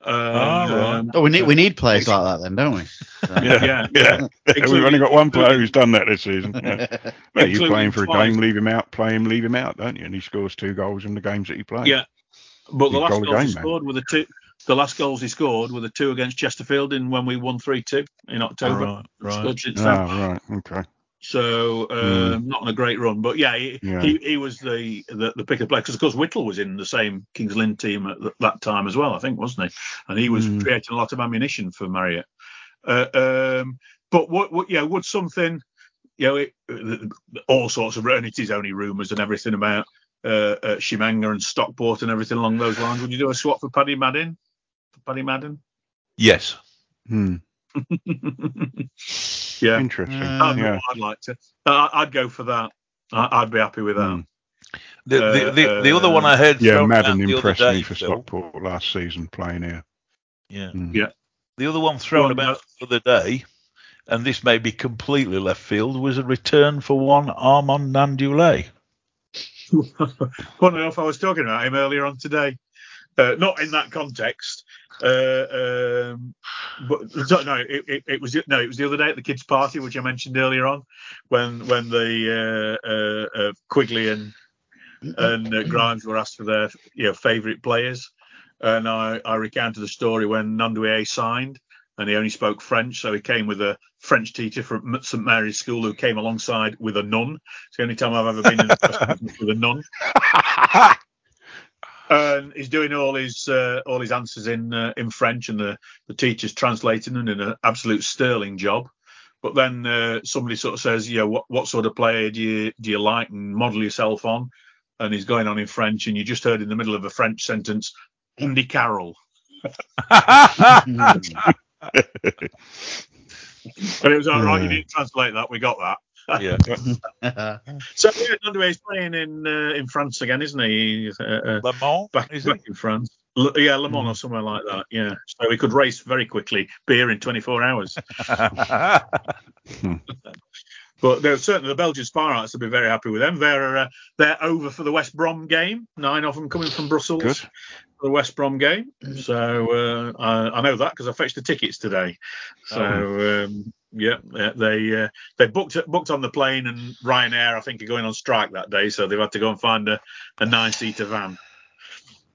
Um, right. Oh, we need we need players like that then, don't we? Yeah, yeah, yeah. We've only got one player who's done that this season. Yeah. Well, you Including play him for a twice. game, leave him out, play him, leave him out, don't you? And he scores two goals in the games that he plays. Yeah. But the last goal a goals he game, man. scored were the two. The last goals he scored were the two against Chesterfield in when we won three two in October. Right. Right. Oh, right. Okay. So um, not on a great run, but yeah, he, Hmm. Yeah. he, he was the, the the pick of play because of course Whittle was in the same Kings Lynn team at th- that time as well, I think, wasn't he? And he was Mm. creating a lot of ammunition for Marriott. Uh, um, but what, what yeah, would something you know it, uh, all sorts of and it is only rumours and everything about uh, uh, Tshimanga and Stockport and everything along those lines. Would you do a swap for Paddy Madden? For Paddy Madden? Yes. Hmm. yeah. Interesting. Uh, I'd, yeah. I'd like to. I- I'd go for that. I- I'd be happy with that. Mm. The, the, the, the Uh, other one I heard Yeah, thrown Madden out the other impressed day, me for Phil. Stockport last season playing here. Yeah. Mm. Yeah. The other one thrown Well, about the other day, and this may be completely left field, was a return for one Armand Gnanduillet. Funny enough, I was talking about him earlier on today. Uh, not in that context, uh, um, but no, it, it, it was no, it was the other day at the kids' party, which I mentioned earlier on, when when the uh, uh, uh, Quigley and and uh, Grimes were asked for their you know favourite players, and I, I recounted the story when Gnanduillet signed, and he only spoke French, so he came with a French teacher from St Mary's School who came alongside with a nun. It's the only time I've ever been in a with a nun and he's doing all his uh, all his answers in uh, in French, and the the teacher's translating them in an absolute sterling job. But then uh, somebody sort of says, "Yeah, what what sort of player do you do you like and model yourself on?" And he's going on in French, and you just heard in the middle of a French sentence, "Andy Carroll," and it was all right. You didn't translate that. We got that. Yeah. So yeah, Gnanduillet is playing in uh, in France again, isn't he? Uh, uh, Le Mans, back, is back in France. L- yeah, Le Mans or somewhere like that. Yeah, so he could race very quickly, beer in 24 hours. But they're certainly the Belgian Spireites will be very happy with them. They're uh, they're over for the West Brom game. Nine of them coming from Brussels Good. for the West Brom game. So uh, I, I know that because I fetched the tickets today. So um, yeah, yeah, they uh, they booked booked on the plane and Ryanair I think are going on strike that day, so they've had to go and find a, a nine seater van.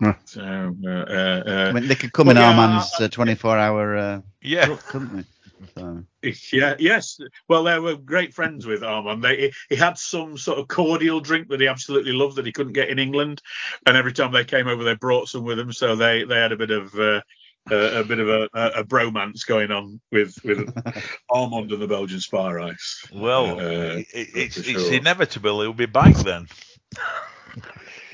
Huh. So uh, uh, uh, I mean, they could come in yeah, Armand's uh, 24 hour uh, Yeah. couldn't they? So, Yeah, yes. Well, they were great friends with Armand. They, he, he had some sort of cordial drink that he absolutely loved that he couldn't get in England, and every time they came over, they brought some with them. So they, they had a bit of uh, uh, a bit of a, a, a bromance going on with with Armand and the Belgian Spireites. Well, Uh, it, it's, for it's inevitable he'll be back then.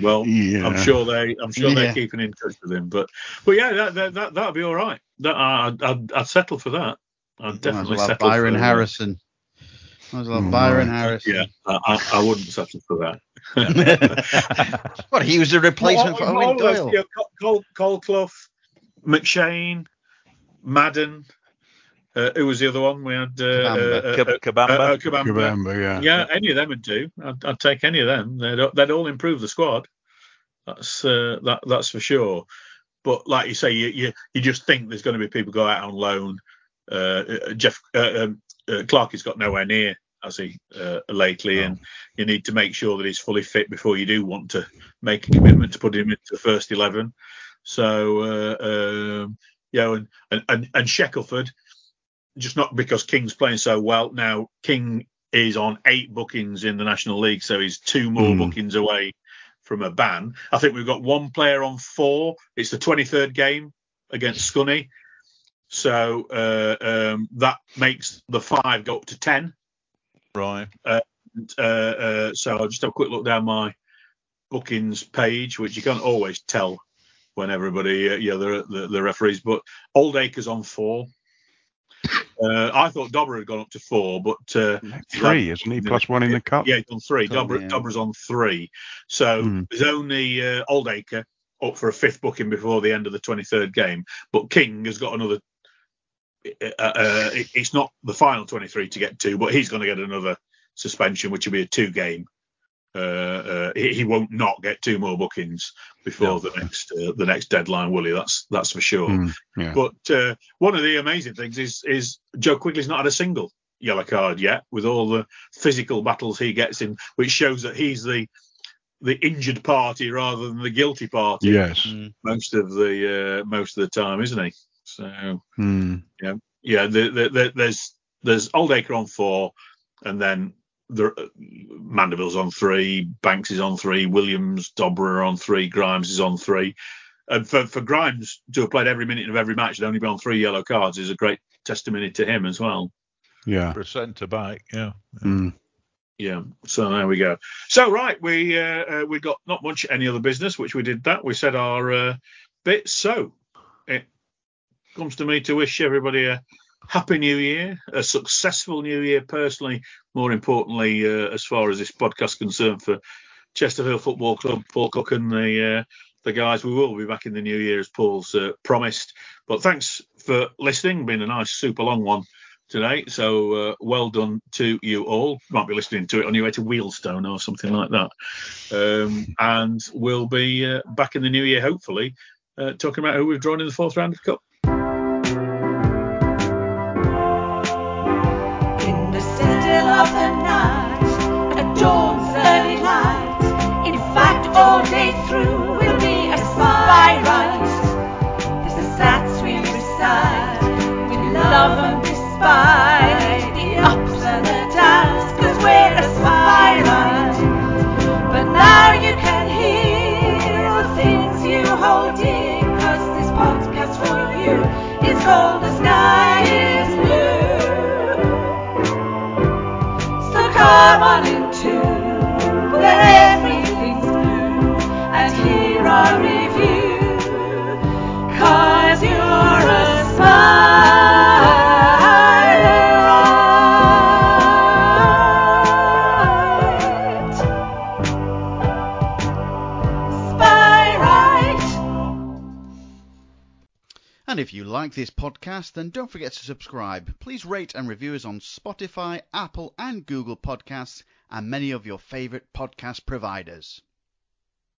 Well, Yeah. I'm sure they I'm sure Yeah. they're keeping in touch with him. But but yeah, that that, that that'd be all right. That I'd, I'd, I'd settle for that. I'd definitely well settle Byron for, Harrison. Might as well Mm, Byron right. Harrison. Yeah, I, I, I wouldn't settle for that. what, he was a replacement for All- all Owen those, Doyle. yeah, Col- Col- Colclough, McShane, Madden. Uh, who was the other one? We had uh, Kabamba. uh, Kab- uh, Kabamba. uh, uh, Kabamba. Kabamba, yeah. Yeah, any of them would do. I'd, I'd take any of them. They'd, they'd all improve the squad. That's uh, that that's for sure. But like you say, you you, you just think there's going to be people go out on loan. Uh, Jeff uh, um, uh, Clark has got nowhere near as he uh, lately, and you need to make sure that he's fully fit before you do want to make a commitment to put him into the first eleven. So uh, um, you know, and and and, Shackelford, just not because King's playing so well now. King is on eight bookings in the National League, so he's two more Hmm. bookings away from a ban. I think we've got one player on four. It's the 23rd game against Scunny. So uh, um, that makes the five go up to 10. Right. Uh, uh, so I'll just have a quick look down my bookings page, which you can't always tell when everybody, uh, yeah, the, the, the referees, but Oldaker's on four. Uh, I thought Dobber had gone up to four, but uh, Three, isn't he? Plus one in the cup. yeah, he's on three. Dobber, yeah. Dobber's on three. So Hmm. there's only uh, Oldaker up for a fifth booking before the end of the 23rd game. But King has got another. Uh, uh, it's not the final 23 to get to, but he's going to get another suspension, which will be a two game. Uh, uh, he, he won't not get two more bookings before No. the next uh, the next deadline, will he? That's that's for sure. Hmm, yeah. But uh, one of the amazing things is is Joe Quigley's not had a single yellow card yet, with all the physical battles he gets in, which shows that he's the the injured party rather than the guilty party Yes. Mm. most of the uh, most of the time, isn't he? So Hmm. yeah, the, the, the, there's there's Oldaker on four, and then the uh, Mandeville's on three, Banks is on three, Williams, Dobber on three, Grimes is on three. And for, for Grimes to have played every minute of every match and only be on three yellow cards is a great testimony to him as well. Yeah. For a centre back, yeah. Hmm. Yeah, so there we go. So right, we uh, uh, we got not much any other business, which we did that. We said our uh, bit. So it comes to me to wish everybody a happy new year, a successful new year. Personally, more importantly, uh, as far as this podcast concerned, for Chesterfield Football Club, Paul Cook and the uh, the guys. We will be back in the new year as Paul's uh, promised. But thanks for listening. Been a nice, super long one today. So uh, well done to you all. Might be listening to it on your way to Wheelstone or something like that. Um, and we'll be uh, back in the new year, hopefully, uh, talking about who we've drawn in the fourth round of the cup. Like this podcast, then don't forget to subscribe. Please rate and review us on Spotify, Apple, and Google Podcasts, and many of your favorite podcast providers.